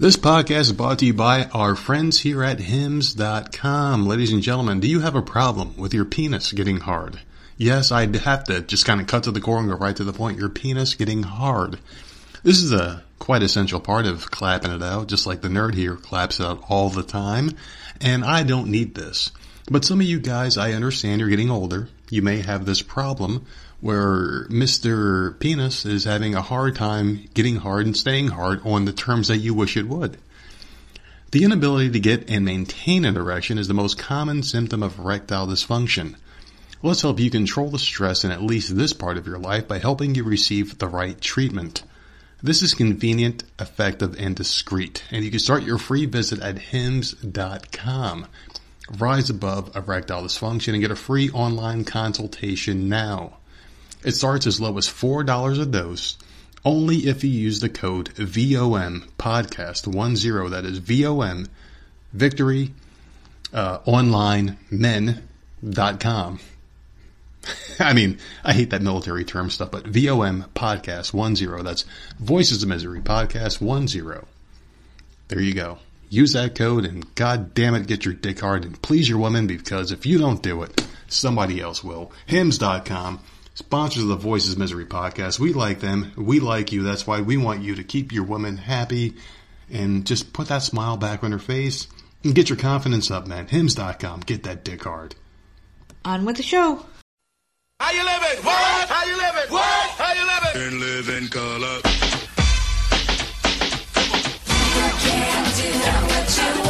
This podcast is brought to you by our friends here at hims.com. Ladies and gentlemen, do you have a problem with your penis getting hard? Yes, I'd have to just kind of cut to the core and go right to the point. Your penis getting hard. This is a quite essential part of clapping it out, just like the nerd here claps it out all the time. And I don't need this. But some of you guys, I understand you're getting older. You may have this problem where Mr. Penis is having a hard time getting hard and staying hard on the terms that you wish it would. The inability to get and maintain an erection is the most common symptom of erectile dysfunction. Let's help you control the stress in at least this part of your life by helping you receive the right treatment. This is convenient, effective, and discreet, and you can start your free visit at hims.com. Rise above erectile dysfunction and get a free online consultation now. It starts as low as $4 a dose, only if you use the code VOM podcast 10. That is VOM victory uh, online men.com. I mean, I hate that military term stuff, but VOM podcast 10. That's Voices of Misery podcast 10. There you go. Use that code and god damn it, get your dick hard and please your woman because if you don't do it, somebody else will. Hims.com sponsors of the Voices Misery podcast. We like them. We like you. That's why we want you to keep your woman happy and just put that smile back on her face and get your confidence up, man. Hims.com. Get that dick hard. On with the show. How you living? What? How you living? What? How you living? and live in color. Live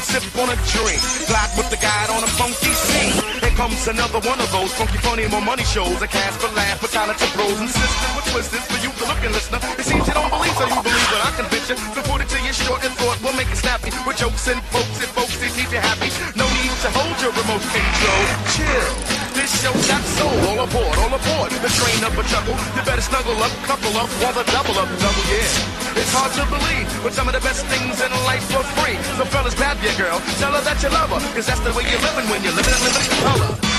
and sip on a drink. Glide with the guide on a funky scene. Here comes another one of those funky, funny, more money shows. A cast for laugh with talented pros and sisters with twisters for you to look and listener. It seems you don't believe, so you believe what I convince you. So put it to you short and thought, we'll make it snappy. With jokes and folks and folks that keep you happy. No to hold your remote control. Chill. This show got soul. All aboard, all aboard. The train up a chuckle. You better snuggle up, couple up, while the double up, double, yeah. It's hard to believe, but some of the best things in life are free. So fellas, grab your girl, tell her that you love her, cause that's the way you're living when you're living in living color.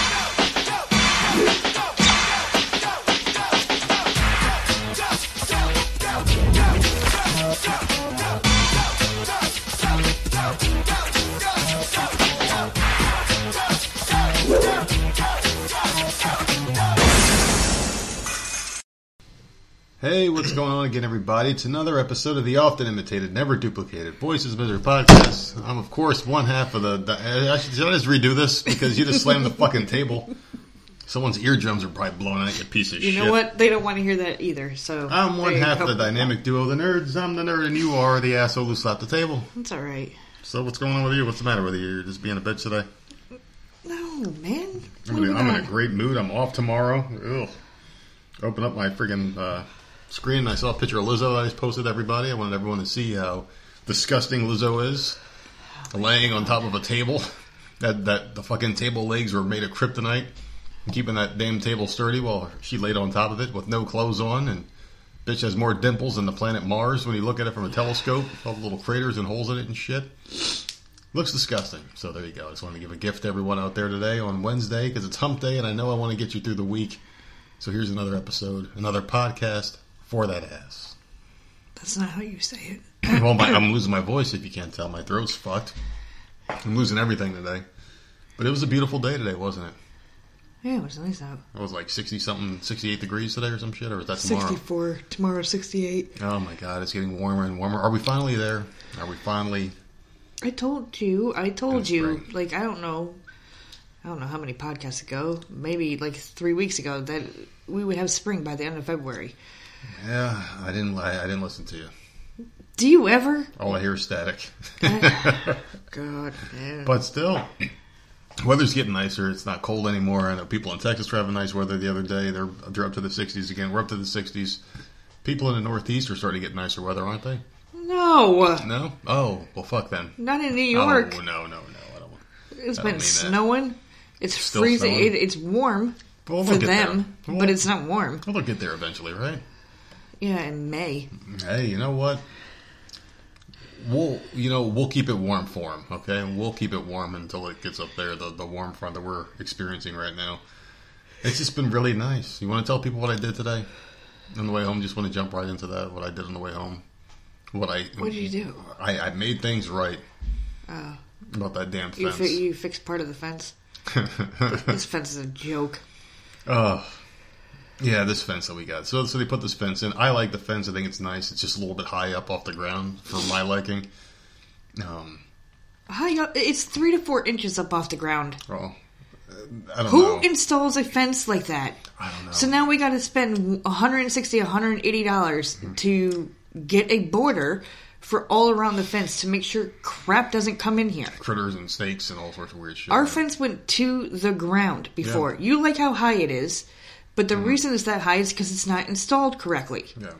Hey, what's going on again, everybody? It's another episode of the often imitated, never duplicated Voices of Misery podcast. I'm, of course, one half of the. the I should, should I just redo this because you just slammed the fucking table? Someone's eardrums are probably blown out. You piece of You shit. know what? They don't want to hear that either. So I'm one half of the dynamic duo, the nerds. I'm the nerd, and you are the asshole who slapped the table. That's all right. So, what's going on with you? What's the matter with you? You're just being a bitch today. No, man. I'm, What in, I'm in a got? great mood. I'm off tomorrow. Ugh. Open up my friggin' uh, screen. and I saw a picture of Lizzo I just posted everybody. I wanted everyone to see how disgusting Lizzo is, laying on top of a table. That that the fucking table legs were made of kryptonite, and keeping that damn table sturdy while she laid on top of it with no clothes on. And bitch has more dimples than the planet Mars when you look at it from a telescope. All the little craters and holes in it and shit. Looks disgusting. So there you go. I just wanted to give a gift to everyone out there today on Wednesday because it's hump day and I know I want to get you through the week. So here's another episode, another podcast for that ass. That's not how you say it. well, my, I'm losing my voice if you can't tell. My throat's fucked. I'm losing everything today. But it was a beautiful day today, wasn't it? Yeah, it was nice out. It was like 60 something, 68 degrees today or some shit, or is that tomorrow? 64. Tomorrow, 68. Oh my god, it's getting warmer and warmer. Are we finally there? Are we finally. I told you. I told you. spring. Like, I don't know. I don't know how many podcasts ago. Maybe like three weeks ago that we would have spring by the end of February. Yeah, I didn't, I, I didn't listen to you. Do you ever? All I hear is static. God, man. But still, weather's getting nicer. It's not cold anymore. I know people in Texas were having nice weather the other day. They're they're up to the 60s again. We're up to the 60s. People in the Northeast are starting to get nicer weather, aren't they? no, No. Oh, well, fuck them. not in New York. Oh no, no, no. I don't. It's I don't been mean that. snowing. It's Still freezing. snowing? It, it's warm Well, for them, there. but it's not warm. Well, they'll get there eventually, right? Yeah, in May. Hey, you know what? we'll you know we'll keep it warm for him. Okay, we'll keep it warm until it gets up there. The the warm front that we're experiencing right now. It's just been really nice. You want to tell people what I did today on the way home? Just want to jump right into that. What I did on the way home. What I What did you do? I, I made things right Oh, about that damn you fence. fi- you fixed part of the fence. This fence is a joke. Oh, yeah, this fence that we got. So, so they put this fence in. I like the fence. I think it's nice. It's just a little bit high up off the ground for my liking. Um, High up, it's three to four inches up off the ground. well, uh, I don't Who know. installs a fence like that? I don't know. So now we got to spend 160 180 dollars Hmm. to get a border for all around the fence to make sure crap doesn't come in here. Critters and snakes and all sorts of weird shit. Our fence went to the ground before. You like how high it is, but Mm-hmm. the reason it's that high is because it's not installed correctly. Yeah.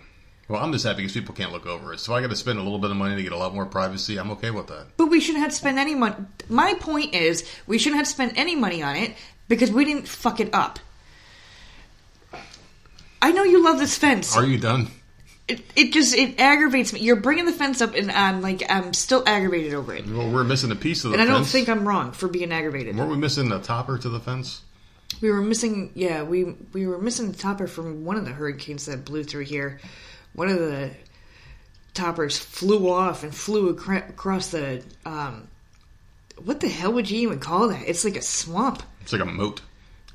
Well, I'm just happy because people can't look over it. So I got to spend a little bit of money to get a lot more privacy. I'm okay with that. But we shouldn't have spent any money. My point is, we shouldn't have spent any money on it because we didn't fuck it up. I know you love this fence. Are you done? It, it just it aggravates me. You're bringing the fence up, and I'm like I'm still aggravated over it. Well, we're missing a piece of the And I don't think I'm wrong for being aggravated. Weren't we missing the topper to the fence? We were missing, yeah, we we were missing the topper from one of the hurricanes that blew through here. One of the toppers flew off and flew across the. Um, what the hell would you even call that? It's like a swamp. It's like a moat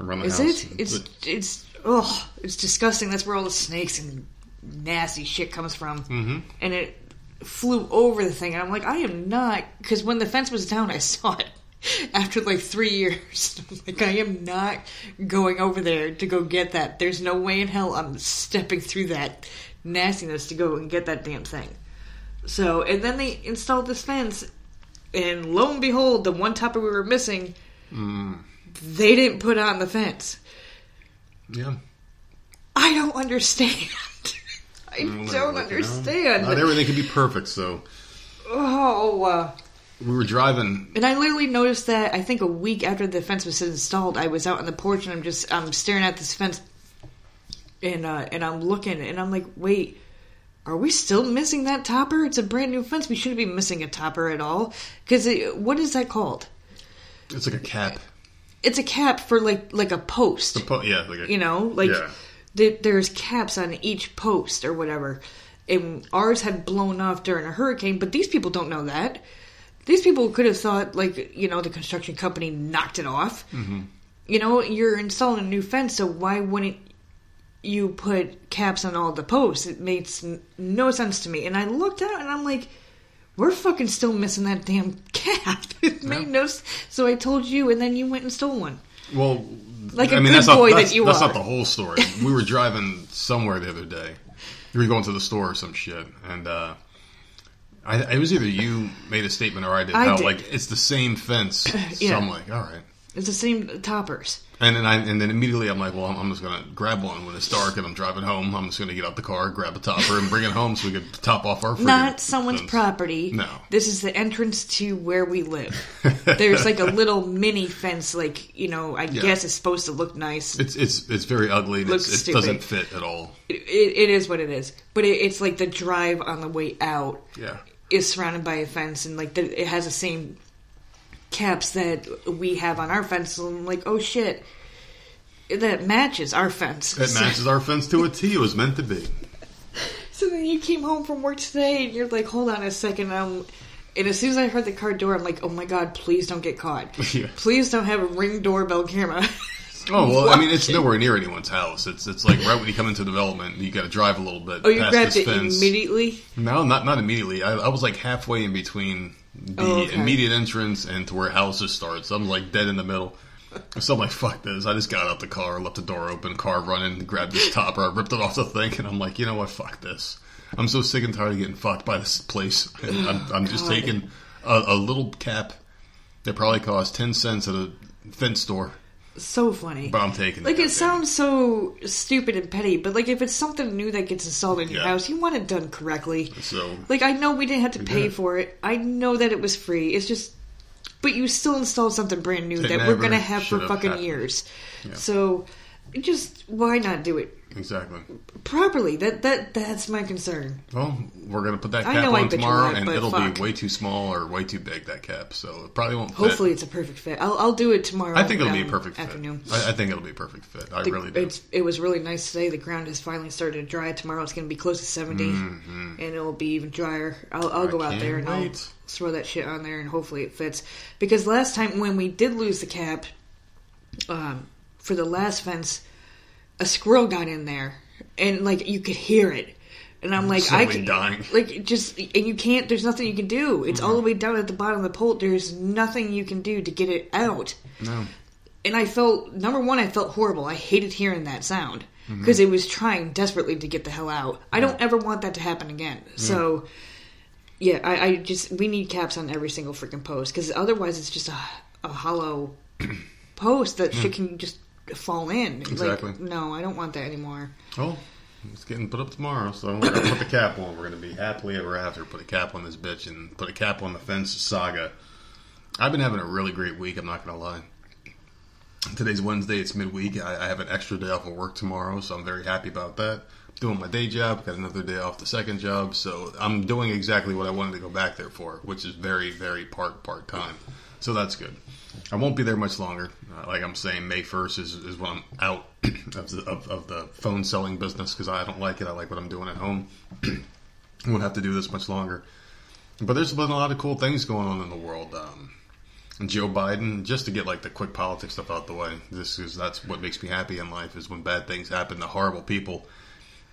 around the Is house. it? It's it's oh, it's disgusting. That's where all the snakes and nasty shit comes from. Mm-hmm. And it flew over the thing, and I'm like, I am not because when the fence was down, I saw it after like three years. I'm like, I am not going over there to go get that. There's no way in hell I'm stepping through that nastiness to go and get that damn thing. So, and then they installed this fence, and lo and behold, the one topic we were missing, they didn't put on the fence. yeah. I don't understand. I Well, don't like, you know, understand. Not everything can be perfect, so Oh, uh, we were driving. and I literally noticed that. I think a week after the fence was installed, I was out on the porch and I'm just I'm staring at this fence, and uh, and I'm looking and I'm like, wait, are we still missing that topper? It's a brand new fence. We shouldn't be missing a topper at all. Because what is that called? It's like a cap. It's a cap for like like a post. Po- yeah, like a, you know like Yeah. th- there's caps on each post or whatever and ours had blown off during a hurricane but these people don't know that these people could have thought like you know the construction company knocked it off Mm-hmm. you know you're installing a new fence so why wouldn't you put caps on all the posts it makes n- no sense to me and i looked out and i'm like we're fucking still missing that damn cap. It made no s- So I told you, and then you went and stole one. Well, Like a I mean, good that's not, boy that that's, you that's are. not the whole story. we were driving somewhere the other day. We were going to the store or some shit, and uh, I, it was either you made a statement or I did. I how did. like it's the same fence. Yeah. So I'm like, all right. It's the same toppers. And then I and then immediately I'm like, well, I'm, I'm just gonna grab one when it's dark and I'm driving home. I'm just gonna get out the car, grab a topper, and bring it home so we could top off our. Not someone's fence. property. No. This is the entrance to where we live. There's like a little mini fence, like, you know, I guess it's supposed to look nice. It's it's it's very ugly. and Looks It's, it doesn't fit at all. It, it, it is what it is. But it, it's like the drive on the way out Yeah. Is surrounded by a fence, and like the, it has the same caps that we have on our fence. And I'm like, oh shit, that matches our fence. It matches our fence to a T. It was meant to be. So then you came home from work today, and you're like, hold on a second. Um, and as soon as I heard the car door, I'm like, oh my god, please don't get caught. Yeah. Please don't have a ring doorbell camera. Oh well, I mean, it's nowhere near anyone's house. It's it's like right when you come into development, you got to drive a little bit. oh, you past grabbed this it fence. immediately? No, not not immediately. I, I was like halfway in between the Oh, okay. immediate entrance and to where houses start. So I'm like dead in the middle. So I'm like, fuck this. I just got out the car, left the door open, car running, grabbed this topper, I ripped it off the thing, and I'm like, you know what? Fuck this. I'm so sick and tired of getting fucked by this place. And I'm, I'm just taking a, a little cap that probably cost 10 cents at a fence store, So funny. but I'm taking Like it. sounds so stupid and petty, but like if it's something new that gets installed in your Yeah. house, you want it done correctly. So Like I know we didn't have to pay for it. I know that it was free. It's just, but you still installed something brand new It that we're gonna have for fucking happened. years. So just why not do it Exactly. properly? That that that's my concern. Well, we're gonna put that I cap I on bitch tomorrow, and it'll fuck. be way too small or way too big that cap, so it probably won't. Fit. Hopefully, it's a perfect fit. I'll I'll do it tomorrow. I think it'll be a um, perfect afternoon. fit. I, I think it'll be a perfect fit. I The- really do. It's, it was really nice today. The ground has finally started to dry. Tomorrow it's going to be close to 70, and it'll be even drier. I'll, I'll Mm-hmm. Go out there and I'll throw that shit on there, and hopefully it fits. Because last time when we did lose the cap, um, for the last fence, a squirrel got in there, and like you could hear it. And I'm like, I can, dying. like just, and you can't. There's nothing you can do. It's all the way down at the bottom of the pole. There's nothing you can do to get it out no. and I felt number one, I felt horrible. I hated hearing that sound Mm-hmm. because it was trying desperately to get the hell out. I don't ever want that to happen again. So, yeah, I, I just we need caps on every single freaking post because otherwise it's just a, a hollow post that shit can just fall in. Exactly. Like, no, I don't want that anymore. Oh, it's getting put up tomorrow, so we're gonna put the cap on. We're gonna be happily ever after. Put a cap on this bitch and put a cap on the fence saga. I've been having a really great week. I'm not gonna lie. Today's Wednesday. It's midweek. I, I have an extra day off of work tomorrow, so I'm very happy about that. Doing my day job. Got another day off the second job, so I'm doing exactly what I wanted to go back there for, which is very, very part part time. So that's good. I won't be there much longer. Uh, like I'm saying, May 1st is, is when I'm out of the, of, of the phone selling business because I don't like it. I like what I'm doing at home. Won't have to do this much longer. But there's been a lot of cool things going on in the world. Um, Joe Biden, just to get like the quick politics stuff out the way. This is that's what makes me happy in life is when bad things happen to horrible people.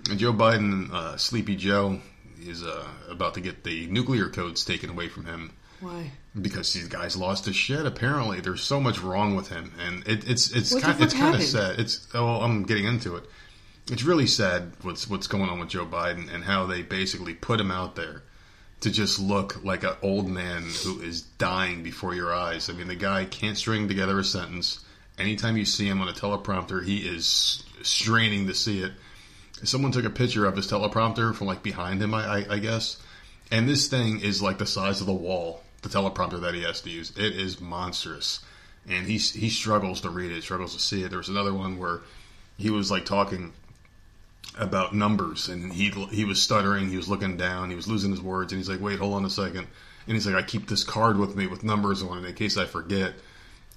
And Joe Biden, uh, Sleepy Joe, is uh, about to get the nuclear codes taken away from him Why? because these guys lost his shit. Apparently, there's so much wrong with him, and it, it's it's kind it's kind of sad. It's oh, I'm getting into it. It's really sad what's what's going on with Joe Biden and how they basically put him out there to just look like an old man who is dying before your eyes. I mean, the guy can't string together a sentence. Anytime you see him on a teleprompter, he is straining to see it. Someone took a picture of his teleprompter from like behind him, I, I, I guess, and this thing is like the size of the wall. The teleprompter that he has to use, it is monstrous, and he he struggles to read it, struggles to see it. There was another one where he was like talking about numbers and he he was stuttering he was looking down he was losing his words and he's like wait hold on a second. And he's like i keep this card with me with numbers on it in case i forget.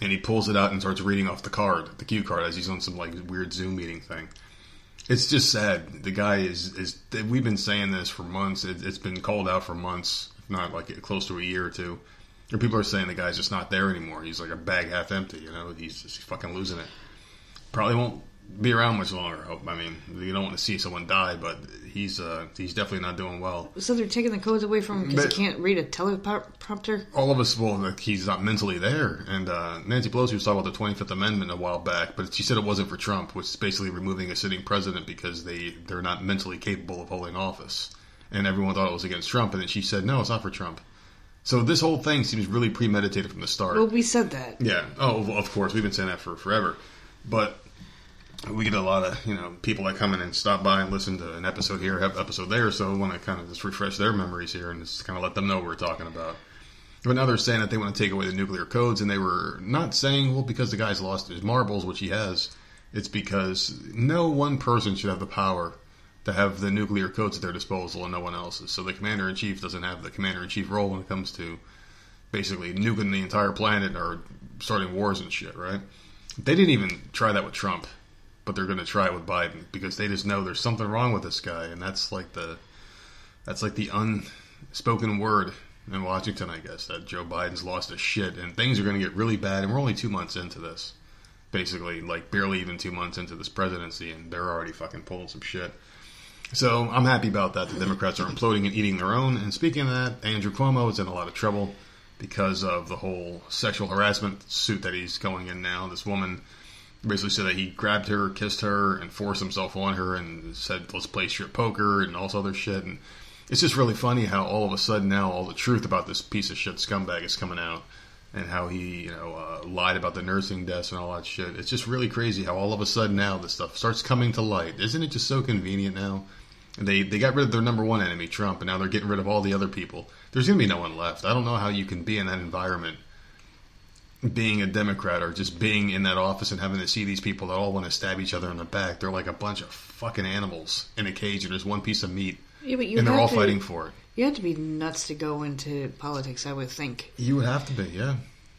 And he pulls it out and starts reading off the card the cue card as he's on some like weird zoom meeting thing. It's just sad. The guy is is we've been saying this for months. It, it's been called out for months not like close to a year or two And people are saying the guy's just not there anymore he's like a bag half empty you know he's just fucking losing it probably won't be around much longer. I hope. I mean, you don't want to see someone die, but he's uh, he's definitely not doing well. So they're taking the codes away from him because he can't read a teleprompter. All of us, well, like, he's not mentally there. And uh, Nancy Pelosi was talking about the Twenty Fifth Amendment a while back, but she said it wasn't for Trump, which is basically removing a sitting president because they they're not mentally capable of holding office. And everyone thought it was against Trump, and then she said, no, it's not for Trump. So this whole thing seems really premeditated from the start. Well, we said that. Yeah. Oh, well, of course. We've been saying that for forever. But we get a lot of, you know, people that come in and stop by and listen to an episode here, have episode there. So I want to kind of just refresh their memories here and just kind of let them know what we're talking about. But now they're saying that they want to take away the nuclear codes, and they were not saying, well, because the guy's lost his marbles, which he has. It's because no one person should have the power to have the nuclear codes at their disposal and no one else's. So the commander in chief doesn't have the commander in chief role when it comes to basically nuking the entire planet or starting wars and shit, right? They didn't even try that with Trump, but they're going to try it with Biden because they just know there's something wrong with this guy, and that's like the that's like the unspoken word in Washington, I guess, that Joe Biden's lost his shit and things are going to get really bad, and we're only two months into this, basically, like barely even two months into this presidency, and they're already fucking pulling some shit. So I'm happy about that. The Democrats are imploding and eating their own. And speaking of that, Andrew Cuomo is in a lot of trouble because of the whole sexual harassment suit that he's going in now. This woman basically said that he grabbed her, kissed her, and forced himself on her, and said, "Let's play strip poker" and all this other shit. And it's just really funny how all of a sudden now all the truth about this piece of shit scumbag is coming out, and how he, you know, uh, lied about the nursing deaths and all that shit. It's just really crazy how all of a sudden now this stuff starts coming to light. Isn't it just so convenient now? They they got rid of their number one enemy, Trump, and now they're getting rid of all the other people. There's gonna be no one left. I don't know how you can be in that environment being a Democrat or just being in that office and having to see these people that all want to stab each other in the back. They're like a bunch of fucking animals in a cage and there's one piece of meat. Yeah, and they're all to- fighting for it. You have to be nuts to go into politics, I would think. You would have to be, yeah.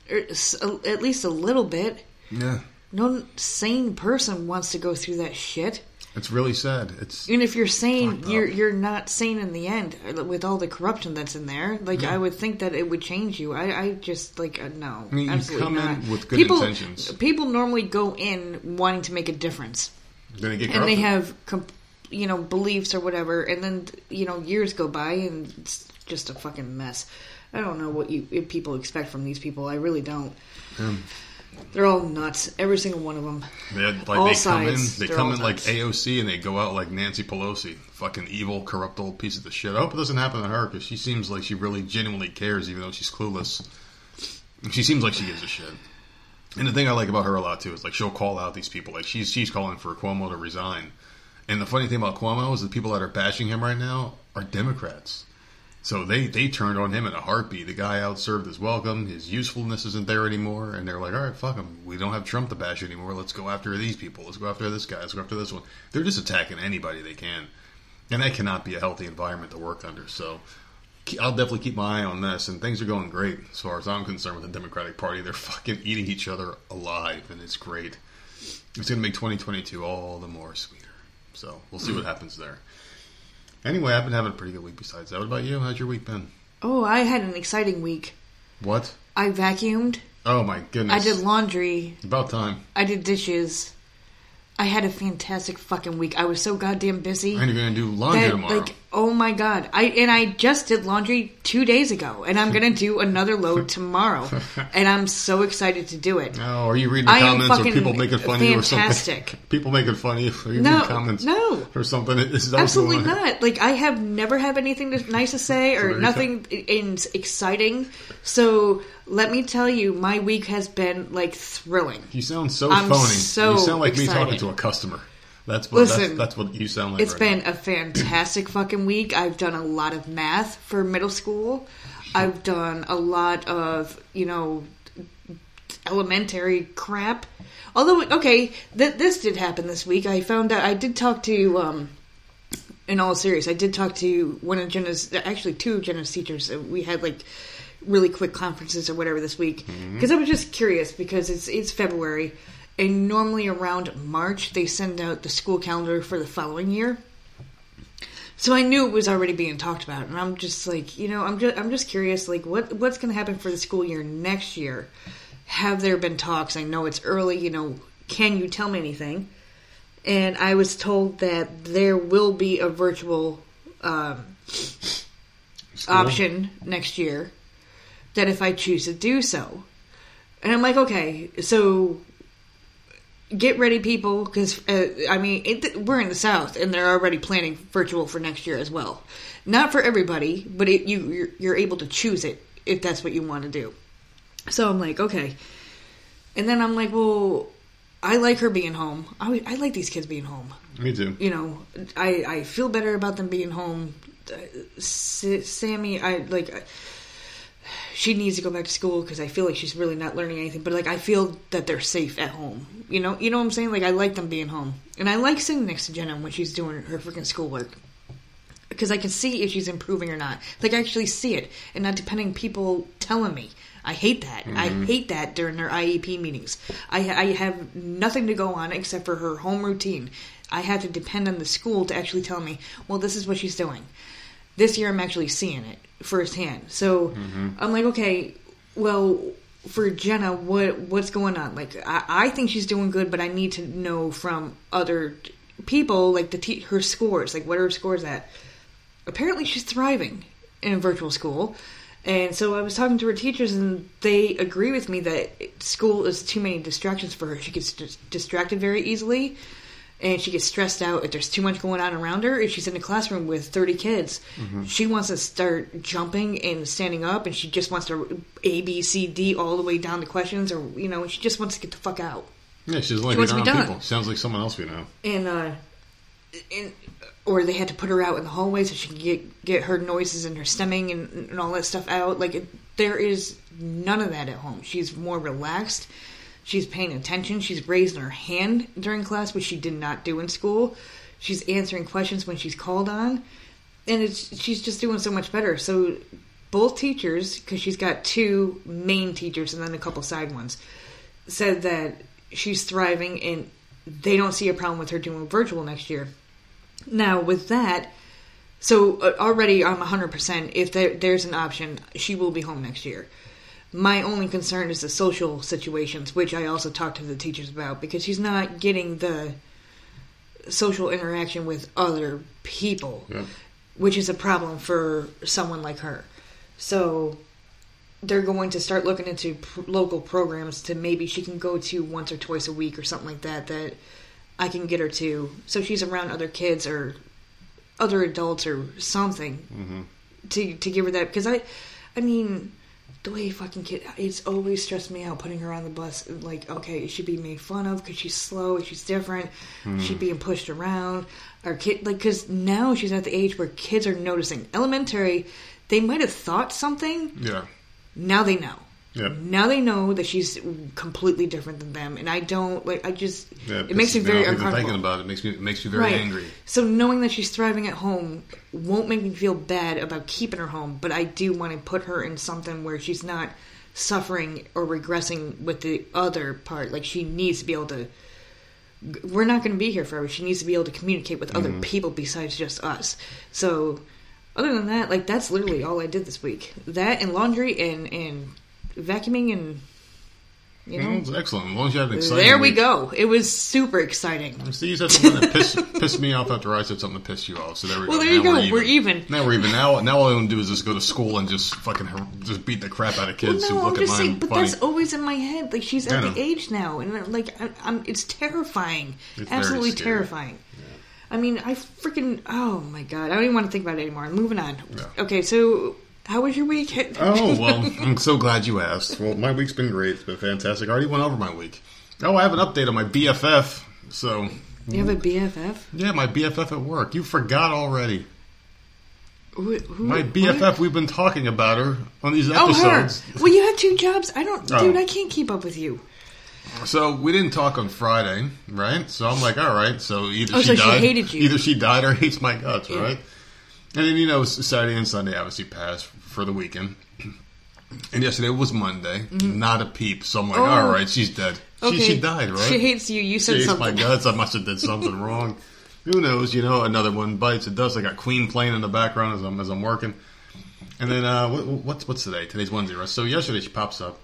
Or at least a little bit. Yeah. No sane person wants to go through that shit. It's really sad. It's And if you're sane, you're you're not sane in the end uh, with all the corruption that's in there. Like I would think that it would change you. I, I just like uh, no, I mean, you absolutely come in not. with good people, intentions. People normally go in wanting to make a difference, gonna get and they have com- you know beliefs or whatever, and then you know years go by and it's just a fucking mess. I don't know what you people expect from these people. I really don't. Hmm. They're all nuts, every single one of them. They, like, All they come sides, in, they come in like nuts. AOC, and they go out like Nancy Pelosi, fucking evil, corrupt old piece of the shit. I hope it doesn't happen to her because she seems like she really genuinely cares, even though she's clueless. She seems like she gives a shit. And the thing I like about her a lot too is like she'll call out these people. Like she's she's calling for Cuomo to resign. And the funny thing about Cuomo is the people that are bashing him right now are Democrats. So they, they turned on him in a heartbeat. The guy outserved his welcome. His usefulness isn't there anymore. And they're like, all right, fuck him. We don't have Trump to bash anymore. Let's go after these people. Let's go after this guy. Let's go after this one. They're just attacking anybody they can. And that cannot be a healthy environment to work under. So I'll definitely keep my eye on this. And things are going great as far as I'm concerned with the Democratic Party. They're fucking eating each other alive. And it's great. It's going to make 2022 all the more sweeter. So we'll see what happens there. Anyway, I've been having a pretty good week besides that. What about you? How's your week been? Oh, I had an exciting week. What? I vacuumed. Oh my goodness. I did laundry. About time. I did dishes. I had a fantastic fucking week. I was so goddamn busy. And you're going to do laundry that, tomorrow. like, oh my god! I and I just did laundry two days ago, and I'm gonna do another load tomorrow, and I'm so excited to do it. oh, are you reading the I comments or people making fun of you or something? people making fun of you? Are you No, reading comments no. or something? Absolutely not. Like I have never had anything nice to say or you nothing in, exciting. So let me tell you, my week has been like thrilling. You sound so I'm phony. so you sound like me talking to a customer. That's what Listen, that's, that's what you sound like. It's right been now. a fantastic fucking week. I've done a lot of math for middle school. I've done a lot of, you know, elementary crap. Although, okay, th- this did happen this week. I found out, I did talk to, um, in all serious, I did talk to one of Jenna's, actually two of Jenna's teachers. We had like really quick conferences or whatever this week because I was just curious because it's it's February and normally around March they send out the school calendar for the following year. So I knew it was already being talked about, and I'm just like, you know, I'm just I'm just curious, like what what's going to happen for the school year next year? Have there been talks? I know it's early, you know. Can you tell me anything? And I was told that there will be a virtual um, option next year. That if I choose to do so, and I'm like, okay, so get ready, people, because uh, I mean, it, we're in the South, and they're already planning virtual for next year as well. Not for everybody, but it, you you're, you're able to choose it if that's what you want to do. So I'm like, okay, and then I'm like, well, I like her being home. I, I like these kids being home. Me too. You know, I I feel better about them being home. Uh, Sammy, I like. She needs to go back to school because I feel like she's really not learning anything. But like I feel that they're safe at home. You know, you know what I'm saying? Like I like them being home, and I like sitting next to Jenna when she's doing her freaking schoolwork because I can see if she's improving or not. Like I actually see it, and not depending people telling me. I hate that. I mm-hmm. hate that during their IEP meetings. I, I have nothing to go on except for her home routine. I have to depend on the school to actually tell me, well, this is what she's doing. This year, I'm actually seeing it firsthand. So mm-hmm. I'm like, okay, well, for Jenna, what what's going on? Like, I, I think she's doing good, but I need to know from other people, like the te- her scores, like what are her scores at? Apparently, she's thriving in virtual school. And so I was talking to her teachers, and they agree with me that school is too many distractions for her. She gets dis- distracted very easily, and she gets stressed out if there's too much going on around her. If she's in a classroom with 30 kids, she wants to start jumping and standing up, and she just wants to A, B, C, D all the way down to questions, or, you know, she just wants to get the fuck out. Yeah, she's like She wants to be around done. people. Sounds like someone else we know. And uh, in, or they had to put her out in the hallway so she could get get her noises and her stemming and, and all that stuff out. Like it, there is none of that at home. She's more relaxed. She's paying attention. She's raising her hand during class, which she did not do in school. She's answering questions when she's called on, and it's she's just doing so much better. So both teachers, because she's got two main teachers and then a couple side ones, said that she's thriving and they don't see a problem with her doing virtual next year. Now, with that, so uh, already I'm 100%. If there, there's an option, she will be home next year. My only concern is the social situations, which I also talked to the teachers about, because she's not getting the social interaction with other people, Yep. which is a problem for someone like her. So they're going to start looking into pr- local programs to maybe she can go to once or twice a week or something like that that I can get her to so she's around other kids or other adults or something mm-hmm. to to give her that because I I mean the way fucking kid it's always stressed me out putting her on the bus like okay is she be made fun of because she's slow she's different she's hmm. being pushed around Our kid like because now she's at the age where kids are noticing elementary they might have thought something Yeah. now they know. Yep. Now they know that she's completely different than them, and I don't like. I just Yeah, it makes me very off uncomfortable. Thinking about it makes me it makes me very right. angry. So knowing that she's thriving at home won't make me feel bad about keeping her home, but I do want to put her in something where she's not suffering or regressing with the other part. Like she needs to be able to. We're not going to be here forever. She needs to be able to communicate with other mm-hmm. people besides just us. So, other than that, like that's literally all I did this week. That and laundry and and vacuuming and you know. It's excellent. As long as you had an exciting There we week. go. It was super exciting. See, you said something that pissed, pissed me off after I said something that pissed you off. So there we Well, go. there you Now go. We're even. Now we're even. Now, now all I want to do is just go to school and just fucking just beat the crap out of kids well, who no, look I'm at mine saying, but funny. that's always in my head. Like she's at the age now, and uh, like I, I'm, it's terrifying, It's absolutely terrifying. I mean, I freaking oh my god, I don't even want to think about it anymore. I'm Moving on. Yeah. Okay, so how was your week? Oh well, I'm so glad you asked. Well, my week's been great. It's been fantastic. I already went over my week. Oh, I have an update on my BFF. So you have a BFF? yeah, my BFF at work. You forgot already. Who, who, My what? BFF. We've been talking about her on these episodes. Oh, her. Well, you have two jobs. I don't, Oh. dude. I can't keep up with you. So we didn't talk on Friday, right? So I'm like, all right. So either Oh, she so she died, hated you. either she died or hates my guts, Yeah. right? And then you know Saturday and Sunday obviously passed for the weekend, and yesterday was Monday. Not a peep. So I'm like, Mm-hmm. Oh. all right, she's dead. Okay. She, she died, right? She hates you. You She said hates something. my guts. I must have did something wrong. Who knows? You know, another one bites. It does. I got Queen playing in the background as I'm as I'm working. And then uh, what, what's what's today? Today's Wednesday, right? So yesterday she pops up,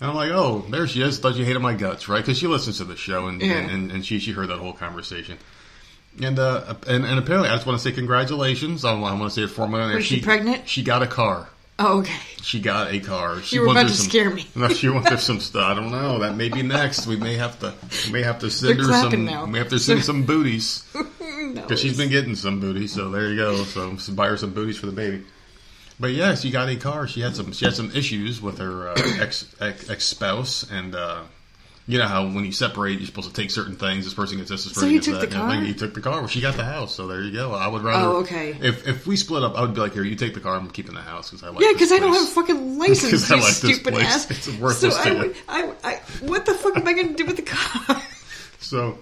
and I'm like, oh, there she is. Thought you hated my guts, right? Because she listens to the show, and, Yeah. and, and and she she heard that whole conversation. And uh and, and apparently, I just want to say congratulations. I want, I want to say it formally. on there. Was she pregnant? She got a car. Oh, okay. She got a car. She You were about to some- scare me. No, she went through some stuff. I don't know. That may be next. We may have to. We may have to send They're her some. now. We have to send some booties No, because she's been getting some booties. So there you go. So buy her some booties for the baby. But yeah, she got a car. She had some. She had some issues with her uh, ex ex ex spouse, and uh, you know how when you separate, you're supposed to take certain things. This person gets this. This So person he gets took that. the and I think car? He took the car. Well, she got the house. So there you go. I would rather. Oh, okay. If if we split up, I would be like, here, you take the car. I'm keeping the house because I like. Yeah, because I don't have a fucking license. I you like this stupid place. ass. It's worthless So I, would- I, I, what the fuck am I going to do with the car? So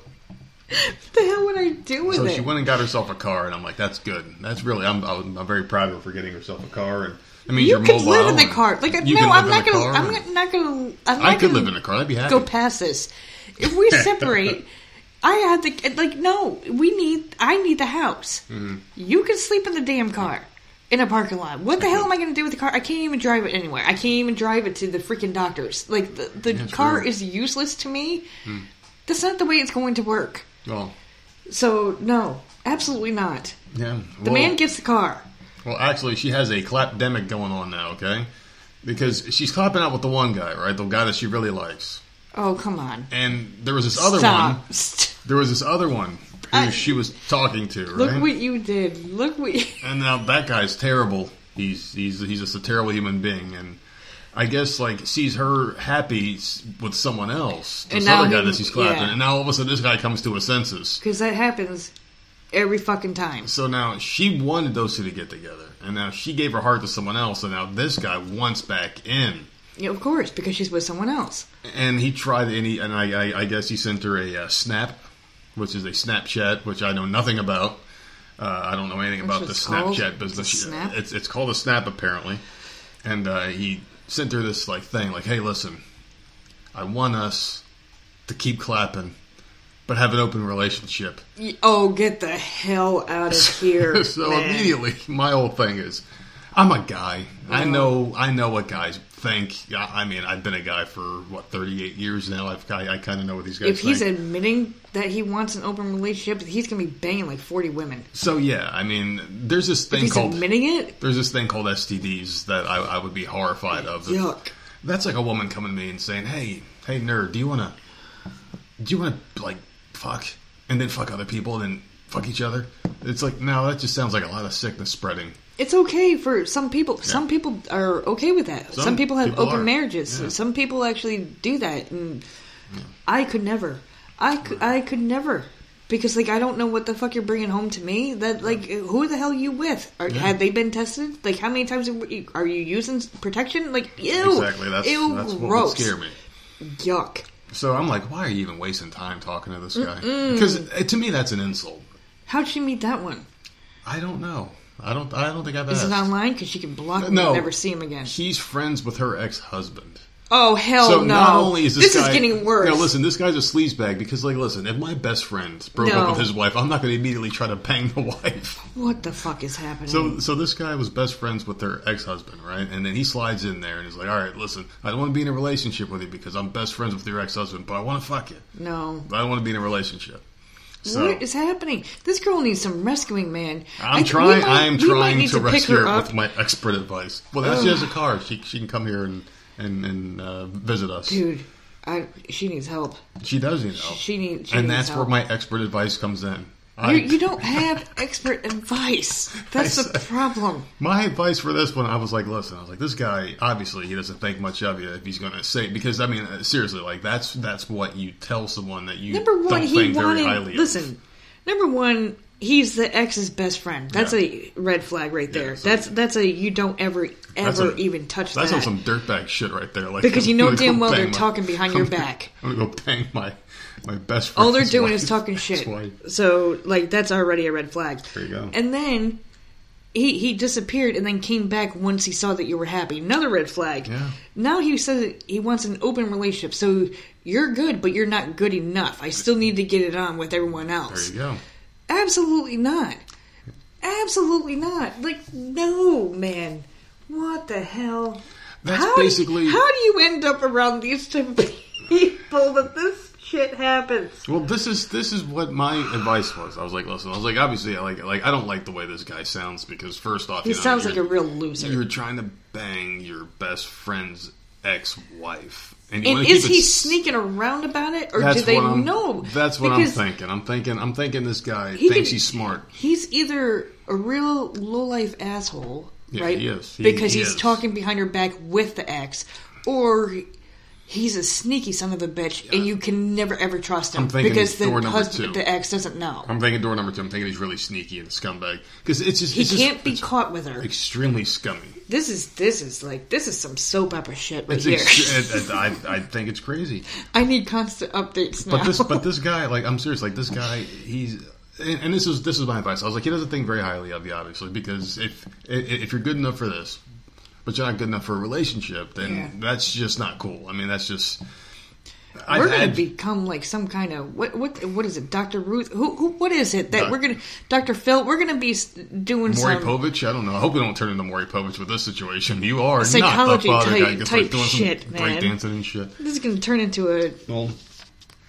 what the hell would I do with So it? she went and got herself a car, and I'm like, "That's good. That's really. I'm. I'm, I'm very proud of her for getting herself a car, and I mean, you you're could live in the car. Like no, I'm not in a gonna. car, I'm not gonna. I'm not I could gonna live in a car. I'd be happy. Go past this. If we separate, I have the like. No, we need. I need the house. Mm-hmm. You can sleep in the damn car. In a parking lot. What the hell am I going to do with the car? I can't even drive it anywhere. I can't even drive it to the freaking doctors. Like the, the That's car weird. is useless to me. Hmm. That's not the way it's going to work. Well, So no, absolutely not. yeah. The man gets the car. Well, actually, she has a clapdemic going on now. Okay, because she's clapping out with the one guy, right? The guy that she really likes. Oh come on! And there was this other Stop. one. There was this other one who I- she was talking to, right? Look what you did. Look what. You- And now that guy's terrible. He's he's he's just a terrible human being, and I guess like sees her happy with someone else. This And other guy he- that she's clapping, yeah. and now all of a sudden this guy comes to his senses. Because that happens every fucking time. So now she wanted those two to get together, and now she gave her heart to someone else, and now this guy wants back in. Yeah, of course, because she's with someone else. And he tried, and, he, and I, I, I guess he sent her a uh, snap, which is a Snapchat, which I know nothing about. Uh, I don't know anything about the what it's called? Snapchat business. It's snap? It's it's called a snap apparently, and uh, he sent her this like thing, like, "Hey, listen, I want us to keep clapping, but have an open relationship." Oh, get the hell out of here! so man. immediately, my whole thing is, I'm a guy. I know, I know what guys think. I I mean, I've been a guy for what 38 years now. I've, I, I kind of know what these guys If he's think. admitting that he wants an open relationship, he's gonna be banging like forty women. so yeah, I mean, there's this thing he's called admitting it, there's this thing called STDs that I, I would be horrified of. yuck. That's like a woman coming to me and saying, "Hey, hey, nerd, do you want to, do you want to like fuck and then fuck other people and then fuck each other?" It's like no, that just sounds like a lot of sickness spreading. It's okay for some people. Some people are okay with that. Some, Some people have people open are. marriages. Yeah. Some people actually do that, and I could never. I could, I could never. Because like I don't know what the fuck you're bringing home to me. That like who the hell are you with? Are, Have they been tested? Like how many times are you, are you using protection? Like ew, Exactly. That's ew, that's what would gross, scare me. yuck. So I'm like, why are you even wasting time talking to this guy? Because uh, to me, that's an insult. How'd she meet that one? I don't know. I don't. I don't think I've Is asked. it online? Because she can block him No. and never see him again. He's friends with her ex-husband. Oh hell so no! not only is this, this guy, is getting worse. No, listen, this guy's a sleazebag because, like, listen, if my best friend broke No. up with his wife, I'm not going to immediately try to bang the wife. What the fuck is happening? So, so this guy was best friends with their ex-husband, right? And then he slides in there and he's like, "All right, listen, I don't want to be in a relationship with you because I'm best friends with your ex-husband, but I want to fuck you. no. I don't want to be in a relationship." So what is happening? This girl needs some rescuing, man. I- I'm we trying. might- I am trying need to rescue her up. with my expert advice. Well, now she has a car. She she can come here and and and uh, visit us. Dude, I, she needs help. She does need help, She needs. She and needs that's help. where my expert advice comes in. I, You, you don't have expert advice. That's I the problem. My advice for this one, I was like, listen, I was like, this guy obviously he doesn't think much of you if he's going to say because I mean, uh, seriously, like that's that's what you tell someone that you Number one, he think wanted. of. Listen, number one, he's the ex's best friend. That's Yeah. a red flag right there. so- that's that's a you don't ever ever a- even touch That's that on some dirtbag shit right there. Like because you I'm know gonna damn well they're my- talking behind your I'm gonna- back. I'm gonna go bang my my best friend. All they're doing is talking shit. So like that's already a red flag. There you go. And then he he disappeared and then came back once he saw that you were happy. Another red flag. Yeah. Now he says he wants an open relationship. So you're good, but you're not good enough. I still need to get it on with everyone else. There you go. Absolutely not. Absolutely not. Like no, man. What the hell? That's how basically- Do, how do you end up around these type of people that this shit happens? Well, this is this is what my advice was. I was like, listen, I was like, obviously, I like like I don't like the way this guy sounds because first off, He you know, sounds like a real loser. You're trying to bang your best friend's ex-wife, and, And is he sneaking around about it, or do they know? That's what Because I'm thinking. I'm thinking. I'm thinking this guy He thinks could- he's smart. He's either a real low life asshole, Yeah, right? he. He- because he he's is. talking behind her back with the ex, or he's a sneaky son of a bitch, and you can never ever trust him because the husband, the ex doesn't know. I'm thinking door number two. I'm thinking he's really sneaky and a scumbag because it's just he it's can't be caught with her. extremely scummy. This is this is like this is some soap opera shit right It's here. ex- it- it- I, I think it's crazy. I need constant updates now. But this, but this guy, like, I'm serious. Like, this guy, he's, and, and this is this is my advice. I was like, he doesn't think very highly of you, obviously, because if if you're good enough for this, but you're not good enough for a relationship, then Yeah. that's just not cool. I mean, that's just. I've we're gonna become like some kind of what what what is it, Doctor Ruth? Who, who what is it that Doc- we're gonna Doctor Phil? We're gonna be doing Maury some Povich. I don't know. I hope we don't turn into Maury Povich with this situation. You are Psychology not the father type- guy gets type like doing shit, some man. breakdancing and shit. This is gonna turn into a Well,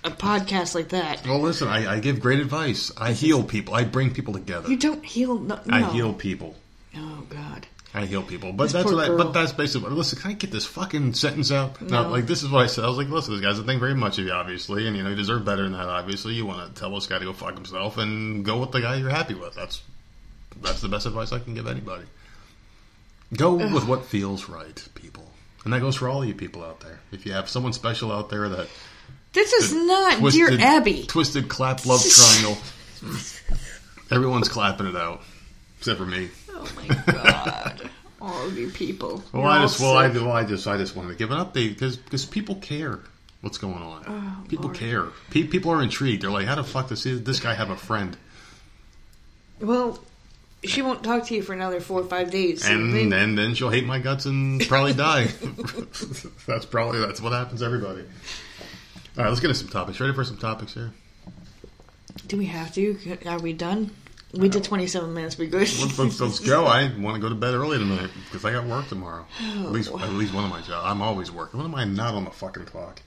a podcast like that. well, listen. I, I give great advice. I heal people. I bring people together. You don't heal. No, I heal people. Oh God. I heal people, but This that's what. I, but that's basically. Listen, can I get this fucking sentence out? No. No. like this is what I said. I was like, listen, this guy's doesn't think very much of you, obviously, and you know you deserve better than that. Obviously, you want to tell this guy to go fuck himself and go with the guy you're happy with. That's that's the best advice I can give anybody. Go with what feels right, people, and that goes for all you people out there. If you have someone special out there that This is not twisted, dear Abby. twisted clap love triangle. Everyone's clapping it out, except for me. Oh my god. All of you people. Well, You're I just, well, I, well, I just, I just wanted to give an update because because people care what's going on. Oh, people Lord. care. Pe- people are intrigued. They're like, how the fuck does this this guy have a friend? Well, she won't talk to you for another four or five days. so And then- then then she'll hate my guts and probably die. that's probably that's what happens to everybody. All right, let's get into some topics. Ready for some topics here? do we have to? Are we done? We did 27 minutes. We good? Let's, let's, go. I want to go to bed early tonight because I got work tomorrow. At least oh. at least one of my jobs. I'm always working. When am I not on the fucking clock?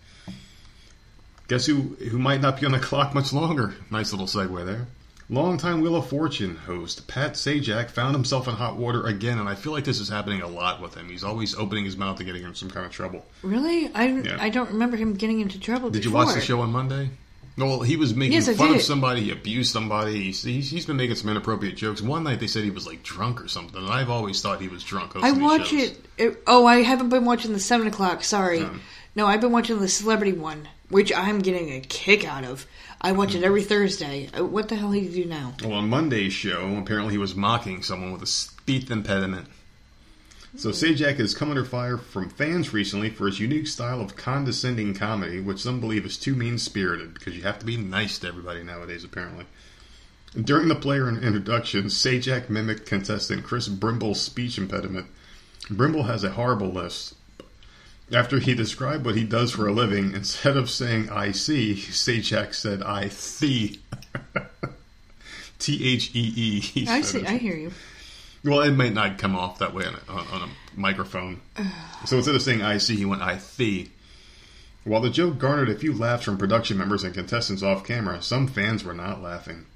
Guess who who might not be on the clock much longer? Nice little segue there. Longtime Wheel of Fortune host Pat Sajak found himself in hot water again, and I feel like this is happening a lot with him. He's always opening his mouth and getting in some kind of trouble. really? I Yeah. I don't remember him getting into trouble. Did you watch the show on Monday? No, well, he was making Yes, fun of somebody. He abused somebody. He's, he's, he's been making some inappropriate jokes. One night they said he was like drunk or something, and I've always thought he was drunk. I watch it, it. Oh, I haven't been watching the seven o'clock. Sorry. No. No, I've been watching the celebrity one, which I'm getting a kick out of. I watch Hmm. it every Thursday. Uh, What the hell do you do now? Well, on Monday's show, apparently he was mocking someone with a speech impediment. So Sajak has come under fire from fans recently for his unique style of condescending comedy, which some believe is too mean-spirited because you have to be nice to everybody nowadays, apparently. During the player introduction, Sajak mimicked contestant Chris Brimble's speech impediment. Brimble has a horrible list. After he described what he does for a living, instead of saying I see, Sajak said I see. T H E E. he see. I hear you. Well, it may not come off that way on a, on, a microphone. so instead of saying I see, he went I see. While the joke garnered a few laughs from production members and contestants off camera, some fans were not laughing.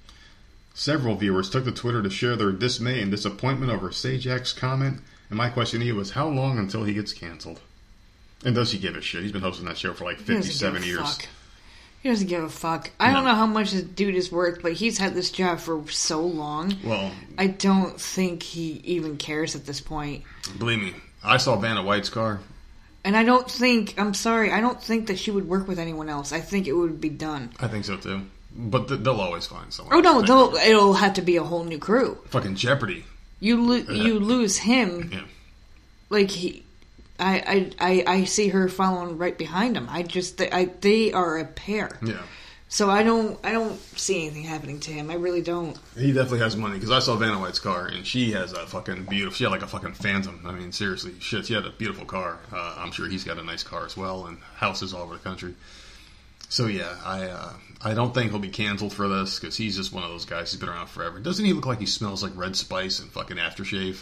Several viewers took to Twitter to share their dismay and disappointment over Sajak's comment, and my question to you is how long until he gets canceled? And does he give a shit? He's been hosting that show for like He doesn't give 57 years. fuck. He doesn't give a fuck. I don't know how much this dude is worth, but he's had this job for so long. Well, I don't think he even cares at this point. believe me, I saw Vanna White's car. And I don't think, I'm sorry, I don't think that she would work with anyone else. I think it would be done. I think so too. But th- they'll always find someone. Oh no, they'll, it'll have to be a whole new crew. Fucking Jeopardy. You lo- you lose him, Yeah. like he, I, I I I see her following right behind him. I just I they are a pair. Yeah. So I don't I don't see anything happening to him. I really don't. He definitely has money because I saw Vanna White's car and she has a fucking beautiful. She had like a fucking Phantom. I mean, seriously, shit. She had a beautiful car. Uh, I'm sure he's got a nice car as well and houses all over the country. So yeah, I uh, I don't think he'll be canceled for this because he's just one of those guys. He's been around forever. Doesn't he look like he smells like Red Spice and fucking aftershave?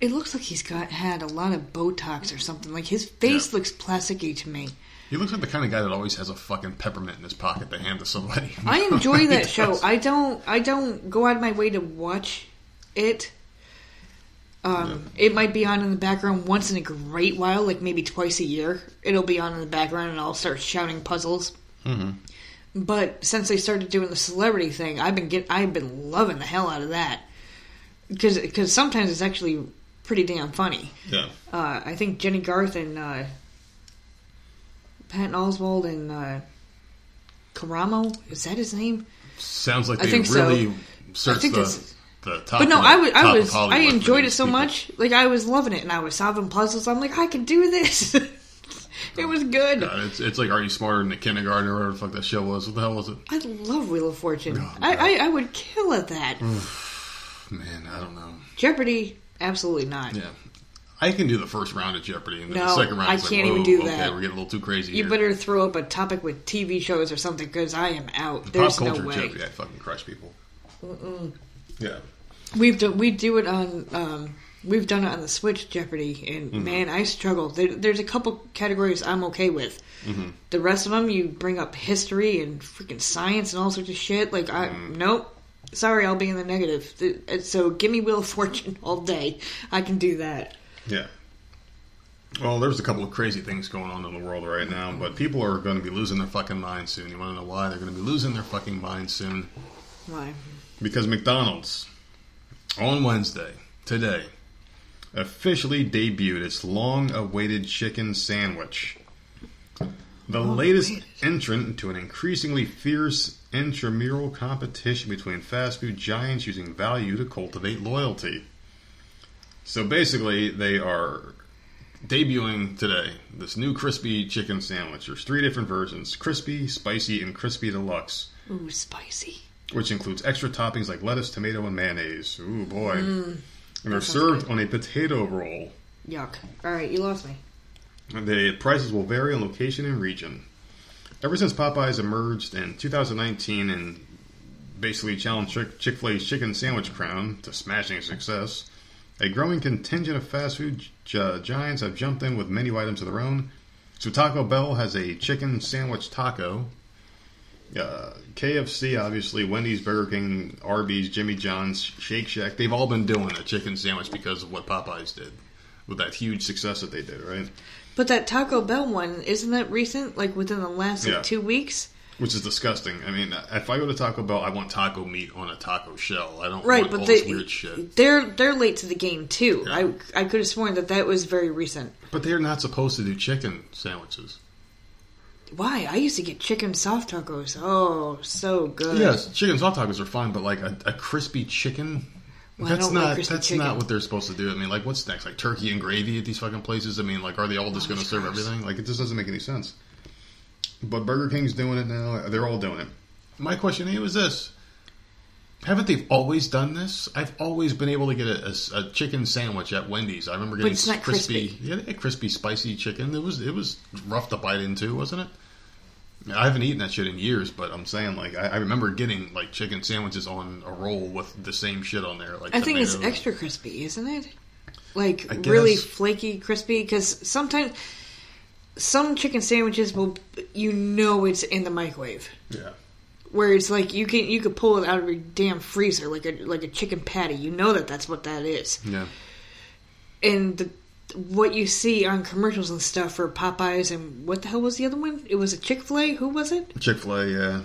It looks like he's got had a lot of Botox or something. Like his face Yeah. looks plasticky to me. He looks like the kind of guy that always has a fucking peppermint in his pocket to hand to somebody. I enjoy that show. I don't. I don't go out of my way to watch it. Um, It might be on in the background once in a great while, like maybe twice a year. It'll be on in the background, and I'll start shouting puzzles. Mm-hmm. But since they started doing the celebrity thing, I've been get. I've been loving the hell out of that because because sometimes it's actually pretty damn funny. Yeah. Uh, I think Jennie Garth and uh, Patton Oswalt and uh, Karamo is that his name? Sounds like I they think so. really searched think the, the top. But no, of- I was, I was, I enjoyed it so people. much. Like I was loving it, and I was solving puzzles. I'm like, I can do this. it was good. God, it's, it's like Are You Smarter Than a Kindergarten or whatever the fuck that show was. What the hell was it? I love Wheel of Fortune. Oh, I, I, I would kill at that. Man, I don't know. Jeopardy, absolutely not. Yeah. I can do the first round of Jeopardy, and then the No, second round I is like, can't even do okay, that. we're getting a little too crazy You here. better throw up a topic with TV shows or something because I am out. Pop There's no culture way. Jeopardy, I fucking crush people. Yeah. We've do, we do it on um, we've done it on the Switch Jeopardy, and Mm-hmm. man, I struggle. There, there's a couple categories I'm okay with. Mm-hmm. The rest of them, you bring up history and freaking science and all sorts of shit. Like I Mm. nope. Sorry, I'll be in the negative. Uh, so give me Wheel of Fortune all day. I can do that. Yeah. Well, there's a couple of crazy things going on in the world right now, but people are going to be losing their fucking minds soon. You want to know why? They're going to be losing their fucking minds soon. Why? Because McDonald's, on Wednesday, today, officially debuted its long awaited chicken sandwich. The latest entrant into an increasingly fierce intramural competition between fast food giants using value to cultivate loyalty. So basically, they are debuting today this new crispy chicken sandwich. There's three different versions crispy, spicy, and crispy deluxe, Ooh, spicy. which includes extra toppings like lettuce, tomato, and mayonnaise. Ooh, boy. Mm. and they're served good. on a potato roll. Yuck. All right, you lost me. The prices will vary on location and region. Ever since Popeyes emerged in 2019 and basically challenged Chick fil A's chicken sandwich crown to smashing success, a growing contingent of fast food gi- giants have jumped in with menu items of their own. So Taco Bell has a chicken sandwich taco. Uh, KFC, obviously, Wendy's, Burger King, Arby's, Jimmy John's, Shake Shack, they've all been doing a chicken sandwich because of what Popeyes did. With that huge success that they did, right? But that Taco Bell one, isn't that recent? Like within the last like, Yeah. two weeks? Which is disgusting. I mean, if I go to Taco Bell, I want taco meat on a taco shell. I don't Right, want but all they, this weird shit. they're they're late to the game too. Yeah. I I could have sworn that that was very recent. But they're not supposed to do chicken sandwiches. Why? I used to get chicken soft tacos. Oh, so good. Yes, chicken soft tacos are fine, but like a, a crispy chicken. Well, that's not that's chicken. not what they're supposed to do. I mean, like what's next? Like turkey and gravy at these fucking places? I mean, like are they all just Oh, going to serve everything? Like it just doesn't make any sense. But Burger King's doing it now. They're all doing it. My question to you is this: Haven't they always done this? I've always been able to get a, a- a chicken sandwich at Wendy's. I remember getting crispy, crispy. yeah, they had crispy, spicy chicken. It was it was rough to bite into, wasn't it? I haven't eaten that shit in years, but I'm saying like I, I remember getting like chicken sandwiches on a roll with the same shit on there. Like I think it's extra crispy, isn't it? Like really flaky, crispy. Because sometimes some chicken sandwiches will, you know, it's in the microwave. Yeah, Where it's like you can you could pull it out of your damn freezer like a like a chicken patty. You know that that's what that is. yeah. And the what you see on commercials and stuff for Popeyes and what the hell was the other one? It was a Chick Fil A. Who was it? Chick Fil A, yeah.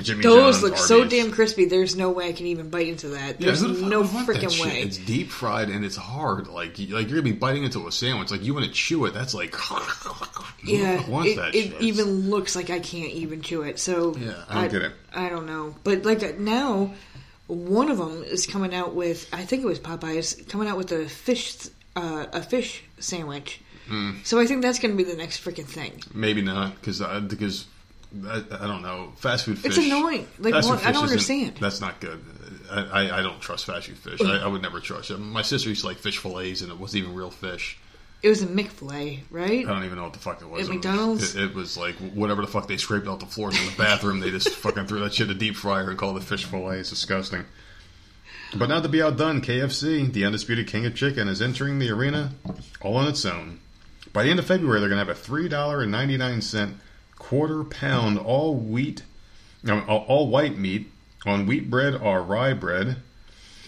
Jimmy Those John's, look so damn crispy. There's no way I can even bite into that. Yeah, There's who no would want freaking shit? way. It's deep fried and it's hard. Like you- like you're gonna be biting into a sandwich. Like you want to chew it. That's like Yeah, the wants it, that it shit? even looks like I can't even chew it. So Yeah, I don't get it. I don't know, but like uh, now, one of them is coming out with. I think it was Popeyes coming out with a fish, uh, a fish sandwich. Hmm. So I think that's going to be the next freaking thing. Maybe not because uh, because I, I don't know fast food fish. It's annoying. Like, what- I don't understand. That's not good. I, I, I don't trust fast food fish. I, I would never trust it. My sister used to like fish fillets and it wasn't even real fish. It was a McFillet, right? I don't even know what the fuck it was. At It was- McDonald's? it, it was like whatever the fuck they scraped off the floors in the bathroom. They just fucking threw that shit in a deep fryer and called it fish fillet. It's disgusting. But not to be outdone, KFC, the undisputed king of chicken, is entering the arena all on its own. By the end of February, they're going to have a three dollar and ninety nine cent quarter pound all wheat, all, white meat on wheat bread or rye bread,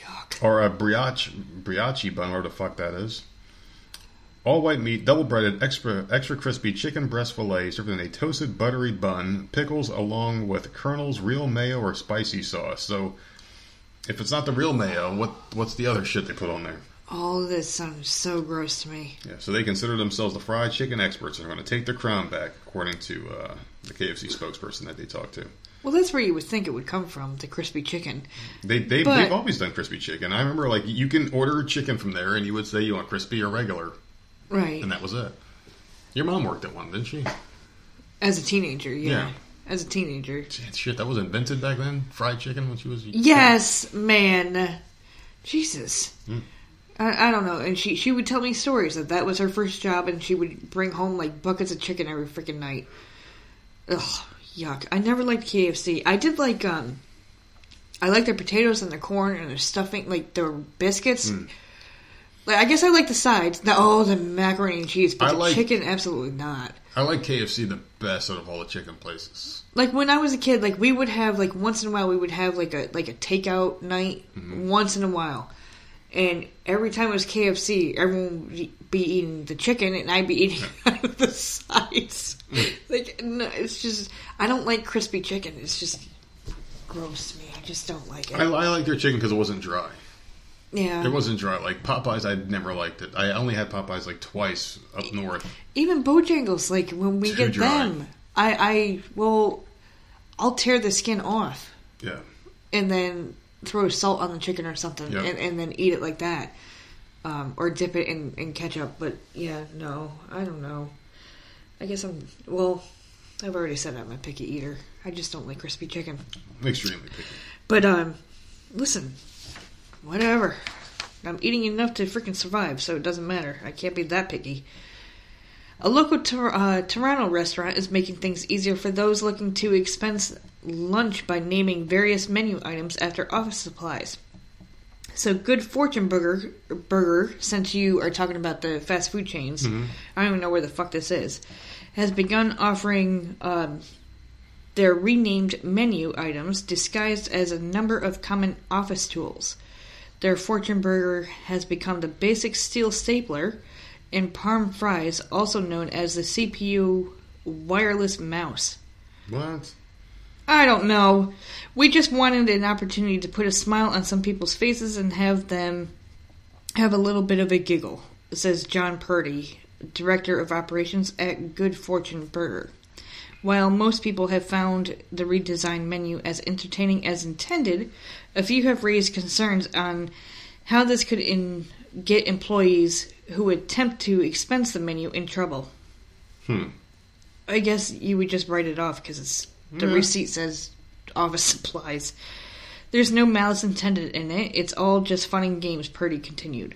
Yuck. or a brioche brioche bun, whatever the fuck that is. All white meat, double breaded, extra extra crispy chicken breast fillet served in a toasted buttery bun, pickles along with Colonel's real mayo or spicy sauce. So, if it's not the real mayo, what what's the other shit they put on there? All of this sounds so gross to me. Yeah, so they consider themselves the fried chicken experts and are going to take their crown back, according to uh, the KFC spokesperson that they talked to. Well, that's where you would think it would come from, the crispy chicken. They they they've always done crispy chicken. I remember like you can order chicken from there, and you would say you want crispy or regular, Right. and that was it. Your mom worked at one, didn't she? As a teenager, yeah. Yeah. As a teenager. Shit, that was invented back then. Fried chicken when she was Yes, man. Jesus. Hmm. I, I don't know. And she, she would tell me stories that that was her first job, and she would bring home like buckets of chicken every freaking night. Ugh, yuck. I never liked KFC. I did like um, I like their potatoes and their corn and their stuffing, like their biscuits. Hmm. Like I guess I like the sides. The, oh, the macaroni and cheese, but I the like- chicken, absolutely not. I like KFC the best out of all the chicken places. like when I was a kid, like we would have like once in a while we would have like a like a takeout night Mm-hmm. once in a while, and every time it was KFC, everyone would be eating the chicken and I'd be eating the sides. Like no, it's just I don't like crispy chicken. It's just gross to me. I just don't like it. I, I like their chicken because it wasn't dry. Yeah, It wasn't dry. Like Popeyes, I never liked it. I only had Popeyes like twice up north. even Bojangles. Like when we Too get dry. them, I I well. I'll tear the skin off Yeah. and then throw salt on the chicken or something, Yep. and, and then eat it like that, um, or dip it in, in ketchup. But yeah, no, I don't know. I guess I'm well. I've already said I'm a picky eater. I just don't like crispy chicken. Extremely picky. But um, listen, whatever. I'm eating enough to freaking survive, so it doesn't matter. I can't be that picky. A local Tor- uh, Toronto restaurant is making things easier for those looking to expense lunch by naming various menu items after office supplies. So, Good Fortune Burger, Burger, since you are talking about the fast food chains, I don't even know where the fuck this is, has begun offering um, their renamed menu items disguised as a number of common office tools. Their Fortune Burger has become the basic steel stapler and parm fries, also known as the CPU wireless mouse. What? I don't know. We just wanted an opportunity to put a smile on some people's faces and have them have a little bit of a giggle, says John Purdy, Director of Operations at Good Fortune Burger. While most people have found the redesigned menu as entertaining as intended, a few have raised concerns on how this could in- get employees who attempt to expense the menu in trouble. Hmm. I guess you would just write it off because it's the receipt says office supplies. There's no malice intended in it. It's all just fun and games. Purdy continued.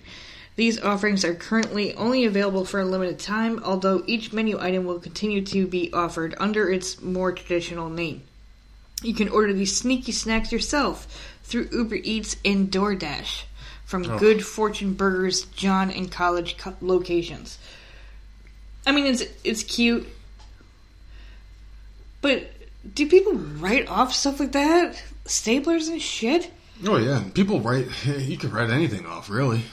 These offerings are currently only available for a limited time, although each menu item will continue to be offered under its more traditional name. You can order these sneaky snacks yourself through Uber Eats and DoorDash from oh. Good Fortune Burgers, John and College co- locations. I mean, it's it's cute, but do people write off stuff like that? Staplers and shit? Oh yeah, people write. You can write anything off, really.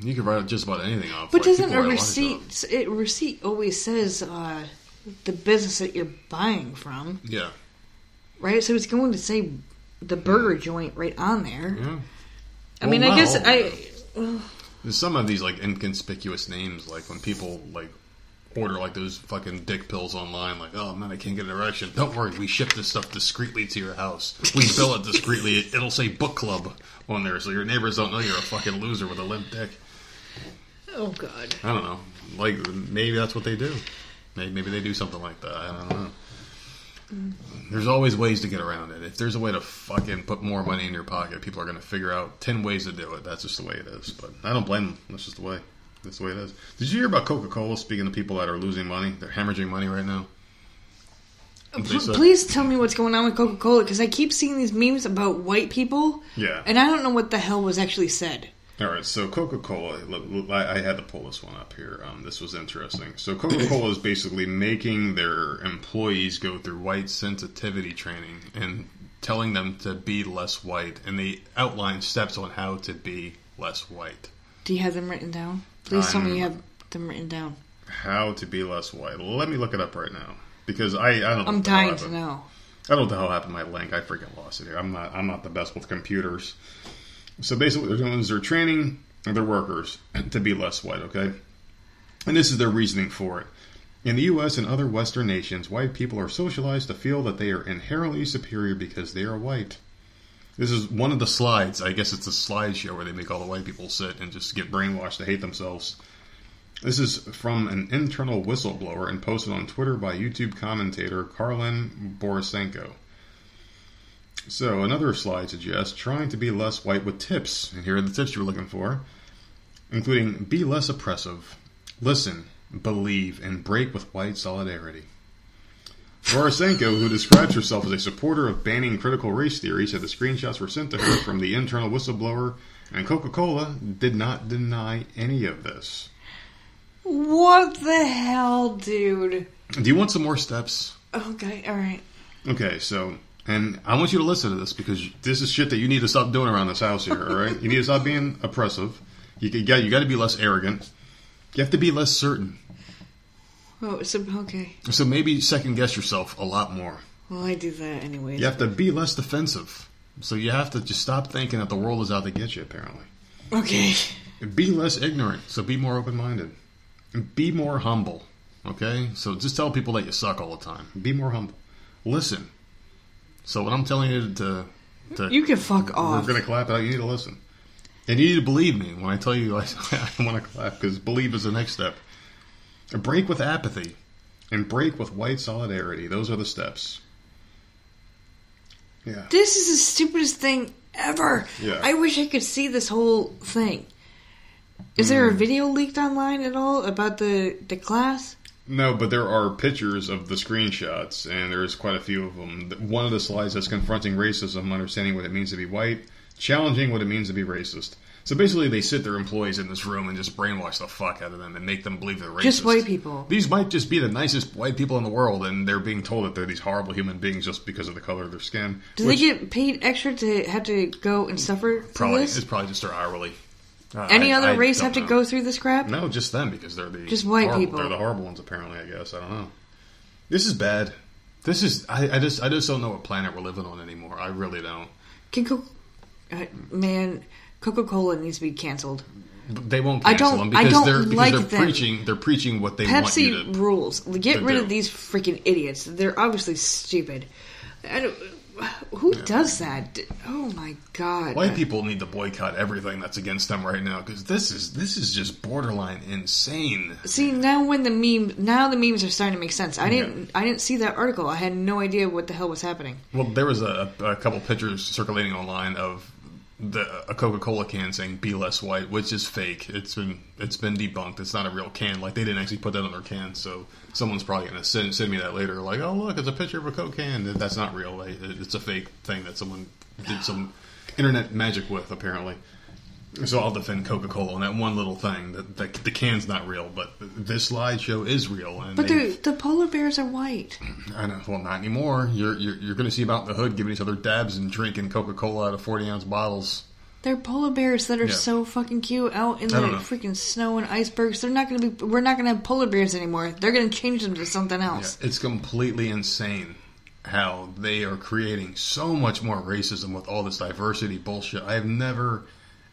You can write just about anything off. But Like, doesn't a write lot of receipt? stuff. It, receipt always says uh, the business that you're buying from, Yeah. right? So it's going to say the burger joint right on there. Yeah. I Well, mean, I guess I. them. There's some of these like inconspicuous names, like when people like order like those fucking dick pills online, like, oh man, I can't get an erection. Don't worry, we ship this stuff discreetly to your house. We bill it discreetly. It'll say book club on there, so your neighbors don't know you're a fucking loser with a limp dick. Oh God. I don't know. Like maybe that's what they do. Maybe, maybe they do something like that. I don't know. Mm. There's always ways to get around it. If there's a way to fucking put more money in your pocket, people are going to figure out ten ways to do it. That's just the way it is. But I don't blame them. That's just the way. That's the way it is. Did you hear about Coca Cola? Speaking to people that are losing money, they're hemorrhaging money right now. Uh, they said- uh, Please tell me what's going on with Coca Cola because I keep seeing these memes about white people, Yeah. and I don't know what the hell was actually said. All right, so Coca Cola, I I had to pull this one up here. Um, this was interesting. So Coca Cola is basically making their employees go through white sensitivity training and telling them to be less white, and they outline steps on how to be less white. Do you have them written down? Please tell me you have them written down. How to be less white. Let me look it up right now because I, I don't. I'm dying to know. I don't know how happened my link. I freaking lost it here. I'm not. I'm not the best with computers. So basically, what they're doing is they're training their workers to be less white. Okay, and this is their reasoning for it. In the U.S. and other Western nations, white people are socialized to feel that they are inherently superior because they are white. This is one of the slides. I guess it's a slideshow where they make all the white people sit and just get brainwashed to hate themselves. This is from an internal whistleblower and posted on Twitter by YouTube commentator Karlyn Borysenko. So, another slide suggests trying to be less white with tips. And here are the tips you're looking for, including be less oppressive, listen, believe, and break with white solidarity. Borysenko, who describes herself as a supporter of banning critical race theory, said the screenshots were sent to her from the internal whistleblower, and Coca Cola did not deny any of this. What the hell, dude? Do you want some more steps? Okay, all right. Okay, so, and I want you to listen to this because this is shit that you need to stop doing around this house here. All right, you need to stop being oppressive. You got you got to be less arrogant. You have to be less certain. Oh, so okay. So maybe second guess yourself a lot more. Well, I do that anyways. You have to be less defensive. So you have to just stop thinking that the world is out to get you. Apparently, Okay. be less ignorant. So be more open minded. Be more humble. Okay, so just tell people that you suck all the time. Be more humble. listen. So when I'm telling you to, to You can fuck off. we're gonna clap it out, you need to listen, and you need to believe me when I tell you I, I want to clap because believe is the next step. Break with apathy, and break with white solidarity. Those are the steps. Yeah. This is the stupidest thing ever. Yeah. I wish I could see this whole thing. Is there Hmm. a video leaked online at all about the the class? No, but there are pictures of the screenshots, and there's quite a few of them. One of the slides is confronting racism, understanding what it means to be white, challenging what it means to be racist. So basically, they sit their employees in this room and just brainwash the fuck out of them and make them believe they're racist. Just white people. These might just be the nicest white people in the world, and they're being told that they're these horrible human beings just because of the color of their skin. Do which they get paid extra to have to go and suffer probably it's probably just their hourly. Uh, Any I- other I race have to go through this crap? No, just them because they're the Just white horrible- people. They're the horrible ones, apparently. I guess I don't know. This is bad. This is I, I just I just don't know what planet we're living on anymore. I really don't. Can uh, man, Coca Cola needs to be canceled. But They won't I cancel don't- them I because don't they're because like they're them. preaching they're preaching what they want you Pepsi to. rules. Get rid do. of these freaking idiots. They're obviously stupid. I don't, who does that? Oh my god! White people need to boycott everything that's against them right now because this is this is just borderline insane. See now when the meme now the memes are starting to make sense. I didn't I didn't see that article. I had no idea what the hell was happening. Well, there was a, a couple pictures circulating online of the a Coca Cola can saying "Be less white," which is fake. It's been it's been debunked. It's not a real can. Like they didn't actually put that on their can. So someone's probably going to send send me that later. Like, oh look, it's a picture of a Coke can. That's not real. They, it's a fake thing that someone did some internet magic with apparently. So I'll defend Coca Cola on that one little thing. That the, the can's not real, but this slideshow is real. And But they- the the polar bears are white. I know. Well, not anymore. You're you're, you're going to see them out in the hood giving each other dabs and drinking Coca Cola out of forty ounce bottles. They're polar bears that are Yeah. so fucking cute out in the I don't know. freaking snow and icebergs. They're not going to be. We're not going to have polar bears anymore. They're going to change them to something Yeah, else. it's completely insane how they are creating so much more racism with all this diversity bullshit. I have never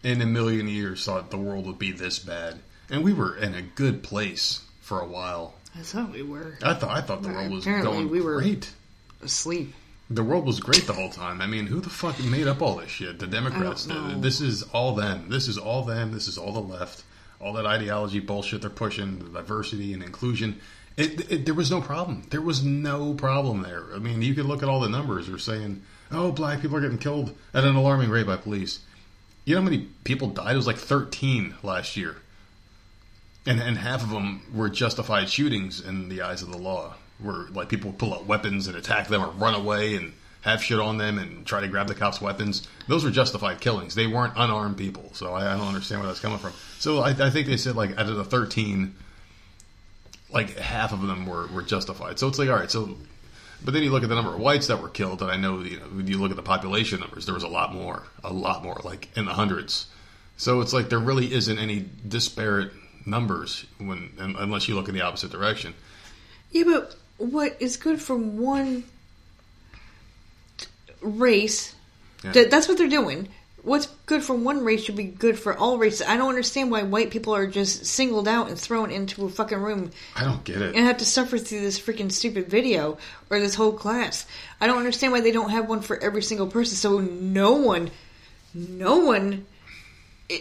in a million years thought the world would be this bad, and we were in a good place for a while. I thought we were I thought I thought the world was Apparently going we were- great. asleep. The world was great the whole time. I mean, who the fuck made up all this shit? The Democrats I don't did. know. This is all them. This is all them. This is all the left. All that ideology bullshit they're pushing, the diversity and inclusion. It, it, there was no problem. There was no problem there. I mean, you could look at all the numbers. They're saying, oh, black people are getting killed at an alarming rate by police. You know how many people died? It was like 13 last year. And, and half of them were justified shootings in the eyes of the law, where like people pull out weapons and attack them or run away and have shit on them and try to grab the cops' weapons. Those were justified killings. They weren't unarmed people. So I, I don't understand where that's coming from. So I, I think they said like out of the thirteen, like half of them were, were justified. So it's like all right. So, but then you look at the number of whites that were killed, and I know you know you look at the population numbers, there was a lot more, a lot more, like in the hundreds. So it's like there really isn't any disparate numbers when unless you look in the opposite direction. Yeah, but what is good for one race? Yeah. That, that's what they're doing. What's good for one race should be good for all races. I don't understand why white people are just singled out and thrown into a fucking room I don't get it. and have to suffer through this freaking stupid video or this whole class. I don't understand why they don't have one for every single person so no one, no one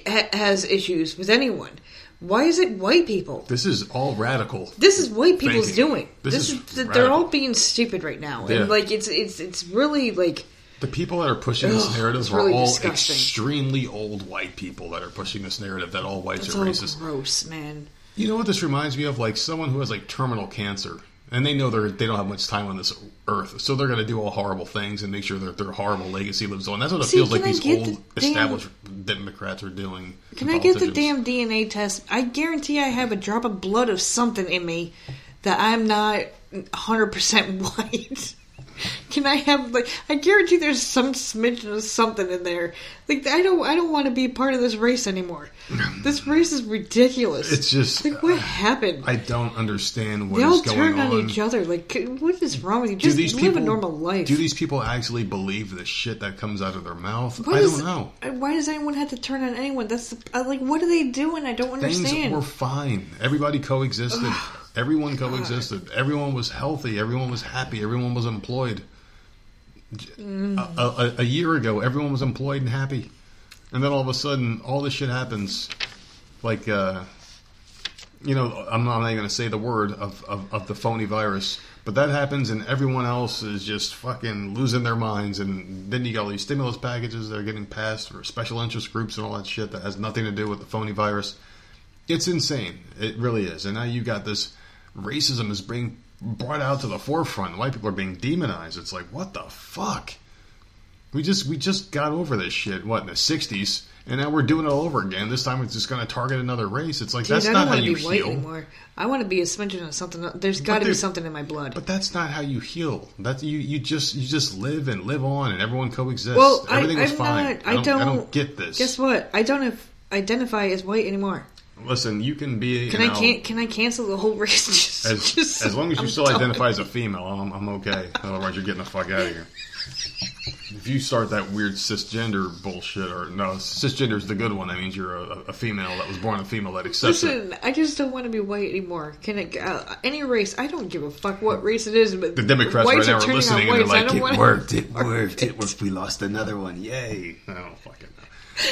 ha- has issues with anyone. Why is it white people? This is all radical. This is white people's Thinking. doing. This This, is is, they're all being stupid right now, Yeah. and like it's it's it's really like The people that are pushing this narrative it's are really all disgusting. extremely old white people that are pushing this narrative that all whites it's are all racist. gross, man. You know what this reminds me of? Like someone who has like terminal cancer, and they know they're they don't have much time on this earth, so they're going to do all horrible things and make sure that their horrible legacy lives on. That's what it See, feels like I these old the damn- established Democrats are doing. Can I get the damn DNA test? I guarantee I have a drop of blood of something in me that I'm not 100 percent white. Can I have like? I guarantee there's some smidgen of something in there. Like I don't, I don't want to be part of this race anymore. This race is ridiculous. It's just- like what happened? I don't understand what they is all going turn on. on each other. Like, what is wrong with you? Just these live people a normal life. Do these people actually believe the shit that comes out of their mouth? What I is- don't know. uh, Why does anyone have to turn on anyone? That's the, uh, like, what are they doing? I don't understand. Things understand. were fine. Everybody coexisted. Everyone coexisted. Everyone was healthy. Everyone was happy. Everyone was employed. Mm. A, a, a year ago, everyone was employed and happy, and then all of a sudden, all this shit happens. Like, uh, you know, I'm not, I'm not even going to say the word of, of, of the phony virus, but that happens, and everyone else is just fucking losing their minds. And then you got all these stimulus packages that are getting passed for special interest groups and all that shit that has nothing to do with the phony virus. It's insane. It really is. And now you got this racism is being brought out to the forefront. White people are being demonized. It's like, what the fuck? We just we just got over this shit. What in the '60s, and now we're doing it all over again. This time it's just going to target another race. It's like Dude, that's I not don't how want to you be white heal. anymore. I want to be a smidgen of something. There's got to be something in my blood. But that's not how you heal. That you you just you just live and live on, and everyone coexists. well, I, Everything was I'm fine. not. I don't, don't, I don't get this. Guess what? I don't have, identify as white anymore. Listen, you can be. Can you I can Can I cancel the whole race? Just, As, just- as long as you I'm still done. identify as a female, I'm, I'm okay. Otherwise, you're getting the fuck out of here. If you start that weird cisgender bullshit, or no, cisgender is the good one. That means you're a, a female that was born a female that accepts it. Listen, I just don't want to be white anymore. Can it uh, any race? I don't give a fuck what race it is. But The Democrats right now are listening and they're. Like, "It worked, it worked, it worked. We lost another one, yay!" I don't fucking.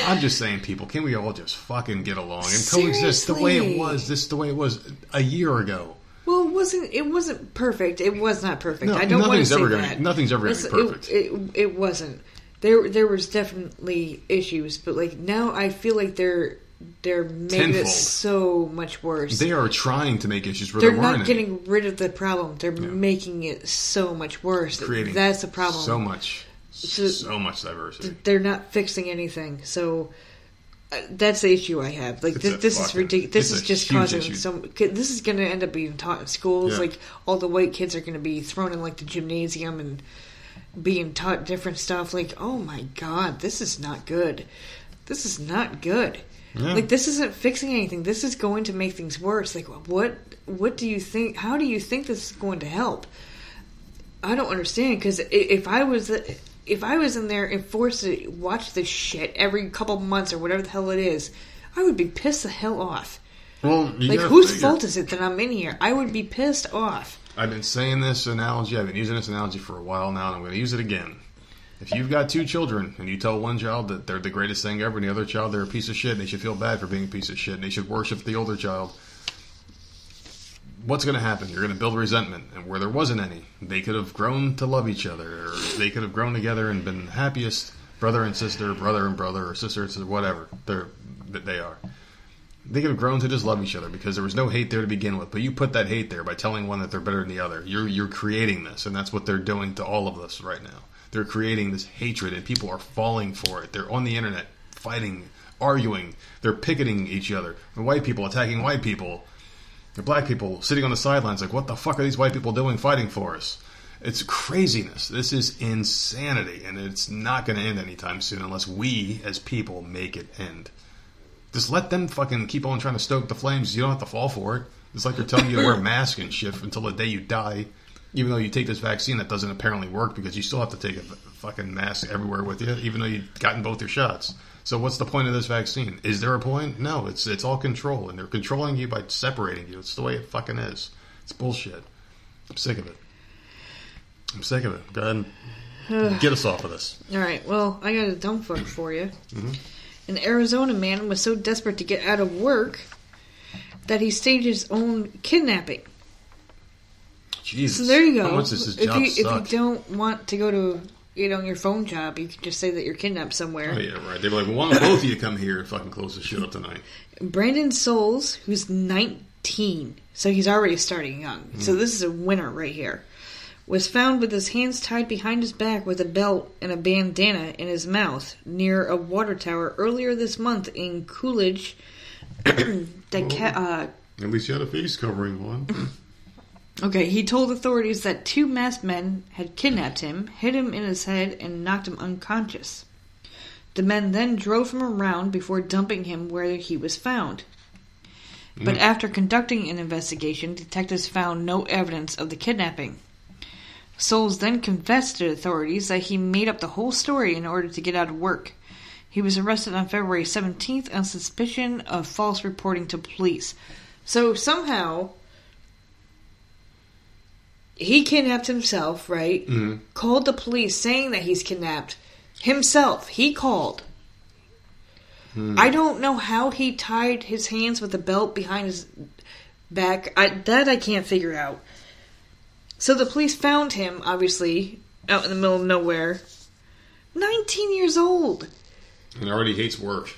I'm just saying, people, can we all just fucking get along and coexist the way it was? This the way it was a year ago. Well, it wasn't it wasn't perfect. It was not perfect. No, I don't want to say ever gonna- that. nothing's ever gonna be Listen, it- perfect. It, it, wasn't. There there was definitely issues, but like now I feel like they're they're making it so much worse. They are trying to make issues where They're not weren't any. getting rid of the problem. They're making it so much worse. creating That's the problem. So much, So- so much diversity. They're not fixing anything. So uh, that's the issue I have. Like It's this, this is ridiculous. This is just causing issue. some. This is going to end up being taught in schools. Yeah. Like all the white kids are going to be thrown in like the gymnasium and being taught different stuff. Like, oh my god, this is not good. This is not good. Yeah. Like this isn't fixing anything. This is going to make things worse. Like what? What do you think? How do you think this is going to help? I don't understand because if I was if I was in there and forced to watch this shit every couple months or whatever the hell it is, I would be pissed the hell off. Well, Like whose figure- fault is it that I'm in here? I would be pissed off. I've been saying this analogy. I've been using this analogy for a while now, and I'm going to use it again. If you've got two children and you tell one child that they're the greatest thing ever, and the other child they're a piece of shit, and they should feel bad for being a piece of shit, and they should worship the older child, what's going to happen? You're going to build resentment, and where there wasn't any, they could have grown to love each other, or they could have grown together and been happiest brother and sister, brother and brother, or sister and sister, whatever they're they are. They could have grown to just love each other because there was no hate there to begin with. But you put that hate there by telling one that they're better than the other. You're you're creating this, and that's what they're doing to all of us right now. They're creating this hatred, and people are falling for it. They're on the internet fighting, arguing. They're picketing each other. The white people attacking white people. The black people sitting on the sidelines, like, what the fuck are these white people doing fighting for us? It's craziness. This is insanity, and it's not going to end anytime soon unless we, as people, make it end. Just let them fucking keep on trying to stoke the flames. You don't have to fall for it. It's like they're telling you to wear a mask and shit until the day you die. Even though you take this vaccine, that doesn't apparently work because you still have to take a fucking mask everywhere with you, even though you've gotten both your shots. So what's the point of this vaccine? Is there a point? No, it's it's all control, and they're controlling you by separating you. It's the way it fucking is. It's bullshit. I'm sick of it. I'm sick of it. Go ahead and get us off of this. All right. Well, I got a dumb fuck for you. Mm-hmm. An Arizona man was so desperate to get out of work that he staged his own kidnapping. Jesus. So there you go. How much does his if job you if you don't want to go to you know your phone job, you can just say that you're kidnapped somewhere. Oh yeah, right. They were like, "Well, why don't both of you come here and fucking close this shit up tonight?" Brandon Soules, who's 19, so he's already starting young. Hmm. So this is a winner right here. Was found with his hands tied behind his back with a belt and a bandana in his mouth near a water tower earlier this month in Coolidge. Deca- uh, At least you had a face covering on. Okay, he told authorities that two masked men had kidnapped him, hit him in his head, and knocked him unconscious. The men then drove him around before dumping him where he was found. But mm-hmm. after conducting an investigation, detectives found no evidence of the kidnapping. Soules then confessed to authorities that he made up the whole story in order to get out of work. He was arrested on February 17th on suspicion of false reporting to police. So somehow he kidnapped himself, right? Mhm. Called the police saying that he's kidnapped himself. He called. I don't know how he tied his hands with a belt behind his back. I, that I can't figure out. So the police found him, obviously, out in the middle of nowhere. 19 years old. And already hates work.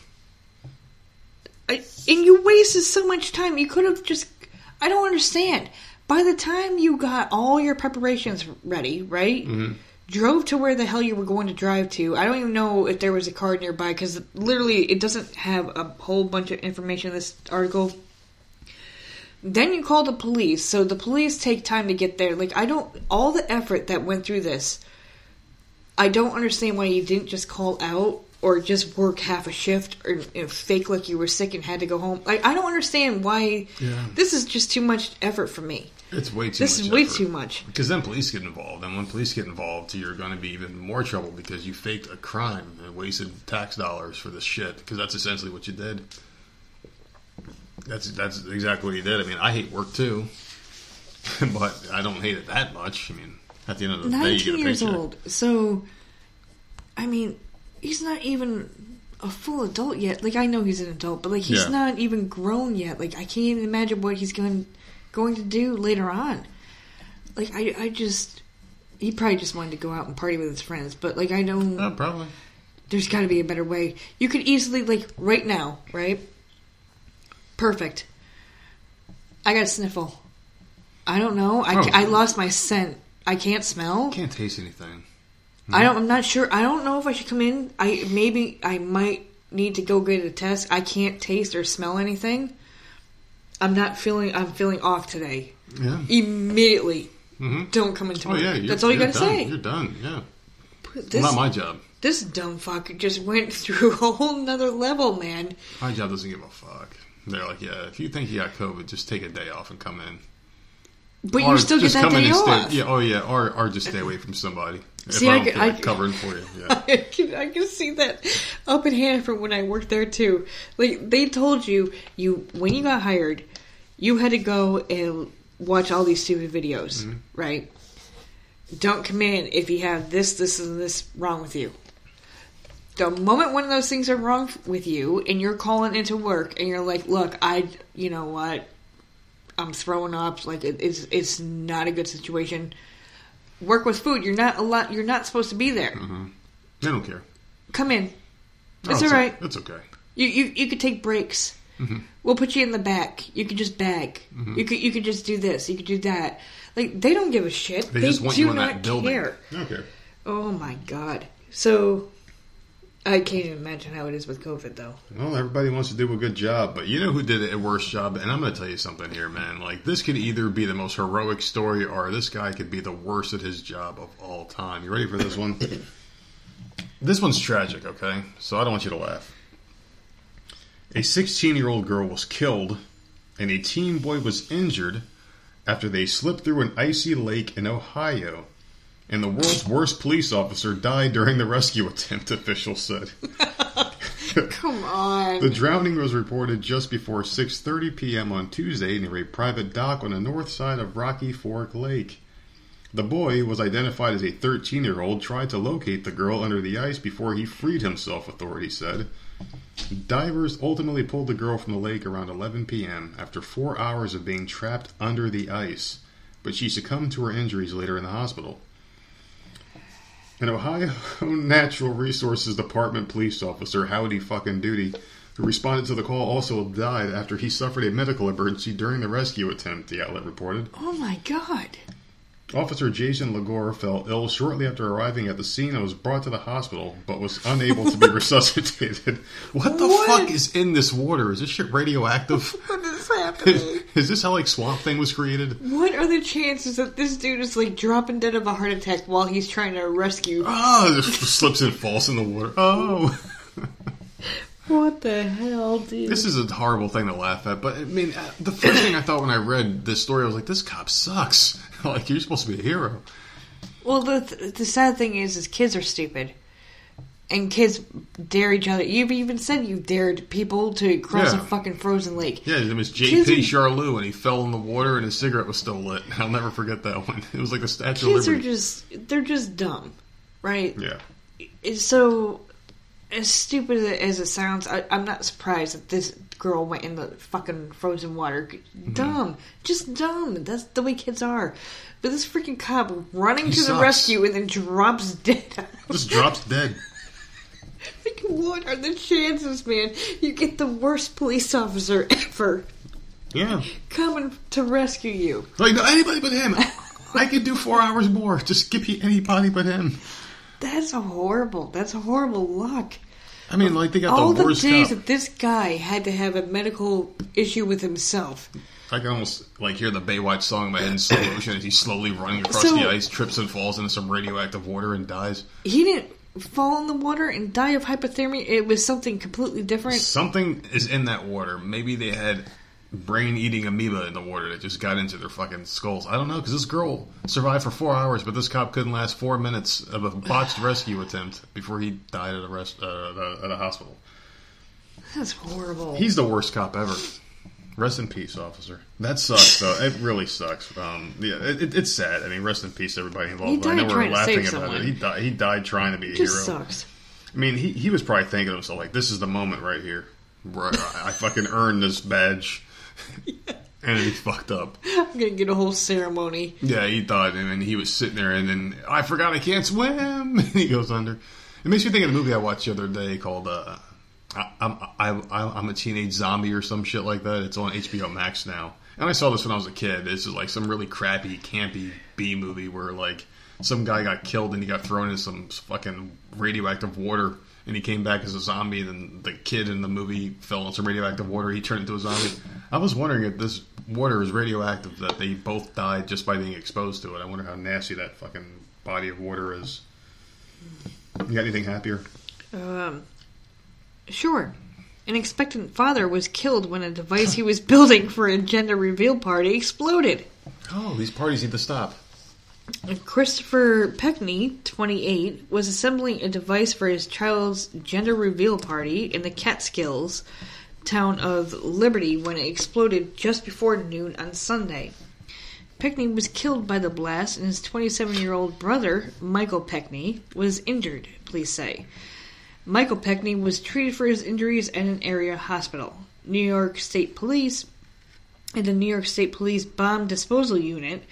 I, and you wasted so much time. You could have just. I don't understand. By the time you got all your preparations ready, right? Mm-hmm. Drove to where the hell you were going to drive to. I don't even know if there was a car nearby because literally it doesn't have a whole bunch of information in this article. Then you call the police, so the police take time to get there. Like, I don't. All the effort that went through this, I don't understand why you didn't just call out or just work half a shift or you know, fake like you were sick and had to go home. Like I don't understand why. Yeah. This is just too much effort for me. It's way too This much is way effort. too much. Because then police get involved, and when police get involved, you're going to be even more trouble because you faked a crime and wasted tax dollars for this shit. Because that's essentially what you did. That's that's exactly what you did. I mean, I hate work too, but I don't hate it that much. I mean, at the end of the day, you Nineteen get a years paycheck. old. So, I mean, he's not even a full adult yet. Like I know he's an adult, but like he's Yeah. not even grown yet. Like I can't even imagine what he's going going to do later on. Like I, I just. He probably just wanted to go out and party with his friends, but like I don't. Oh, probably. There's got to be a better way. You could easily, like, right now, right? Perfect. I got a sniffle. I don't know. I, Oh. I lost my scent. I can't smell. Can't taste anything. I don't. I'm not sure. I don't know if I should come in. I maybe I might need to go get a test. I can't taste or smell anything. I'm not feeling. I'm feeling off today. Yeah. Immediately, Mhm. don't come into Oh work. yeah. You're, That's all you gotta done. say. You're done. Yeah. This, Not my job. this dumb fuck just went through a whole nother level, man. My job doesn't give a fuck. They're like, yeah, if you think you got COVID, just take a day off and come in. But Or you still get that in day off. Stay, yeah, oh yeah, or or just stay away from somebody. If See, I I don't can- I like covering for you. Yeah. I can, I can see that up in hand from when I worked there too. Like they told you, you when you got hired, you had to go and watch all these stupid videos, Mm-hmm. right? Don't come in if you have this, this, and this wrong with you. The moment one of those things are wrong with you, and you're calling into work, and you're like, "Look, I, you know what, I'm throwing up. Like it, it's it's not a good situation." Work with food. You're not a lot. You're not supposed to be there. They don't care. Come in. Oh, It's all right. It's okay. You you you could take breaks. Mm-hmm. We'll put you in the back. You could just bag. You could you could just do this. You could do that. Like they don't give a shit. They, They, just want do you in not that building. care. Okay. Oh my god. So I can't even imagine how it is with COVID though. Well, everybody wants to do a good job, but you know who did a worse job? And I'm going to tell you something here, man. Like, this could either be the most heroic story or this guy could be the worst at his job of all time. You ready for this one? this one's tragic, okay? So I don't want you to laugh. A 16 year old girl was killed and a teen boy was injured after they slipped through an icy lake in Ohio. And the world's worst police officer died during the rescue attempt, officials said. Come on. The drowning was reported just before 6:30 p.m. on Tuesday near a private dock on the north side of Rocky Fork Lake. The boy was identified as a 13-year-old tried to locate the girl under the ice before he freed himself, authorities said. Divers ultimately pulled the girl from the lake around 11 p.m. after 4 hours of being trapped under the ice, but she succumbed to her injuries later in the hospital. An Ohio Natural Resources Department police officer, Howdy fucking Duty, who responded to the call, also died after he suffered a medical emergency during the rescue attempt, the outlet reported. oh my god. Officer Jason Lagore fell ill shortly after arriving at the scene and was brought to the hospital, but was unable to be resuscitated. What the What? fuck is in this water? Is this shit radioactive? What is happening? is this how like Swamp Thing was created? what are the chances that this dude is like dropping dead of a heart attack while he's trying to rescue? Oh, it slips and falls in the water. Oh. What the hell, dude? This is a horrible thing to laugh at, but I mean, uh, the first thing I thought when I read this story, I was like, "This cop sucks." like you're supposed to be a hero. Well, the the sad thing is, is kids are stupid, and kids dare each other. You've even said you dared people to cross Yeah. a fucking frozen lake. Yeah, his name was Kids J.P. are- Charlot, and he fell in the water, and his cigarette was still lit. I'll never forget that one. It was like the Statue Kids of are Liberty. just they're just dumb, right? yeah, It's so as stupid as it sounds, I, I'm not surprised that this girl went in the fucking frozen water. Mm-hmm. Dumb, just dumb. That's the way kids are. But this freaking cop running He to the rescue and then drops dead. just drops dead. Like, what are the chances, man? You get the worst police officer ever Yeah, coming to rescue you. like no, anybody but him. I could do four hours more. Just skip anybody but him. That's a horrible. That's a horrible luck. I mean, like they got All the the worst days cop. that this guy had to have a medical issue with himself. I can almost like hear the Baywatch song in my head in slow motion as he's slowly running across So- the ice, trips and falls into some radioactive water and dies. He didn't fall in the water and die of hypothermia. It was something completely different. Something is in that water. Maybe they had brain-eating amoeba in the water that just got into their fucking skulls. I don't know because this girl survived for four hours, but this cop couldn't last four minutes of a botched rescue attempt before he died at a rest uh, at a- hospital. That's horrible. He's the worst cop ever. Rest in peace, officer. That sucks, though. It really sucks. Um, yeah, it, it, it's sad. I mean, rest in peace, everybody involved. He I know died we're trying to laughing save about someone. it. He died. He died trying to be a it just hero. sucks. I mean, he, he was probably thinking to himself, like, this is the moment right here where I, I fucking earned this badge. and he fucked up. I'm gonna get a whole ceremony. Yeah, he thought, and then he was sitting there, and then I forgot I can't swim. And he goes under. It makes me think of the movie I watched the other day called uh, I, I'm I, I, I'm a teenage zombie or some shit like that. It's on HBO Max now, and I saw this when I was a kid. This is like some really crappy, campy B movie where like some guy got killed and he got thrown in some fucking radioactive water. And he came back as a zombie, and then the kid in the movie fell into some radioactive water. He turned into a zombie. I was wondering if this water is radioactive, that they both died just by being exposed to it. I wonder how nasty that fucking body of water is. You got anything happier? Um, sure. An expectant father was killed when a device he was building for a gender reveal party exploded. Oh, these parties need to stop. Christopher Pekny, 28, was assembling a device for his child's gender reveal party in the Catskills town of Liberty when it exploded just before noon on Sunday. Pekny was killed by the blast, and his 27 year old brother, Michael Pekny, was injured, police say. Michael Pekny was treated for his injuries at an area hospital. New York State Police and the New York State Police Bomb Disposal Unit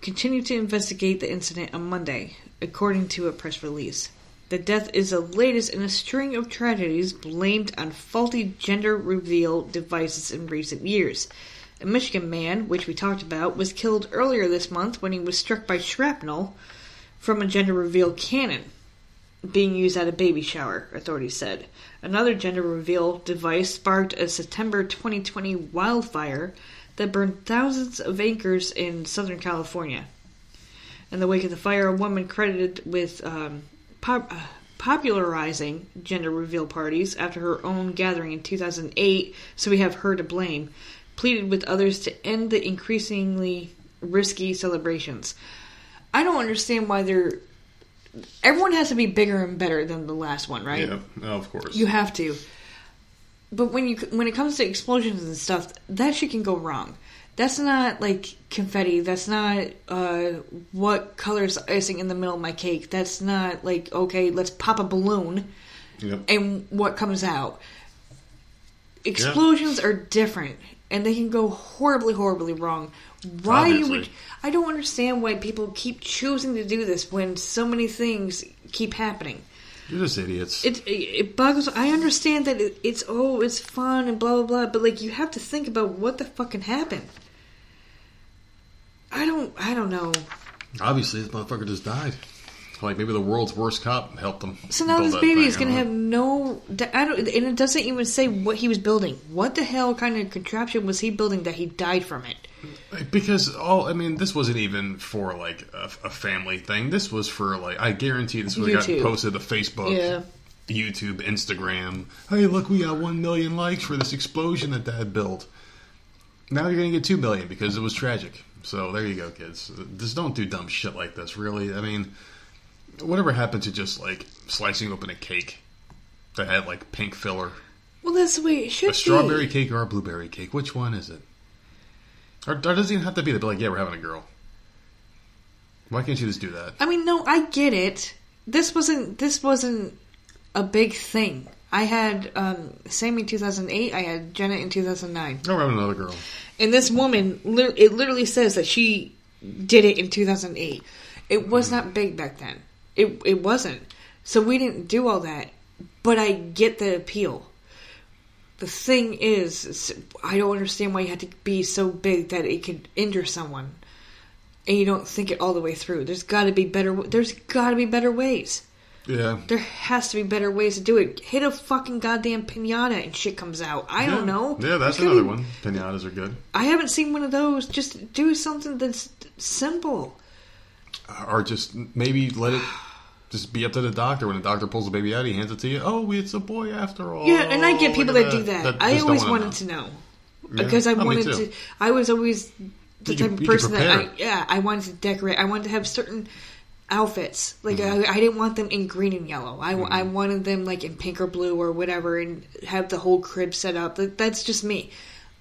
continued to investigate the incident on Monday, according to a press release. The death is the latest in a string of tragedies blamed on faulty gender reveal devices in recent years. A Michigan man, which we talked about, was killed earlier this month when he was struck by shrapnel from a gender reveal cannon being used at a baby shower, authorities said. Another gender reveal device sparked a September 2020 wildfire that burned thousands of acres in Southern California. In the wake of the fire, a woman credited with um, pop- uh, popularizing gender reveal parties after her own gathering in 2008, so we have her to blame, pleaded with others to end the increasingly risky celebrations. I don't understand why they're. Everyone has to be bigger and better than the last one, right? Yeah, of course. You have to. But when you when it comes to explosions and stuff, that shit can go wrong. That's not like confetti. That's not uh, what color's icing in the middle of my cake. That's not like okay, let's pop a balloon Yep. and what comes out. Explosions are different, and they can go horribly, horribly wrong. Why you would? I don't understand why people keep choosing to do this when so many things keep happening. You're just idiots. It it boggles. I understand that it, it's oh it's fun and blah blah blah, but like you have to think about what the fucking happened. I don't I don't know. Obviously, this motherfucker just died. Like maybe the world's worst cop helped him. So now this baby is going to have no. I don't, and it doesn't even say what he was building. What the hell kind of contraption was he building that he died from it? Because all I mean, this wasn't even for like a, a family thing. This was for like I guarantee this would have gotten posted to Facebook, Yeah. YouTube, Instagram. Hey, look, we got one million likes for this explosion that Dad built. Now you're gonna get two million because it was tragic. So there you go, kids. Just don't do dumb shit like this. Really, I mean, whatever happened to just like slicing open a cake that had like pink filler? Well, that's the way it should A strawberry cake or a blueberry cake? Which one is it? Or, or does it even have to be? They'd be like, yeah, we're having a girl. Why can't you just do that? I mean, no, I get it. This wasn't. This wasn't a big thing. I had um, Sammy in 2008. I had Jenna in 2009. Oh, we're having another girl. And this woman, it literally says that she did it in 2008. It was not big back then. It it wasn't. So we didn't do all that. But I get the appeal. The thing is, is I don't understand why you had to be so big that it could injure someone, and you don't think it all the way through. There's got to be better. There's got to be better ways. Yeah. There has to be better ways to do it. Hit a fucking goddamn pinata and shit comes out. I don't know. Yeah, that's another be- one. Pinatas are good. I haven't seen one of those. Just do something that's simple. Or just maybe let it just be up to the doctor. When the doctor pulls the baby out, he hands it to you. Oh, it's a boy after all. Yeah, and I get people that do that. That I always wanted to know Yeah. because I Oh, wanted to. I was always the You type of person that I, yeah, I wanted to decorate. I wanted to have certain outfits. Like Mm-hmm. I, I didn't want them in green and yellow. I, I wanted them like in pink or blue or whatever, and have the whole crib set up. Like, That's just me.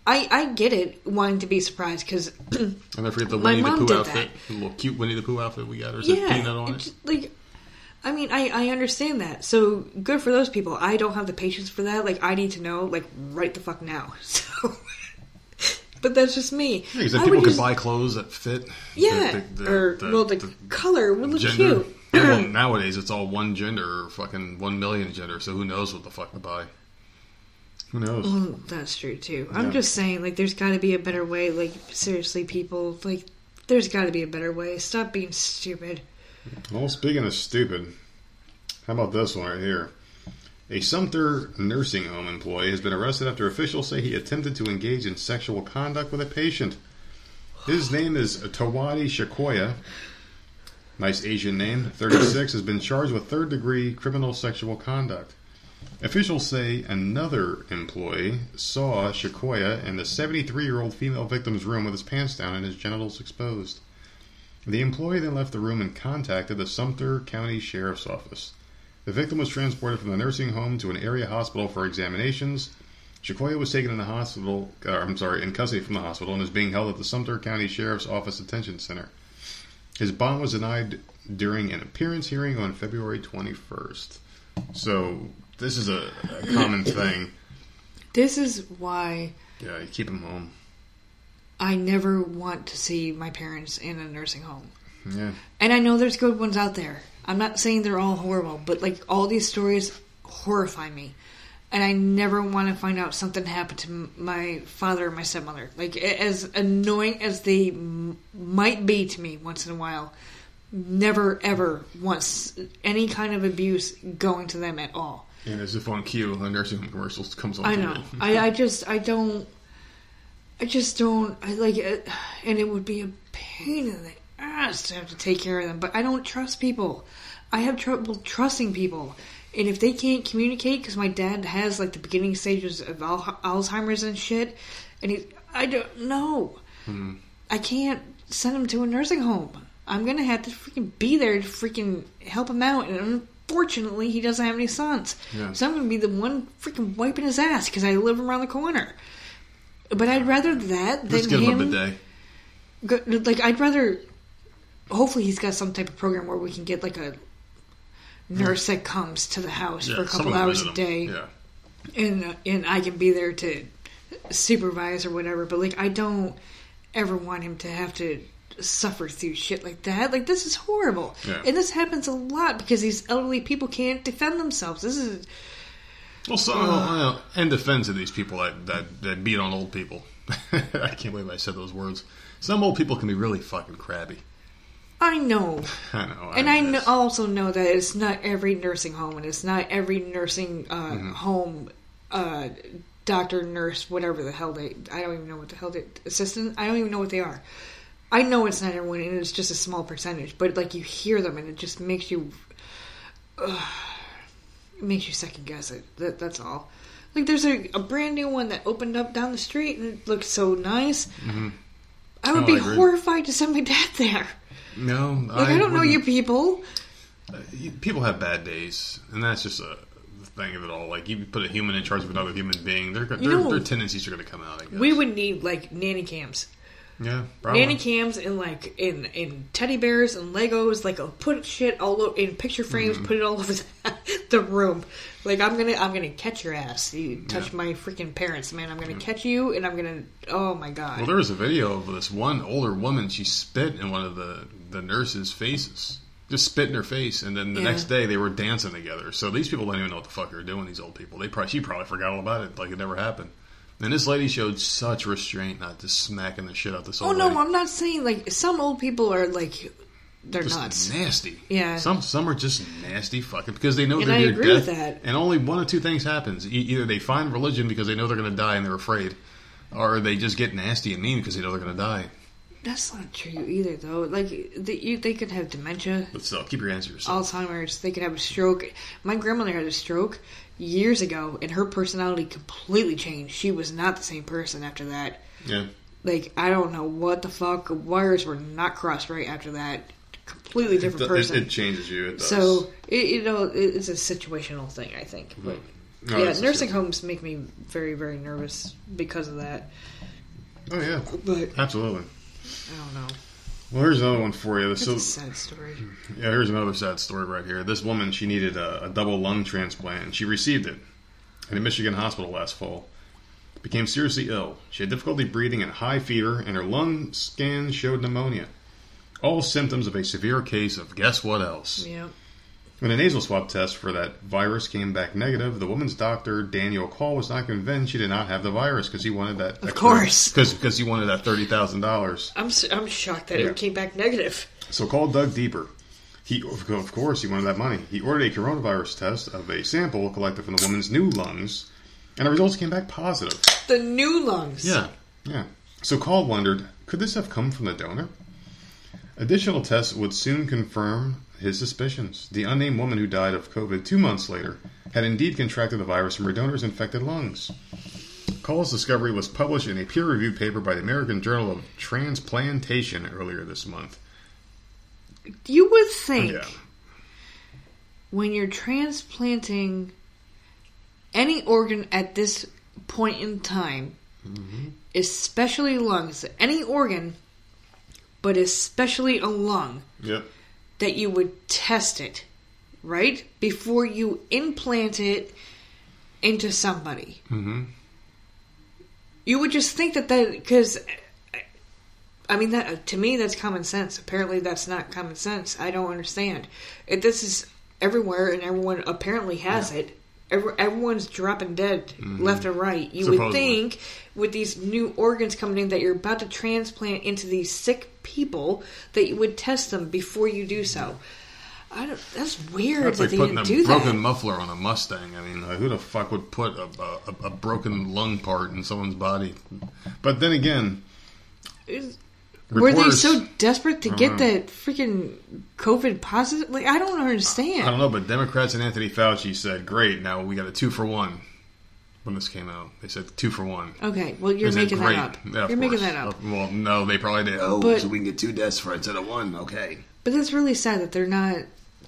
I, I get it wanting to be surprised because And I forget the Winnie the Pooh outfit. The little cute Winnie the Pooh outfit we got. Or yeah, peanut on it? like I mean, I I understand that. So good for those people. I don't have the patience for that. Like I need to know like right the fuck now. So, but that's just me. Because I then people can just- buy clothes that fit. Yeah, the- the- or the- well, the, color would look gender. cute. Yeah, well, nowadays it's all one gender or fucking one million gender. So who knows what the fuck to buy? Who knows? Mm, That's true too. Yeah. I'm just saying, like, there's got to be a better way. Like, seriously, people, like, there's got to be a better way. Stop being stupid. Well, speaking of stupid, how about this one right here? A Sumter nursing home employee has been arrested after officials say he attempted to engage in sexual conduct with a patient. His name is Tawadi Shakoya. Nice Asian name. 36 has been charged with third degree criminal sexual conduct. Officials say another employee saw Shakoya in the 73 year old female victim's room with his pants down and his genitals exposed. The employee then left the room and contacted the Sumter County Sheriff's Office. The victim was transported from the nursing home to an area hospital for examinations. Shakoya was taken in the hospital, uh, I'm sorry, in custody from the hospital and is being held at the Sumter County Sheriff's Office Detention Center. His bond was denied during an appearance hearing on February 21st. So, this is a, a common thing. This is why Yeah, you keep them home. I never want to see my parents in a nursing home. Yeah. And I know there's good ones out there. I'm not saying they're all horrible, but like all these stories horrify me. And I never want to find out something happened to my father or my stepmother. Like as annoying as they m- might be to me once in a while, never ever wants any kind of abuse going to them at all. And as if on cue, the nursing home commercials comes on. I know. I, I just I don't. I just don't. I like it, and it would be a pain in the ass to have to take care of them. But I don't trust people. I have trouble trusting people, and if they can't communicate, because my dad has like the beginning stages of Al- Alzheimer's and shit, and he, I don't know. Hmm. I can't send him to a nursing home. I'm gonna have to freaking be there to freaking help him out, and unfortunately, he doesn't have any sons. Yeah. So I'm gonna be the one freaking wiping his ass because I live around the corner. But I'd rather that than Let's give him him. go, like I'd rather. Hopefully, he's got some type of program where we can get like a nurse that comes to the house for a couple hours a day Yeah. and and I can be there to supervise or whatever. But like, I don't ever want him to have to suffer through shit like that. Like, this is horrible, Yeah. and this happens a lot because these elderly people can't defend themselves. This is Well, so well, in defense of these people that, that, that beat on old people, I can't believe I said those words. Some old people can be really fucking crabby. I know, I know. and I also know that it's not every nursing home, and it's not every nursing uh, Mm-hmm. home. Uh, doctor, nurse, whatever the hell they. I don't even know what the hell they. Assistant. I don't even know what they are. I know it's not everyone, and it's just a small percentage. But like you hear them, and it just makes you. Uh, it makes you second guess it. That, that's all. Like there's a, a brand new one that opened up down the street, and it looks so nice. I would Oh, be I horrified to send my dad there. No, Like I, don't know wouldn't- you people. you- People have bad days, and that's just a thing of it all. Like you put a human in charge of another human being, their their, know- their tendencies are going to come out. I guess. We would need like nanny cams, yeah, probably. nanny cams, and like in in teddy bears and Legos. Like put shit all over in picture frames, Mm-hmm. put it all over the, the room. Like I'm gonna I'm gonna catch your ass. You touch my freaking parents, man. I'm gonna catch you, and I'm gonna. Oh my god. Well, there was a video of this one older woman. She spit in one of the the nurses' faces. Just spit in her face, and then the Yeah. next day they were dancing together. So these people don't even know what the fuck they're doing. These old people, they probably she probably forgot all about it, like it never happened. And this lady showed such restraint, not just smacking the shit out this oh no, lady. I'm not saying like some old people are like they're just nuts. nasty. Yeah. Some some are just nasty fucking because they know And they're I near agree death. with that. And only one of two things happens: e- either they find religion because they know they're going to die and they're afraid, or they just get nasty and mean because they know they're going to die. That's not true either, though. Like they, you, they could have dementia. But still, keep your answers. Alzheimer's, they could have a stroke. My grandmother had a stroke years ago, and her personality completely changed. She was not the same person after that. yeah. Like, I don't know what the fuck. Wires were not crossed right after that. Completely different It, person. it changes you. It does. so, it, you know, it, it's a situational thing, I think. Mm-hmm. But, No, yeah, nursing homes make me very, very nervous because of that. oh yeah, But, absolutely. I don't know. Well, here's another one for you. It's So, a sad story. yeah, here's another sad story right here. This woman, she needed a, a double lung transplant, and she received it at a Michigan hospital last fall. Became seriously ill. She had difficulty breathing and high fever, and her lung scans showed pneumonia. All symptoms of a severe case of guess what else? Yeah. When a nasal swab test for that virus came back negative, the woman's doctor, Daniel Kaul, was not convinced she did not have the virus because he wanted that. Of course. Because he wanted that $30,000. I'm, I'm shocked that Yeah. it came back negative. So Kaul dug deeper. He, of course, he wanted that money. He ordered a coronavirus test of a sample collected from the woman's new lungs, and the results came back positive. The new lungs. Yeah, yeah. So Kaul wondered, could this have come from the donor? Additional tests would soon confirm his suspicions. The unnamed woman who died of COVID two months later had indeed contracted the virus from her donor's infected lungs. Kaul's discovery was published in a peer-reviewed paper by the American Journal of Transplantation earlier this month. You would think Yeah. when you're transplanting any organ at this point in time, mm-hmm. especially lungs, any organ, but especially a lung, Yep. That you would test it, right? Before you implant it into somebody. Mm-hmm. You would just think that that because I mean that to me that's common sense. Apparently that's not common sense. I don't understand. It, this is everywhere and everyone apparently has it. Every, everyone's dropping dead mm-hmm. left and right. You would think with these new organs coming in that you're about to transplant into these sick people that you would test them before you do so. I don't. That's weird That's that like they putting didn't a do broken that. muffler on a Mustang. I mean, who the fuck would put a, a, a broken lung part in someone's body? But then again, Were they so desperate to get know. that freaking COVID positive? Like, I don't understand. I don't know, but Democrats and Anthony Fauci said, "Great, now we got a two for one." When this came out, they said two for one. Okay, well, you're They said, making that up. Yeah, you're making that up. Uh, well, no, they probably did. Oh, But- so we can get two deaths for instead of one. Okay. But that's really sad that they're not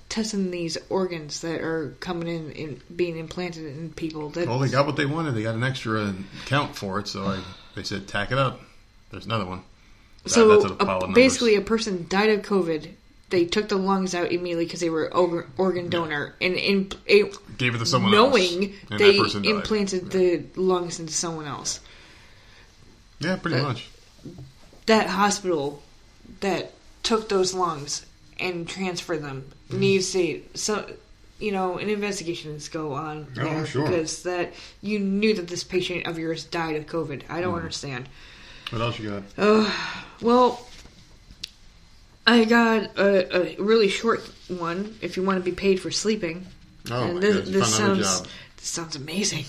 testing these organs that are coming in and being implanted in people. That Well, they got what they wanted. They got an extra count for it, so I, they said, "Tack it up." There's another one. So a basically, a person died of COVID. They took the lungs out immediately because they were organ, organ donor, and in, gave it to someone else, knowing and they that person died. implanted the lungs into someone else. Yeah, pretty that- much. that hospital that took those lungs and transferred them Mm-hmm. needs to so you know an investigation needs to go on Oh, there sure. because that you knew that this patient of yours died of COVID. I Mm-hmm. don't understand. What else you got? Oh, Well, I got a, a really short one. If you want to be paid for sleeping, Oh and my this, goodness, this sounds this sounds amazing.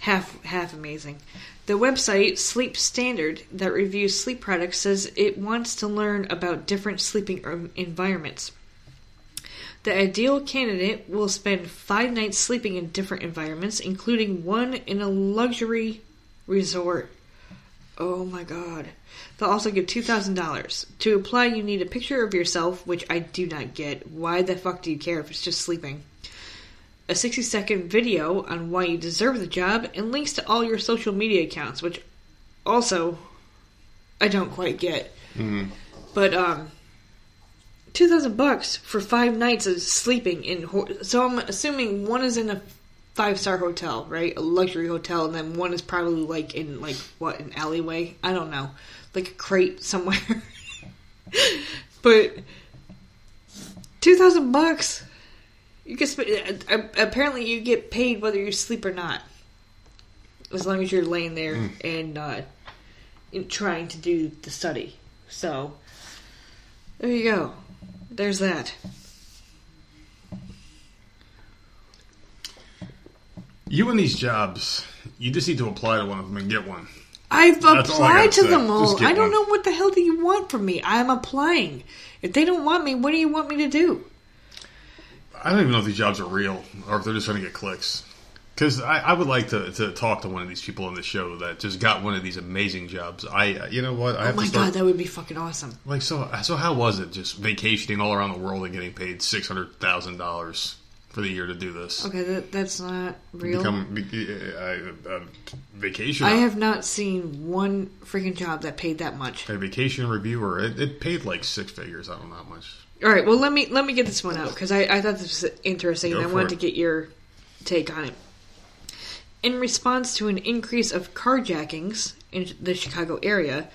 Half half amazing. The website Sleep Standard that reviews sleep products says it wants to learn about different sleeping um, environments. The ideal candidate will spend five nights sleeping in different environments, including one in a luxury resort. Oh my god. They'll also give $2,000. To apply, you need a picture of yourself, which I do not get. Why the fuck do you care if it's just sleeping? A 60 second video on why you deserve the job, and links to all your social media accounts, which also I don't quite get. But, um, 2000 bucks for five nights of sleeping in ho- so i'm assuming one is in a five star hotel right? A luxury hotel and then one is probably like in like what an alleyway? I don't know. Like a crate somewhere. But 2000 bucks. You can spend uh, apparently you get paid whether you sleep or not as long as you're laying there and uh trying to do the study. So there you go. There's that. You and these jobs, you just need to apply to one of them and get one. I've That's all I applied gotta to say. them all. Get I don't know what the hell do you want from me. I'm applying. If they don't want me, what do you want me to do? I don't even know if these jobs are real or if they're just trying to get clicks. Because I, I would like to, to talk to one of these people on the show that just got one of these amazing jobs. I, uh, you know what? I Oh have my to start, god, that would be fucking awesome. Like so, so how was it? Just vacationing all around the world and getting paid six hundred thousand dollars for the year to do this. Okay, that, that's not real. Become be- uh, uh, vacation. I have not seen one freaking job that paid that much. a vacation reviewer. It, it paid like six figures. I don't know how much. All right, well let me let me get this one out because I, I thought this was interesting Go and I wanted it. to get your take on it. In response to an increase of carjackings in the Chicago area,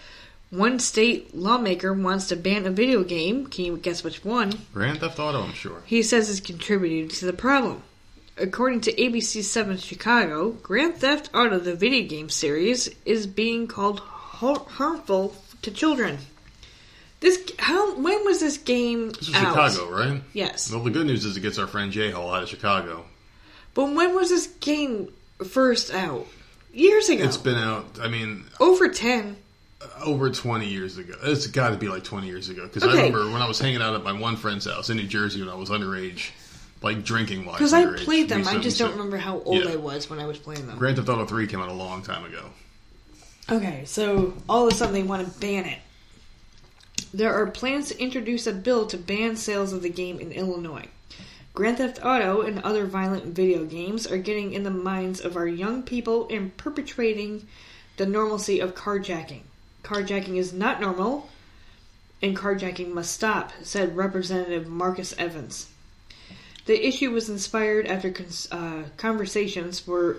one state lawmaker wants to ban a video game. Can you guess which one? Grand Theft Auto, I'm sure. He says it's contributing to the problem. According to ABC 7 Chicago, Grand Theft Auto, the video game series, is being called harmful to children. This how when was this game This is out? Chicago, right? Yes. Well, the good news is it gets our friend J Hall out of Chicago. But when was this game first out? Years ago. It's been out. I mean, over 10. Over 20 years ago. It's got to be like 20 years ago because Okay. I remember when I was hanging out at my one friend's house in New Jersey when I was underage, like drinking wise. Because I played them, I just don't remember how old Yeah. I was when I was playing them. Grand Theft Auto 3 came out a long time ago. Okay, so all of a sudden they want to ban it. There are plans to introduce a bill to ban sales of the game in Illinois. Grand Theft Auto and other violent video games are getting in the minds of our young people and perpetrating the normalcy of carjacking. Carjacking is not normal, and carjacking must stop, said Representative Marcus Evans. The issue was inspired after cons- uh, conversations were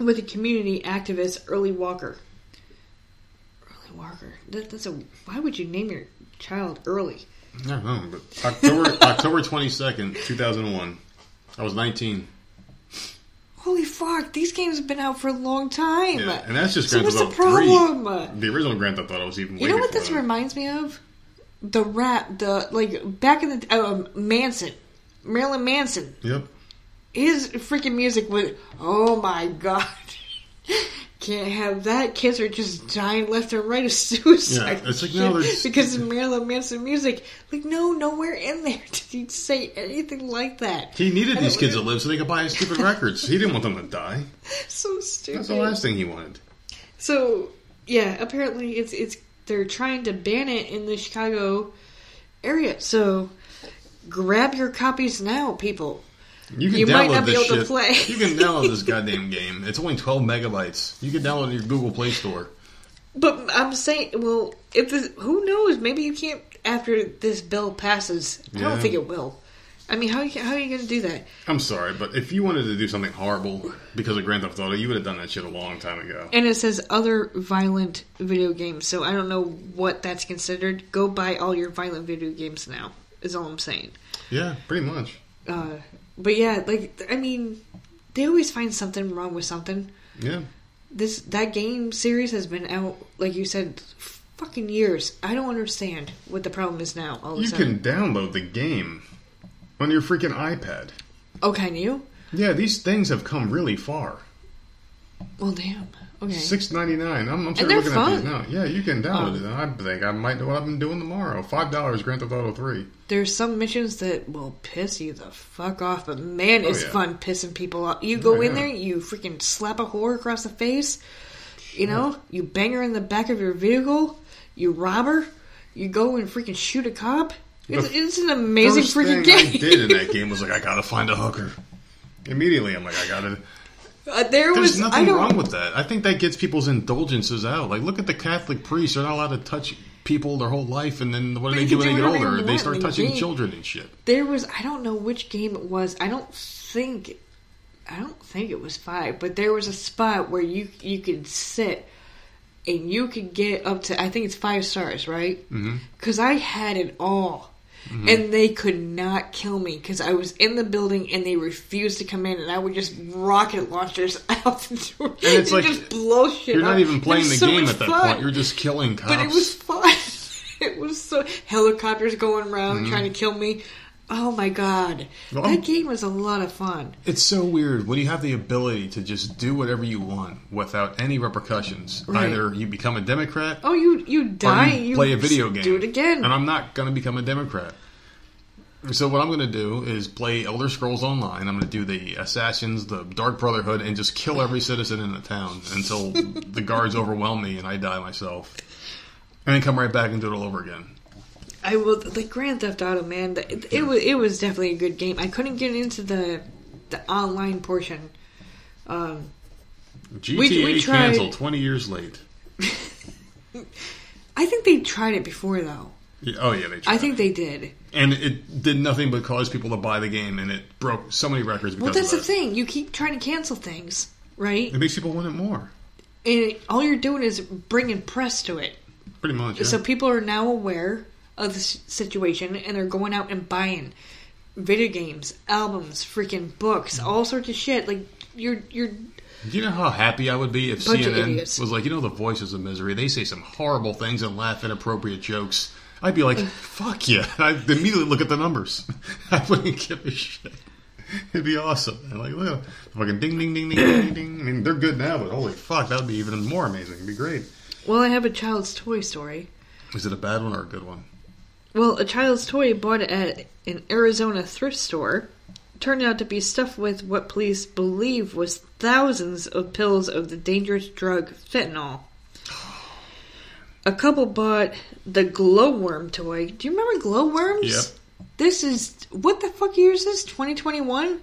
with the community activist Early Walker. Early Walker. That, that's a. Why would you name your child Early? I don't know, but October October 22nd, 2001. I was 19. Holy fuck! These games have been out for a long time. Yeah, and that's just so Grand Theft the Auto 3. problem? The original Grand Theft Auto was even You know what this that. reminds me of? The rap, the like back in the uh, Manson, Marilyn Manson. Yep. His freaking music was. Oh my god! Can't have that. Kids are just dying left and right of suicide. Yeah, it's like, no, because of Marilyn Manson music. Like, no, nowhere in there did he say anything like that. He needed I these kids to live so they could buy his stupid records. He didn't want them to die. So stupid. That's the last thing he wanted. So yeah, apparently it's it's they're trying to ban it in the Chicago area. So grab your copies now, people. You can You download might not be this able to play. You can download this goddamn game. It's only 12 megabytes. You can download it in your Google Play Store. But I'm saying, well, if this, who knows? Maybe you can't after this bill passes. I Yeah. don't think it will. I mean, how you- how are you going to do that? I'm sorry, but if you wanted to do something horrible because of Grand Theft Auto, you would have done that shit a long time ago. And it says other violent video games, so I don't know what that's considered. Go buy all your violent video games now. Is all I'm saying. Yeah, pretty much. Uh, but yeah, like I mean, they always find something wrong with something. Yeah. This that game series has been out, like you said, fucking years. I don't understand what the problem is now. All of a You can download the game on your freaking iPad. Oh, can you? Yeah, these things have come really far. Well, damn. Okay. Six ninety nine. I'm, I'm sure looking at these now. Yeah, you can download Oh. it. I think I might know what I've been doing tomorrow. Five dollars, Grand Theft Auto Three. There's some missions that will piss you the fuck off, but man, Oh, it's yeah. fun pissing people off. You go Oh, in yeah. there, you freaking slap a whore across the face. You know, you bang her in the back of your vehicle. You rob her. You go and freaking shoot a cop. It's, it's an amazing freaking game. I did in that game was like, I gotta find a hooker. Immediately, I'm like, I gotta. Uh, there There's was nothing wrong with that. I think that gets people's indulgences out. Like, look at the Catholic priests; they're not allowed to touch people their whole life, and then what do they do when they get older? you They start touching children and shit. there was I don't know which game it was. I don't think I don't think it was five, but there was a spot where you you could sit and you could get up to I think it's five stars, right? Because I had it all. Mm-hmm. And they could not kill me because I was in the building and they refused to come in, and I would just rocket launchers out the door and it's like, just blow shit. You're not even playing the so game at that fun. point. You're just killing cops. But it was fun. It was so helicopters going around mm-hmm. trying to kill me. Oh my god, Well, that game was a lot of fun. It's so weird when you have the ability to just do whatever you want without any repercussions. Right. Either you become a Democrat Oh, you you die, you, you play a video game. Do it again. And I'm not going to become a Democrat. So what I'm going to do is play Elder Scrolls Online. I'm going to do the Assassins, the Dark Brotherhood, and just kill every citizen in the town until the guards overwhelm me and I die myself. And then come right back and do it all over again. I will. The Grand Theft Auto, man, it, it was it was definitely a good game. I couldn't get into the the online portion. Um, GTA we tried- canceled 20 years late. I think they tried it before though. Yeah, Oh yeah, they tried. I think they did. and it did nothing but cause people to buy the game, and it broke so many records because Well, that's the thing. You keep trying to cancel things, right? It makes people want it more. And all you're doing is bringing press to it. Pretty much. Yeah. So people are now aware of the situation and they're going out and buying video games, albums, freaking books, mm-hmm. all sorts of shit. Like you're you're Do you know how happy I would be if CNN was like, you know, the voices of misery? They say some horrible things and laugh inappropriate jokes. I'd be like, fuck yeah. I'd immediately look at the numbers. I wouldn't give a shit. It'd be awesome. And like, look, fucking ding, ding, ding, ding, ding, ding. I mean, they're good now, but holy fuck, that would be even more amazing. It'd be great. well, I have a child's toy story. Is it a bad one or a good one? Well, a child's toy bought at an Arizona thrift store turned out to be stuffed with what police believe was thousands of pills of the dangerous drug fentanyl. A couple bought the glowworm toy. Do you remember glowworms? Yep. This is what the fuck year is this? 2021?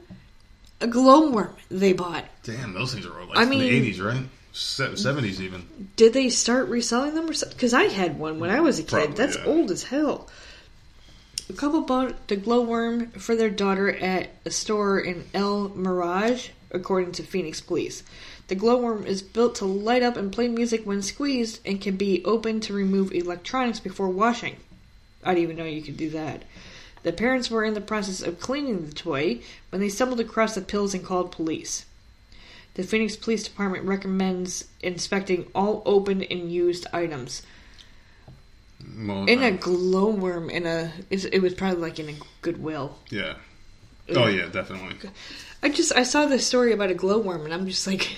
A glowworm they bought. Damn, those things are like I from the mean- 80s, right? 70s even. Did they start reselling them or something? Because I had one when I was a kid. Probably, That's yeah. old as hell. A couple bought the glowworm for their daughter at a store in El Mirage, according to Phoenix police. The glowworm is built to light up and play music when squeezed and can be opened to remove electronics before washing. I didn't even know you could do that. The parents were in the process of cleaning the toy when they stumbled across the pills and called police. The Phoenix Police Department recommends inspecting all opened and used items. In a glowworm, in a it was probably like in a Goodwill. yeah. Oh, yeah, definitely. I just I saw this story about a glowworm, and I'm just like,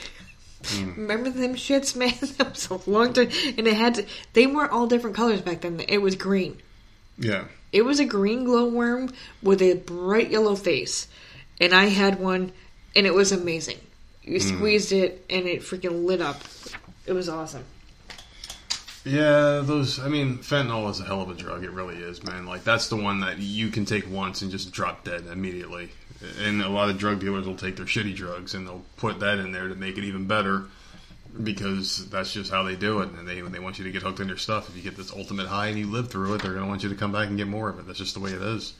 Hmm. remember them shits, man? that was a long time, and it had to, they weren't all different colors back then. It was green. Yeah. It was a green glowworm with a bright yellow face, and I had one, and it was amazing. You Hmm. squeezed it, and it freaking lit up. It was awesome. Yeah, those. I mean, fentanyl is a hell of a drug. It really is, man. Like that's the one that you can take once and just drop dead immediately. And a lot of drug dealers will take their shitty drugs and they'll put that in there to make it even better because that's just how they do it. And they they want you to get hooked on their stuff. If you get this ultimate high and you live through it, they're going to want you to come back and get more of it. That's just the way it is.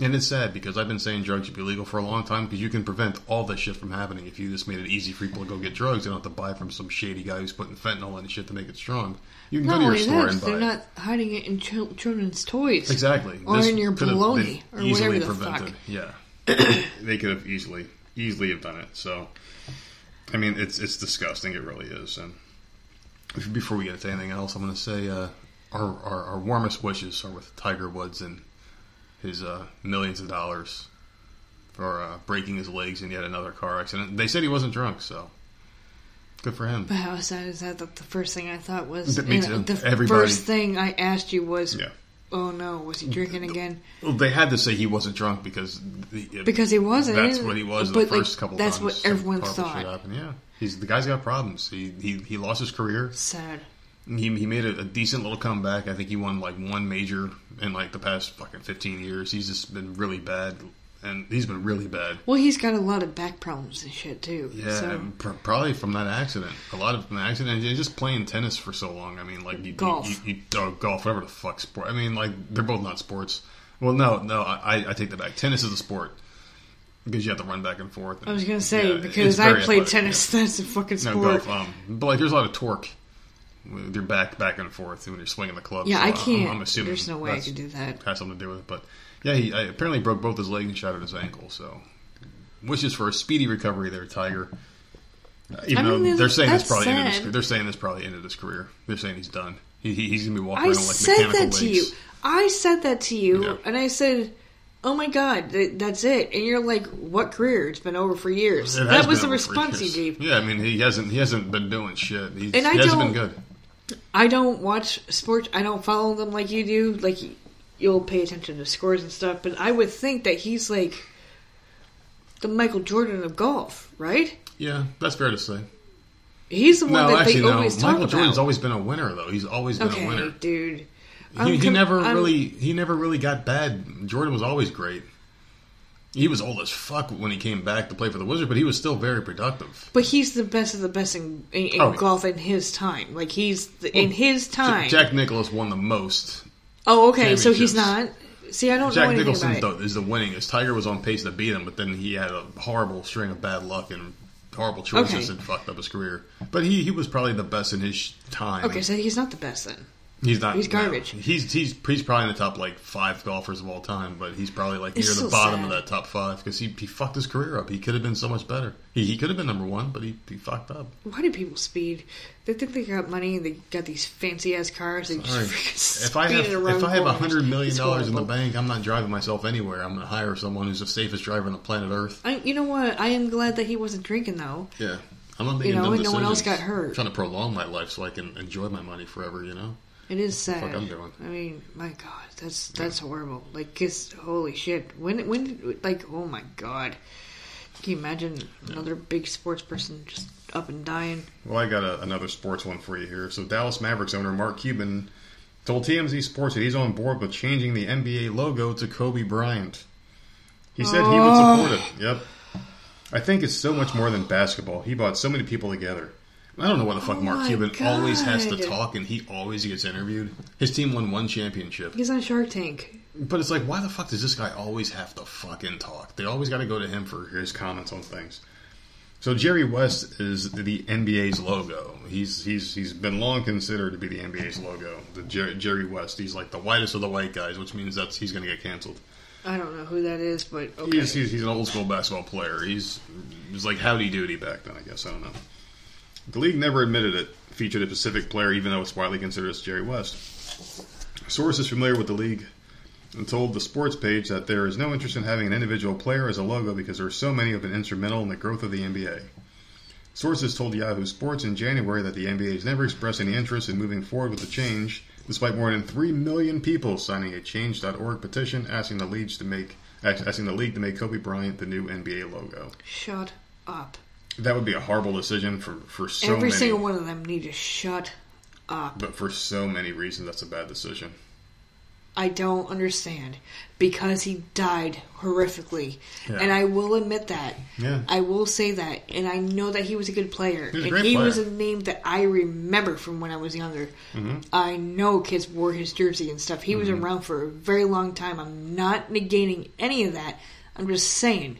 And it's sad because I've been saying drugs should be legal for a long time because you can prevent all this shit from happening if you just made it easy for people to go get drugs. They don't have to buy from some shady guy who's putting fentanyl in shit to make it strong. You can Not go to your store and buy they're not hiding it in chil- children's toys. Exactly. Or This in your bologna, or easily whatever the prevented. fuck. Yeah, they could have easily easily have done it. So, I mean, it's it's disgusting. It really is. And before we get into anything else, I'm going to say uh, our, our, our warmest wishes are with Tiger Woods and his uh, millions of dollars for uh, breaking his legs in yet another car accident. They said he wasn't drunk, so good for him. But how sad is that? That the first thing I thought was Me you too. the Everybody- first thing I asked you was, Yeah. "Oh no, was he drinking again?" Well, they had to say he wasn't drunk because the, Because he wasn't. That's what he was But, the like, first couple that's times. what everyone horrible shit thought. happened. Yeah, he's the guy's got problems. He he, he lost his career. Sad. He he made a, a decent little comeback. I think he won like one major in like the past fucking fifteen years. He's just been really bad, and he's been really bad. Well, he's got a lot of back problems and shit too. Yeah, So, and pr- probably from that accident. A lot of from the accident, and just playing tennis for so long. I mean, like you, Golf. you, you, oh, golf, whatever the fuck sport. I mean, like they're both not sports. Well, no, no, I, I take that back. Tennis is a sport because you have to run back and forth. I was gonna say Yeah, because I played athletic, tennis. That's a fucking sport. No golf, um, but like there's a lot of torque with your back back and forth when you're swinging the club. Yeah, so I can't. I'm, assuming There's no way I could do that. Has something to do with it, but yeah, he I, apparently broke both his legs and shattered his ankle. So wishes for a speedy recovery there, Tiger. Uh, even I mean, though they're saying this that's probably ended his, they're saying this probably ended his career. They're saying he's done. He, he, he's gonna be walking I around like said mechanical that legs. to you. I said that to you, Yeah. and I said, "Oh my god, th- that's it." And you're like, "What career? It's been over for years." That was the response he gave. Yeah, I mean he hasn't he hasn't been doing shit. He's, And I he hasn't been good. I don't watch sports. I don't follow them like you do. Like you'll pay attention to scores and stuff, but I would think that he's like the Michael Jordan of golf, right? Yeah, that's fair to say. He's the one No, that actually, they no. always talk Michael Jordan's about. always been a winner, though. He's always been a okay, winner. dude. He, he com- never I'm- really he never really got bad. Jordan was always great. He was old as fuck when he came back to play for the Wizards, but he was still very productive. But he's the best of the best in, in, in Oh, yeah. golf in his time. Like he's the, in his time. Jack Nicklaus won the most. Oh, okay. So he's not. See, I don't know Jack anything Nicholson about it. though, is the winningest. Tiger was on pace to beat him, but then he had a horrible string of bad luck and horrible choices Okay. and fucked up his career. But he, he was probably the best in his time. Okay, so he's not the best then. He's not. He's no. garbage. He's he's he's probably in the top like five golfers of all time, but he's probably like It's near the bottom sad. of that top five because he he fucked his career up. He could have been so much better. He he could have been number one, but he he fucked up. Why do people speed? They think they got money and they got these fancy ass cars. They just All right. freaking If I have if I have a hundred million dollars in the bank, I'm not driving myself anywhere. I'm going to hire someone who's the safest driver on the planet Earth. I, you know what? I am glad that he wasn't drinking though. Yeah. I'm not making You know, and no one else got hurt. I'm trying to prolong my life so I can enjoy my money forever. You know. It is sad. fuck I'm doing? I mean, my God, that's that's horrible. Like, 'cause holy shit. When when like oh my God, can you imagine another big sports person just up and dying? Well, I got a, another sports one for you here. So, Dallas Mavericks owner Mark Cuban told TMZ Sports that he's on board with changing the NBA logo to Kobe Bryant. He said he would support it. Oh. Yep. I think it's so much more than basketball. He brought so many people together. I don't know why the fuck Oh Mark Cuban always has to talk and he always gets interviewed. His team won one championship. He's on Shark Tank. But it's like, why the fuck does this guy always have to fucking talk? They always got to go to him for his comments on things. So Jerry West is the NBA's logo. He's he's he's been long considered to be the NBA's logo. The Jerry, Jerry West. He's like the whitest of the white guys, which means that's he's going to get canceled. I don't know who that is, but okay. He's, he's he's an old school basketball player. He's he's like Howdy Doody back then, I guess. I don't know. The league never admitted it featured a Pacific player, even though it's widely considered as Jerry West. Sources familiar with the league told the sports page that there is no interest in having an individual player as a logo because there are so many who have been instrumental in the growth of the NBA. Sources told Yahoo Sports in January that the NBA has never expressed any interest in moving forward with the change, despite more than three million people signing a Change.org petition asking the league to make asking the league to make Kobe Bryant the new NBA logo. Shut up. That would be a horrible decision for for so many. Every many. single one of them need to shut up. But for so many reasons, that's a bad decision. I don't understand because he died horrifically, Yeah. and I will admit that. Yeah. I will say that, and I know that he was a good player, He was a and he player. was a name that I remember from when I was younger. Mm-hmm. I know kids wore his jersey and stuff. He was around for a very long time. I'm not negating any of that. I'm just saying,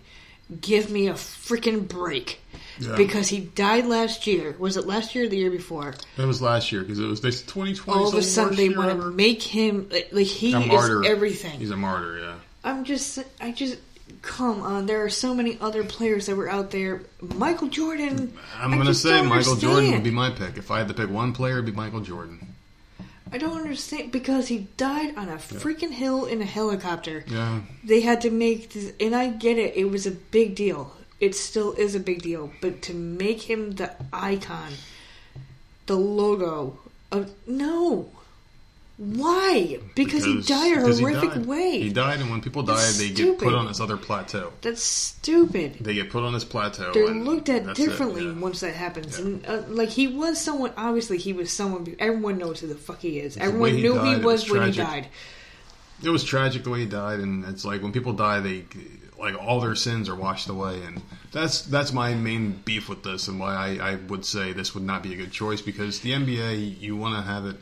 give me a freaking break. Yeah. Because he died last year. Was it last year or the year before? That was last year because it was this 2020. All of a sudden, they want to make him like, like he a is everything. He's a martyr. Yeah. I'm just, I just, come on. There are so many other players that were out there. Michael Jordan. I'm gonna say don't Michael Jordan would be my pick. If I had to pick one player, it'd be Michael Jordan. I don't understand because he died on a freaking hill in a helicopter. Yeah. They had to make this, and I get it. It was a big deal. It still is a big deal, but to make him the icon, the logo of no, why? Because, he died a because he horrific died. way. He died, and when people die, That's they get put on this other plateau. That's stupid. They get put on this plateau. They're and looked at differently yeah. once that happens. Yeah. And uh, like he was someone, obviously he was someone. Everyone knows who the fuck he is. Everyone he knew died, he was was when he died. It was tragic the way he died, and it's like when people die, they like all their sins are washed away, and that's that's my main beef with this, and why I, I would say this would not be a good choice because the NBA, you want to have it,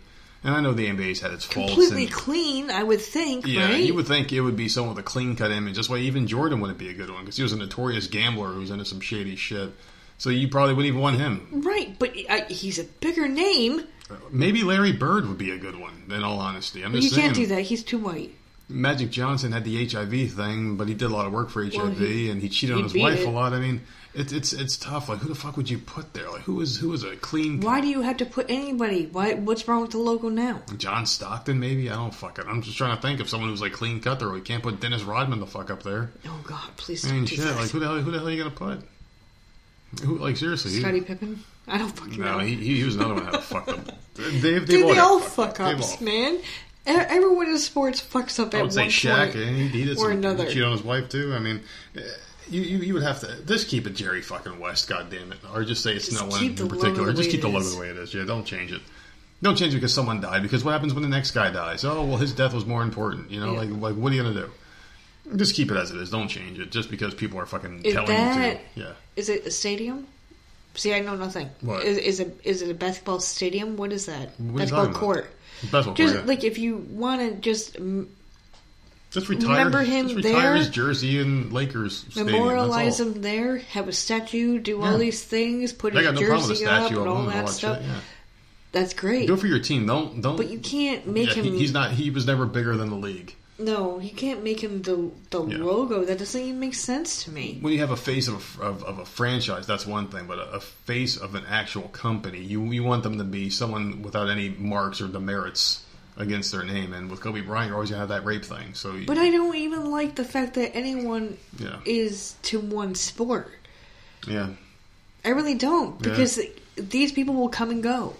and I know the NBA's had its faults, Completely and, clean, I would think. yeah, right? you would think it would be someone with a clean cut image. That's why even Jordan wouldn't be a good one because he was a notorious gambler who was into some shady shit. So you probably wouldn't even want him. Right, but I, he's a bigger name. Uh, maybe Larry Bird would be a good one. In all honesty, I'm just you saying. can't do that. He's too white. Magic Johnson had the HIV thing, but he did a lot of work for HIV, Well, he- and he cheated he on his wife it. a lot. I mean, it's it's it's tough. Like, who the fuck would you put there? Like, who is who is a clean? Why do you have to put anybody? Why? What's wrong with the logo now? John Stockton? Maybe I don't fuck it. I'm just trying to think of someone who's like clean cut there. We can't put Dennis Rodman the fuck up there. Oh God, please I mean, shit. that. Like, who the hell? Who the hell are you gonna put? Who? Like, seriously? Scottie Pippen? I don't fucking no, know. he, he was another one that fucked up. They've, they've Dude, they all fuck up. Ups, all- man. Everyone in sports fucks up I at say one Shaq, point and he, he did or some, another. cheat on his wife too. I mean, eh, you, you you would have to just keep it Jerry fucking West, God damn it, or just say it's Just no one in particular. Just keep the logo the way it is. Yeah, don't change it. Don't change it because someone died. Because what happens when the next guy dies? Oh well, his death was more important. You know, Yeah. like like what are you gonna do? Just keep it as it is. Don't change it just because people are fucking Is telling that- you to. Yeah. Is it a stadium? See, I know nothing. What? Is, is it is it a basketball stadium? What is that? What basketball talking about? Basketball Just yeah. like if you want to just just retire. remember him just retire there? his jersey in Lakers memorialize him there, have a statue, do Yeah. all these things, put his no problem with a jersey up and all that stuff. Yeah. That's great. Go for your team. Don't don't. but you can't make yeah, him. he- he's not. He was never bigger than the league. No, you can't make him the the Yeah. logo. That doesn't even make sense to me. when you have a face of a, of, of a franchise, that's one thing, but a, a face of an actual company, you you want them to be someone without any marks or demerits against their name. And with Kobe Bryant, you're always gonna have that rape thing. So, you, But I don't even like the fact that anyone yeah, is to one sport. yeah, I really don't Yeah. because these people will come and go.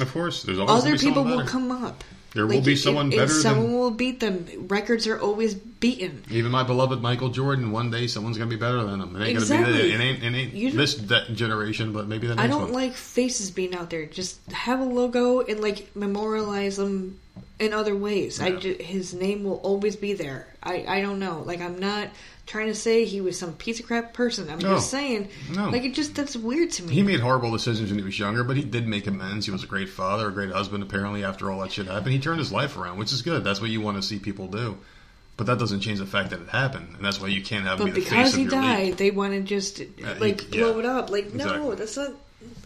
of course, there's always Other people will come up. There will be someone better someone than- will beat them. Records are always beaten. Even my beloved Michael Jordan, one day someone's gonna be better than him. It ain't Exactly. gonna be the, it ain't, it ain't this de- generation, but maybe the next I don't one. like faces being out there. Just have a logo and like memorialize them in other ways. I Yeah. ju- his name will always be there. I, I don't know. Like I'm not trying to say he was some piece of crap person. I'm No. just saying No. like it just that's weird to me. He made horrible decisions when he was younger, but he did make amends. He was a great father, a great husband, apparently, after all that shit happened. He turned his life around, which is good. That's what you want to see people do. But that doesn't change the fact that it happened, and that's why you can't have him but be the face because of he died, league. they want to just uh, like he- blow it up. Like no, that's not.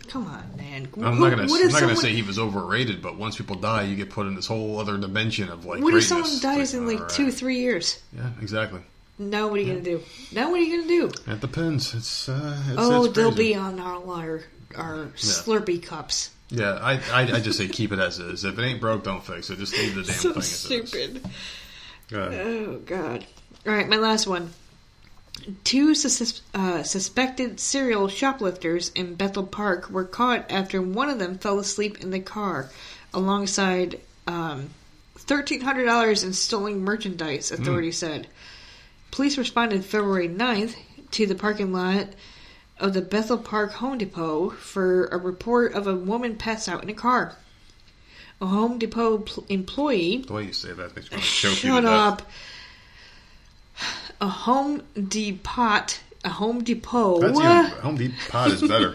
Come on, man. I'm Who- not gonna. I'm not gonna say he was overrated, but once people die, you get put in this whole other dimension of like. What if someone dies in like all two, three years? Yeah, exactly. Now what are you gonna do? Now what are you gonna do? It depends. It's. Uh, it's oh, it's they'll be on our our Slurpee cups. Yeah, I, I I just say keep it as is. If it ain't broke, don't fix it. Just leave the damn So thing as it is. stupid. Go. Oh god. All right, my last one. Two sus- uh, suspected serial shoplifters in Bethel Park were caught after one of them fell asleep in the car alongside um, $1,300 in stolen merchandise, authorities said. Police responded February 9th to the parking lot of the Bethel Park Home Depot for a report of a woman passed out in a car. A Home Depot pl- employee The way you say that makes me want to choke Shut up. A Home Depot, a Home Depot That's even, Home Depot is better.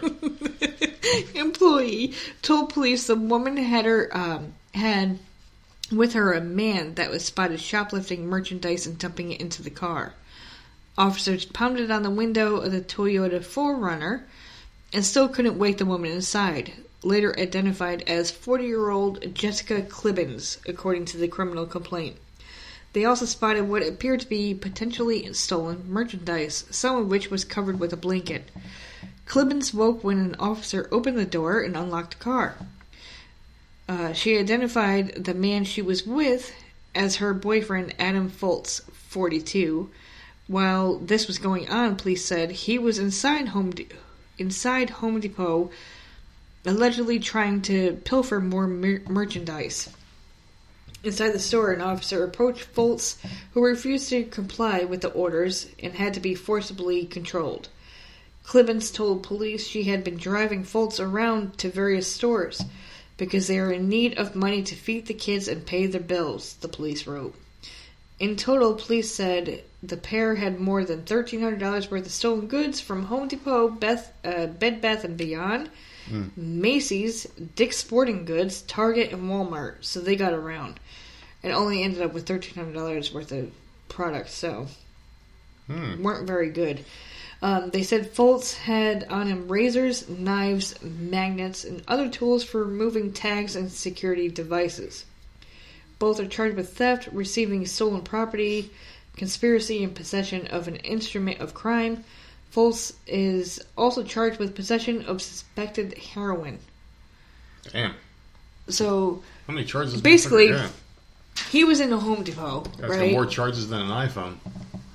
employee told police the woman had her um, had with her a man that was spotted shoplifting merchandise and dumping it into the car. Officers pounded on the window of the Toyota 4Runner and still couldn't wake the woman inside. Later identified as 40 year old Jessica Clibbins, according to the criminal complaint. They also spotted what appeared to be potentially stolen merchandise, some of which was covered with a blanket. Clibbins woke when an officer opened the door and unlocked the car. Uh, she identified the man she was with as her boyfriend, Adam Foltz, 42. While this was going on, police said he was inside Home De- inside Home Depot, allegedly trying to pilfer more mer- merchandise. Inside the store, an officer approached Foltz, who refused to comply with the orders and had to be forcibly controlled. Clibbins told police she had been driving Foltz around to various stores because they are in need of money to feed the kids and pay their bills, the police wrote. In total, police said the pair had more than $1,300 worth of stolen goods from Home Depot, Beth, uh, Bed Bath & Beyond, Macy's, Dick's Sporting Goods, Target, and Walmart. So they got around. And only ended up with $1,300 worth of products, so weren't very good. Um, they said Foltz had on him razors, knives, magnets, and other tools for removing tags and security devices. Both are charged with theft, receiving stolen property, conspiracy, and possession of an instrument of crime. Foltz is also charged with possession of suspected heroin. Damn. So How many charges? Basically, he was in a Home Depot, That's got more charges than an iPhone.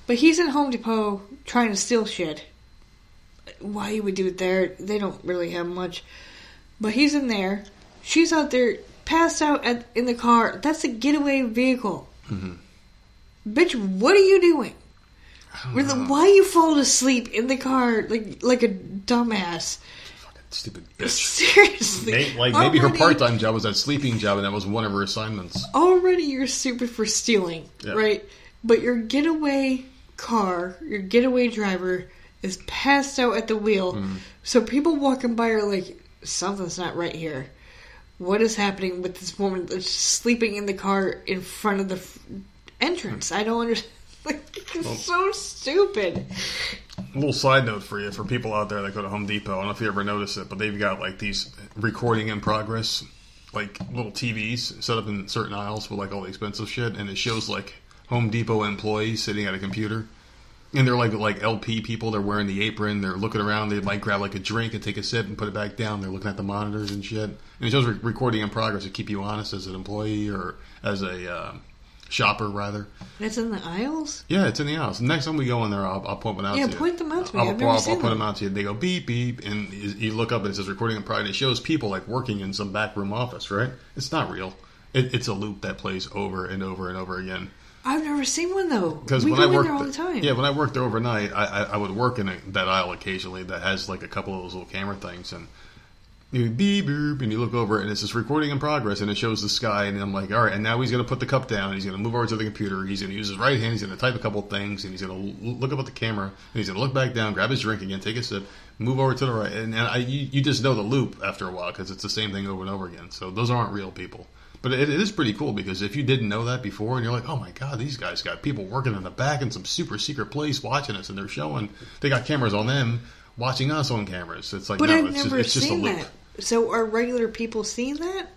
But he's in Home Depot trying to steal shit. Why he would do it there, they don't really have much. But he's in there. She's out there, passed out at, in the car. That's a getaway vehicle. Mm-hmm. Bitch, what are you doing? Really, why you falling asleep in the car like like a dumbass? Fucking Stupid bitch. Seriously, like maybe her part-time job was that sleeping job, and that was one of her assignments. already you're stupid for stealing, Yeah. right? But your getaway car, your getaway driver is passed out at the wheel. Mm-hmm. So people walking by are like, something's not right here. What is happening with this woman that's sleeping in the car in front of the f- entrance? I don't understand. Like, it's so stupid. A little side note for you, for people out there that go to Home Depot. I don't know if you ever notice it, but they've got like these recording in progress, like little TVs set up in certain aisles with like all the expensive shit, and it shows like Home Depot employees sitting at a computer. And they're like like LP people. They're wearing the apron. They're looking around. They might grab like a drink and take a sip and put it back down. They're looking at the monitors and shit. And it shows re- recording in progress to keep you honest as an employee or as a uh, shopper, rather. That's in the aisles? Yeah, it's in the aisles. Next time we go in there, I'll, I'll point one out Yeah, to you. point them out to me. I'll, I've never I'll, seen I'll point them. out to you. They go beep beep, and you you look up and it says recording in progress. And it shows people like working in some back room office. Right? It's not real. It, it's a loop that plays over and over and over again. I've never seen one though. Because when go I in worked there all the time. yeah, when I worked there overnight, I, I, I would work in a, that aisle occasionally that has like a couple of those little camera things, and you beep boop, and you look over, and it's this recording in progress, and it shows the sky, and I'm like, all right, and now he's going to put the cup down, he's going to move over to the computer, he's going to use his right hand, he's going to type a couple things, and he's going to look up at the camera, and he's going to look back down, grab his drink again, take a sip, move over to the right, and, and I, you, you just know the loop after a while because it's the same thing over and over again. So those aren't real people. But it, it is pretty cool because if you didn't know that before, and you're like, oh my god, these guys got people working in the back in some super secret place watching us, and they're showing they got cameras on them watching us on cameras. It's like But no, I've it's, never just, it's just a seen loop. that. So are regular people seeing that?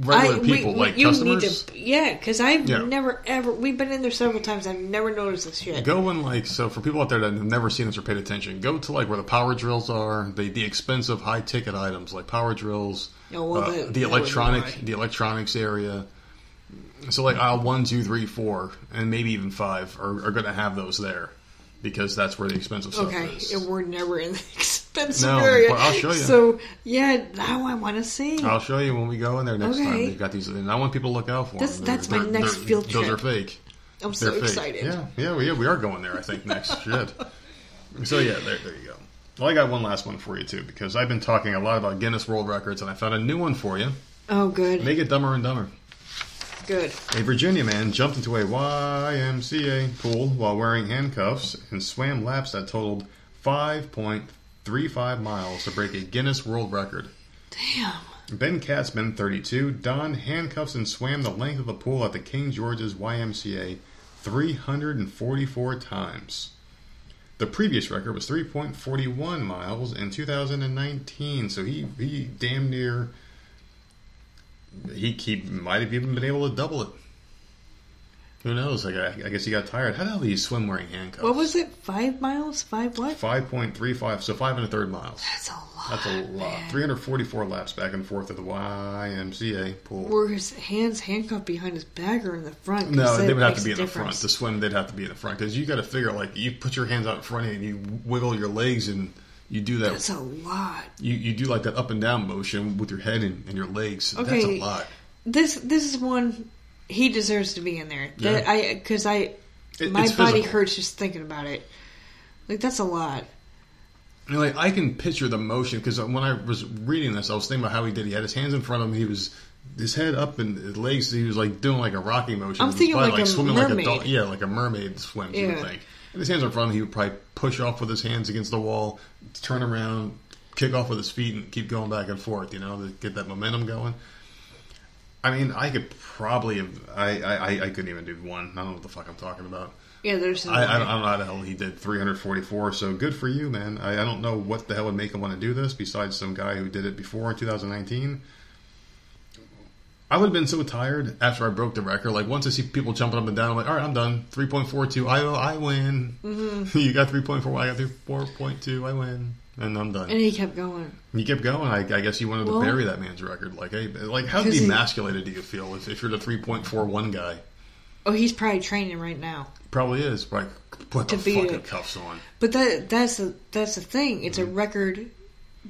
Regular I- people we- like you customers. Need to, yeah, because I've Yeah. never ever. We've been in there several times. I've never noticed this shit. Go and like so for people out there that have never seen this or paid attention, go to like where the power drills are, the the expensive high ticket items like power drills, Oh, well, uh, that- the electronic the electronics area. So like aisle one, two, three, four, and maybe even five are, are going to have those there because that's where the expensive stuff Okay, is. and we're never in the expensive No, area. but I'll show you. So yeah, now I want to see. I'll show you when we go in there next time. Okay. They've got these, and I want people to look out for That's- them. that's my next they're- field Those are fake. I'm They're so fake. excited. Yeah, yeah, we, yeah, we are going there. I think next shit. So yeah, there, there you go. Well, I got one last one for you too because I've been talking a lot about Guinness World Records, and I found a new one for you. Oh, good, Make it dumber and dumber. good. A Virginia man jumped into a YMCA pool while wearing handcuffs and swam laps that totaled 5.35 miles to break a Guinness World Record. Damn. Ben Katzman, 32, donned handcuffs and swam the length of the pool at the King George's YMCA 344 times. The previous record was 3.41 miles in 2019, so he, he damn near he, he might have even been able to double it. Who knows? Like, I, I guess he got tired. How the hell do you swim wearing handcuffs? What was it? Five miles? Five what? Five point three five. So five and a third miles. That's a lot. That's a lot. Three hundred forty-four laps back and forth at the YMCA pool. Were his hands handcuffed behind his back or in the front? No, they would have to be in the front. To swim, they'd have to be in the front because you got to figure like you put your hands out in front of you and you wiggle your legs and you do that. That's a lot. You, you do like that up and down motion with your head and, and your legs. That's Okay. a lot. This this is one he deserves to be in there. That Yeah. I because I It- my body physical. hurts just thinking about it. Like that's a lot. And, like I can picture the motion because when I was reading this, I was thinking about how he did. He had his hands in front of him. He was his head up and his legs. He was like doing like a rocking motion. I'm was thinking probably like a swimming mermaid. like a dog. Yeah, like a mermaid swims. You would Yeah. think. And his hands are in front of him. He would probably push off with his hands against the wall, turn around, kick off with his feet, and keep going back and forth. You know, to get that momentum going. I mean, I could probably have. I, I, I couldn't even do one. I don't know what the fuck I'm talking about. Yeah, there's. I, I, don't, I don't know how the hell he did 344. So good for you, man. I, I don't know what the hell would make him want to do this besides some guy who did it before in 2019. I would have been so tired after I broke the record. Like once I see people jumping up and down, I'm like, all right, I'm done. 3.42. I I win. Mm-hmm. you got 3.4. I got 4.2. I win, and I'm done. and he kept going. You kept going. I, I guess you wanted Well- to bury that man's record. Like, hey, like how 'Cause he- demasculated do you feel if, if you're the 3.41 guy? Oh, he's probably training right now. Probably is. Like, put To the fucking it. cuffs on. But that that's the that's the thing. It's Mm-hmm. a record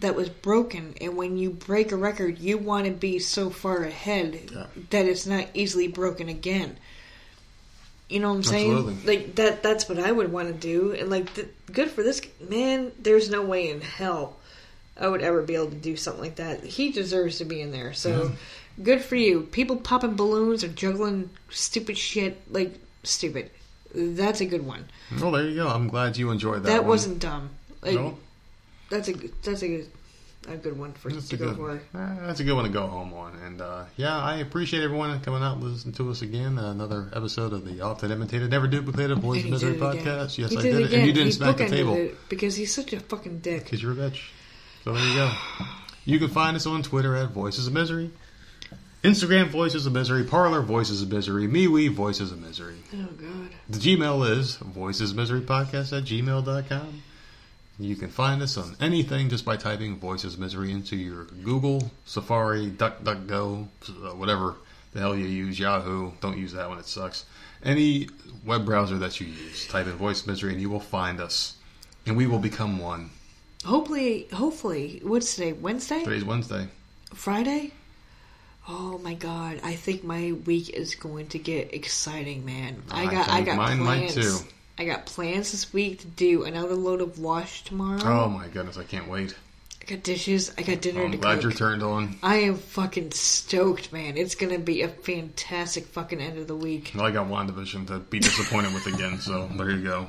that was broken, and when you break a record, you want to be so far ahead Yeah. that it's not easily broken again. You know what I'm saying? Absolutely. Like that. That's what I would want to do. And like, th- good for this man. There's no way in hell I would ever be able to do something like that. He deserves to be in there. So good for you. People popping balloons or juggling stupid shit like stupid. That's a good one. Well, there you go. I'm glad you enjoyed that. That one. wasn't dumb. Like, No? That's a good- that's a good, a good one for That's to a go good. for. eh, That's a good one to go home on. And uh, yeah, I appreciate everyone coming out and listening to us again. another episode of the often imitated, never duplicated Boys of Misery did it again. podcast. Yes, he I did it and you didn't he smack the table because he's such a fucking dick. because you're a bitch. So there you go. You can find us on Twitter at Voices of Misery, Instagram Voices of Misery, Parler Voices of Misery, MeWe Voices of Misery. Oh god. The Gmail is voicesmiserypodcast at gmail.com. You can find us on anything just by typing Voices Misery into your Google, Safari, DuckDuckGo, uh, whatever the hell you use, Yahoo. Don't use that one, it sucks. Any web browser that you use, type in Voice Misery and you will find us. And we will become one. Hopefully, hopefully, what's today? Wednesday? Today's Wednesday. Friday? Oh my god! I think my week is going to get exciting, man. I I got, I, got mine might plans. too. I got plans this week to do another load of wash tomorrow. Oh my goodness, I can't wait. I got dishes. I got dinner I'm to glad cook. you're turned on. I am fucking stoked, man. It's gonna be a fantastic fucking end of the week. Well, I got WandaVision to be disappointed with again, so there you go.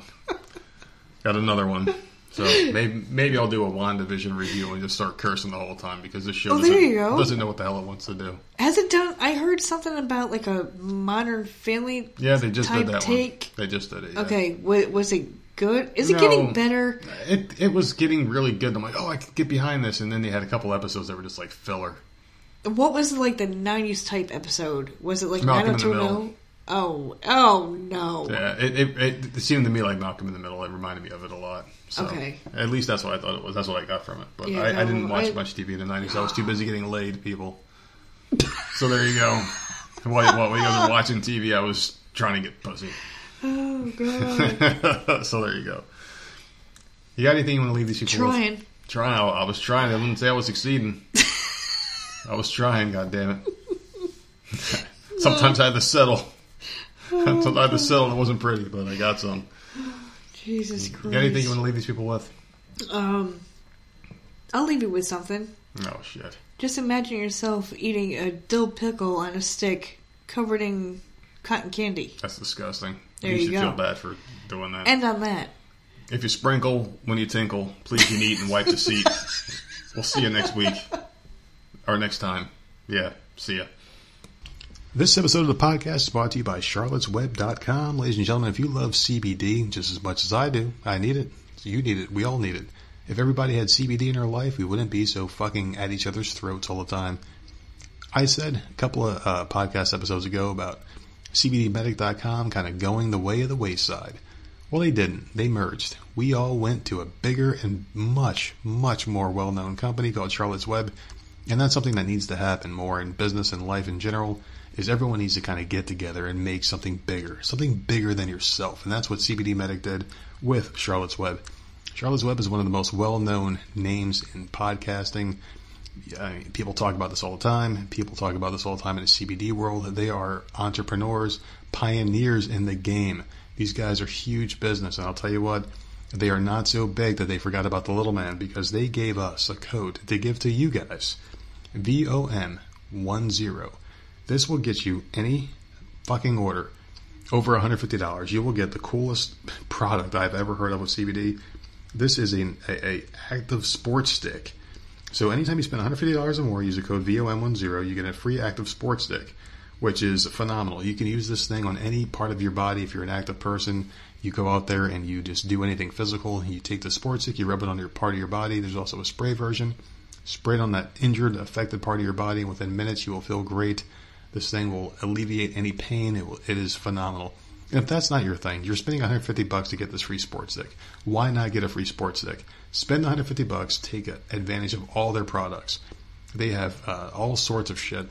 Got another one. So maybe maybe I'll do a WandaVision review and just start cursing the whole time because this show Oh, doesn't, there you go. doesn't know what the hell it wants to do. Has it done? I heard something about like a Modern Family. Yeah, they just did that take. one. They just did it. yeah. Okay, was it good? Is it No. getting better? It it was getting really good. I'm like, oh, I could get behind this, and then they had a couple episodes that were just like filler. What was like the '90s type episode? Was it like Malcolm in the 90210? Oh, oh no! Yeah, it, it, it, seemed to me like Malcolm in the Middle. It reminded me of it a lot. So, Okay. At least that's what I thought it was. That's what I got from it. But Yeah, I, I didn't watch I- much TV in the 90s. I was too busy getting laid, people. so there you go. While, while you guys were watching TV, I was trying to get pussy. Oh god! so there you go. You got anything you want to leave these people with? Trying. Trying. I, I was trying. I wouldn't say I was succeeding. I was trying, God damn it. Sometimes I had to settle. I had to settle and it wasn't pretty, but I got some. Jesus Christ! You got anything you want to leave these people with? Um, I'll leave you with something. Oh, shit. Just imagine yourself eating a dill pickle on a stick covered in cotton candy. That's disgusting. There you you should go. feel bad for doing that. And on that, if you sprinkle when you tinkle, please you neat and wipe the seat. we'll see you next week. Or next time. Yeah, see ya. This episode of the podcast is brought to you by charlottesweb.com. Ladies and gentlemen, if you love CBD just as much as I do, I need it. You need it. We all need it. If everybody had CBD in our life, we wouldn't be so fucking at each other's throats all the time. I said a couple of uh, podcast episodes ago about CBDmedic.com kind of going the way of the wayside. Well, they didn't. They merged. We all went to a bigger and much, much more well known company called Charlotte's Web. And that's something that needs to happen more in business and life in general is everyone needs to kind of get together and make something bigger, something bigger than yourself. And that's what CBD Medic did with Charlotte's Web. Charlotte's Web is one of the most well known names in podcasting. I mean, people talk about this all the time. People talk about this all the time in the CBD world. They are entrepreneurs, pioneers in the game. These guys are huge business. And I'll tell you what, they are not so big that they forgot about the little man because they gave us a code to give to you guys. VOM10. This will get you any fucking order over $150. You will get the coolest product I've ever heard of with CBD. This is an a, a active sports stick. So anytime you spend $150 or more, use the code VOM10, you get a free active sports stick, which is phenomenal. You can use this thing on any part of your body if you're an active person. You go out there and you just do anything physical. You take the sports stick, you rub it on your part of your body. There's also a spray version. Spray it on that injured, affected part of your body, and within minutes you will feel great. This thing will alleviate any pain. It, will, it is phenomenal. And if that's not your thing, you're spending 150 bucks to get this free sports stick. Why not get a free sports stick? Spend 150 bucks, take advantage of all their products. They have uh, all sorts of shit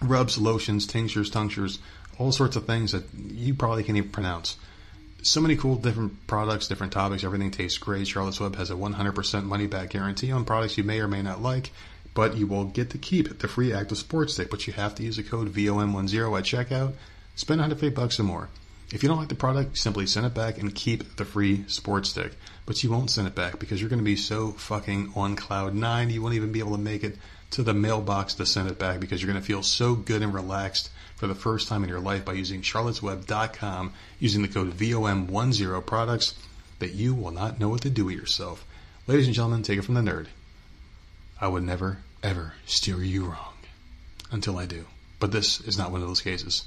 rubs, lotions, tinctures, tinctures, all sorts of things that you probably can't even pronounce. So many cool different products, different topics. Everything tastes great. Charlotte's Web has a 100% money back guarantee on products you may or may not like, but you will get to keep the free active sports stick. But you have to use the code VOM10 at checkout. Spend 150 bucks or more. If you don't like the product, simply send it back and keep the free sports stick. But you won't send it back because you're going to be so fucking on cloud nine, you won't even be able to make it to the mailbox to send it back because you're going to feel so good and relaxed for the first time in your life by using charlottesweb.com using the code VOM10 products that you will not know what to do with yourself. Ladies and gentlemen, take it from the nerd. I would never, ever steer you wrong until I do. But this is not one of those cases.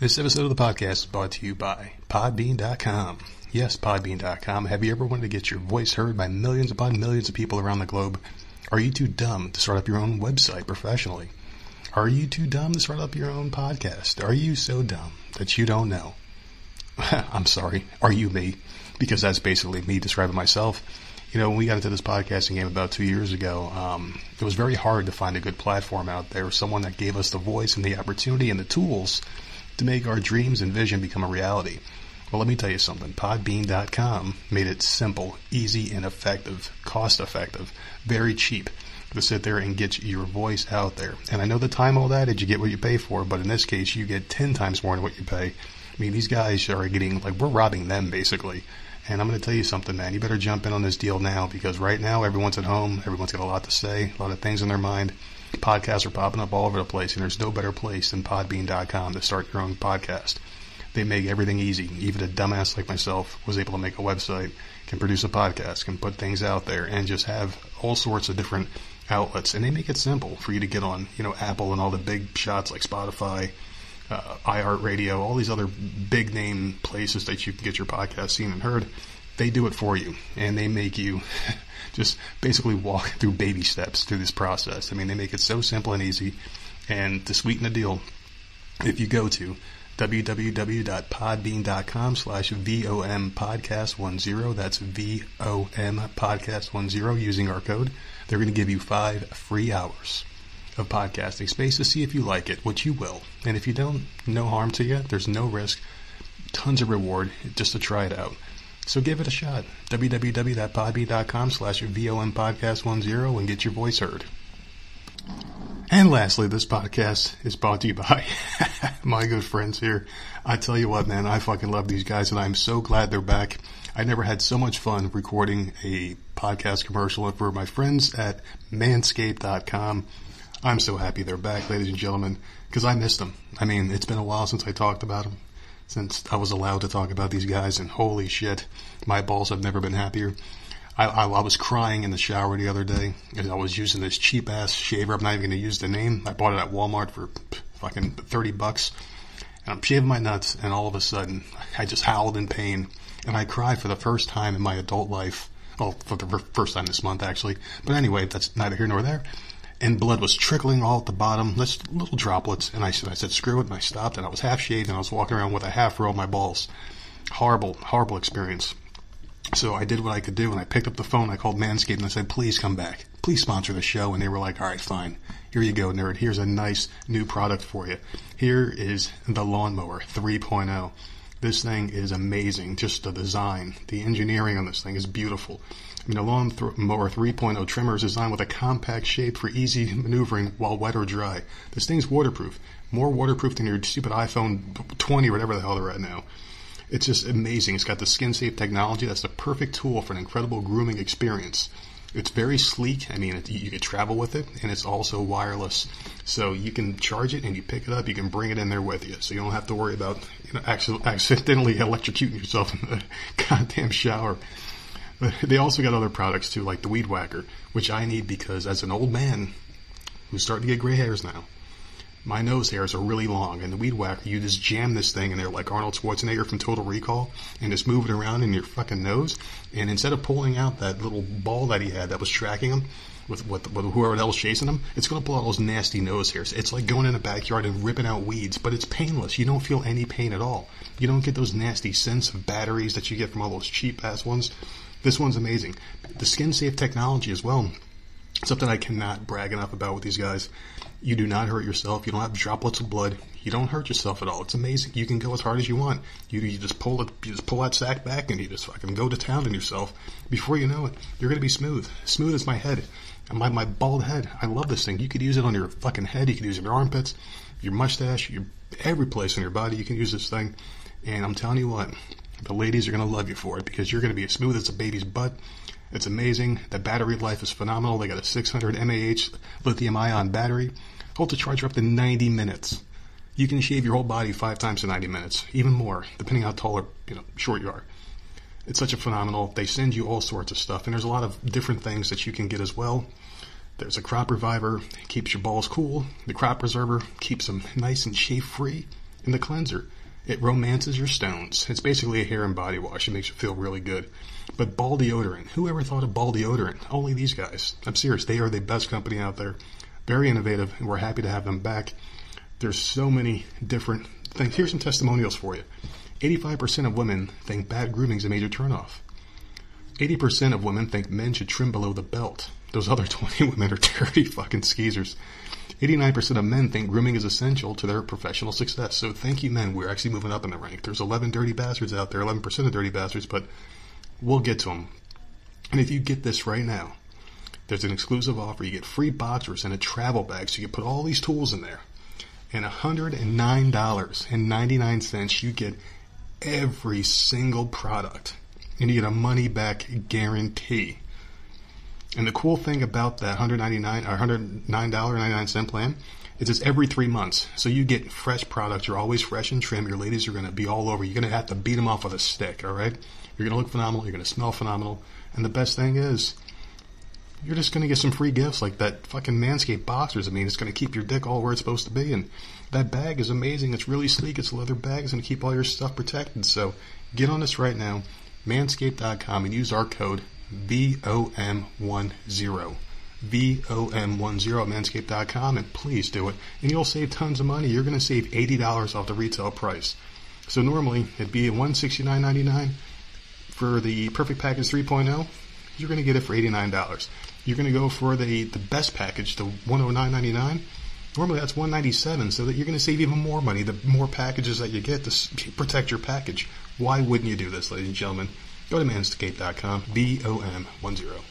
This episode of the podcast is brought to you by Podbean.com. Yes, Podbean.com. Have you ever wanted to get your voice heard by millions upon millions of people around the globe? Are you too dumb to start up your own website professionally? Are you too dumb to start up your own podcast? Are you so dumb that you don't know? I'm sorry. Are you me? Because that's basically me describing myself. You know, when we got into this podcasting game about two years ago, um, it was very hard to find a good platform out there, someone that gave us the voice and the opportunity and the tools to make our dreams and vision become a reality. Well, let me tell you something. Podbean.com made it simple, easy, and effective, cost effective, very cheap to sit there and get your voice out there. And I know the time all that is you get what you pay for, but in this case, you get 10 times more than what you pay. I mean, these guys are getting, like, we're robbing them basically. And I'm going to tell you something, man. You better jump in on this deal now because right now everyone's at home. Everyone's got a lot to say, a lot of things in their mind. Podcasts are popping up all over the place, and there's no better place than podbean.com to start your own podcast. They make everything easy. Even a dumbass like myself was able to make a website, can produce a podcast, can put things out there, and just have all sorts of different outlets. And they make it simple for you to get on, you know, Apple and all the big shots like Spotify, uh, iHeartRadio, all these other big name places that you can get your podcast seen and heard. They do it for you, and they make you just basically walk through baby steps through this process. I mean, they make it so simple and easy. And to sweeten the deal, if you go to www.podbean.com slash VOM podcast 10, that's VOM podcast 10 using our code, they're going to give you five free hours of podcasting space to see if you like it, which you will. And if you don't, no harm to you. There's no risk. Tons of reward just to try it out. So give it a shot. www.podbean.com slash VOM podcast 10 and get your voice heard. And lastly, this podcast is brought to you by my good friends here. I tell you what, man, I fucking love these guys and I'm so glad they're back. I never had so much fun recording a podcast commercial for my friends at manscaped.com. I'm so happy they're back, ladies and gentlemen, because I missed them. I mean, it's been a while since I talked about them, since I was allowed to talk about these guys, and holy shit, my balls have never been happier. I, I, I was crying in the shower the other day, and I was using this cheap ass shaver. I'm not even going to use the name. I bought it at Walmart for fucking 30 bucks. And I'm shaving my nuts, and all of a sudden, I just howled in pain. And I cried for the first time in my adult life. Well, for the first time this month, actually. But anyway, that's neither here nor there. And blood was trickling all at the bottom, just little droplets. And I said, I said, screw it, and I stopped, and I was half shaved, and I was walking around with a half row of my balls. Horrible, horrible experience. So I did what I could do, and I picked up the phone. I called Manscaped and I said, "Please come back. Please sponsor the show." And they were like, "All right, fine. Here you go, nerd. Here's a nice new product for you. Here is the lawnmower 3.0. This thing is amazing. Just the design, the engineering on this thing is beautiful. Mean, the lawnmower 3.0 trimmer is designed with a compact shape for easy maneuvering while wet or dry. This thing's waterproof, more waterproof than your stupid iPhone 20 or whatever the hell they're at now." It's just amazing. It's got the skin safe technology. That's the perfect tool for an incredible grooming experience. It's very sleek. I mean, it, you can travel with it, and it's also wireless. So you can charge it and you pick it up. You can bring it in there with you, so you don't have to worry about you know accidentally electrocuting yourself in the goddamn shower. They also got other products too, like the Weed Whacker, which I need because as an old man who's starting to get gray hairs now, my nose hairs are really long, and the weed whacker, you just jam this thing in there like Arnold Schwarzenegger from Total Recall, and just move it around in your fucking nose. And instead of pulling out that little ball that he had that was tracking him, with, with, with whoever else chasing him, it's going to pull out those nasty nose hairs. It's like going in a backyard and ripping out weeds, but it's painless. You don't feel any pain at all. You don't get those nasty scents of batteries that you get from all those cheap ass ones. This one's amazing. The skin safe technology as well. Something I cannot brag enough about with these guys. You do not hurt yourself. You don't have droplets of blood. You don't hurt yourself at all. It's amazing. You can go as hard as you want. You, you just pull it, you just pull that sack back and you just fucking go to town on yourself. Before you know it, you're gonna be smooth. Smooth as my head. My, my bald head. I love this thing. You could use it on your fucking head. You could use it on your armpits, your mustache, your, every place on your body. You can use this thing. And I'm telling you what, the ladies are gonna love you for it because you're gonna be as smooth as a baby's butt. It's amazing. The battery life is phenomenal. They got a 600 mAh lithium ion battery. Hold the charge for up to 90 minutes. You can shave your whole body five times in 90 minutes, even more, depending how tall or you know short you are. It's such a phenomenal. They send you all sorts of stuff, and there's a lot of different things that you can get as well. There's a crop reviver, keeps your balls cool. The crop preserver keeps them nice and shave free. And the cleanser, it romances your stones. It's basically a hair and body wash. It makes you feel really good. But ball deodorant, who ever thought of ball deodorant? Only these guys. I'm serious. They are the best company out there. Very innovative, and we're happy to have them back. There's so many different things. Here's some testimonials for you. 85% of women think bad grooming is a major turnoff. 80% of women think men should trim below the belt. Those other 20 women are dirty fucking skeezers. 89% of men think grooming is essential to their professional success. So thank you, men. We're actually moving up in the rank. There's 11 dirty bastards out there, 11% of dirty bastards, but we'll get to them. And if you get this right now, there's an exclusive offer. You get free boxers and a travel bag, so you can put all these tools in there. And $109.99, you get every single product. And you get a money back guarantee. And the cool thing about that 199 or $109.99 plan is it's every three months. So you get fresh products. You're always fresh and trim. Your ladies are going to be all over. You're going to have to beat them off with a stick, all right? You're going to look phenomenal. You're going to smell phenomenal. And the best thing is, you're just going to get some free gifts like that fucking Manscaped boxers. I mean, it's going to keep your dick all where it's supposed to be. And that bag is amazing. It's really sleek. It's a leather bag. It's going to keep all your stuff protected. So get on this right now, manscaped.com, and use our code VOM10. VOM10 at manscaped.com, and please do it. And you'll save tons of money. You're going to save $80 off the retail price. So normally it'd be $169.99 for the Perfect Package 3.0 you're going to get it for $89. You're going to go for the, the best package, the $109.99. Normally that's 197, so that you're going to save even more money the more packages that you get to protect your package. Why wouldn't you do this, ladies and gentlemen? Go to manscaped.com, V-O-M-1-0.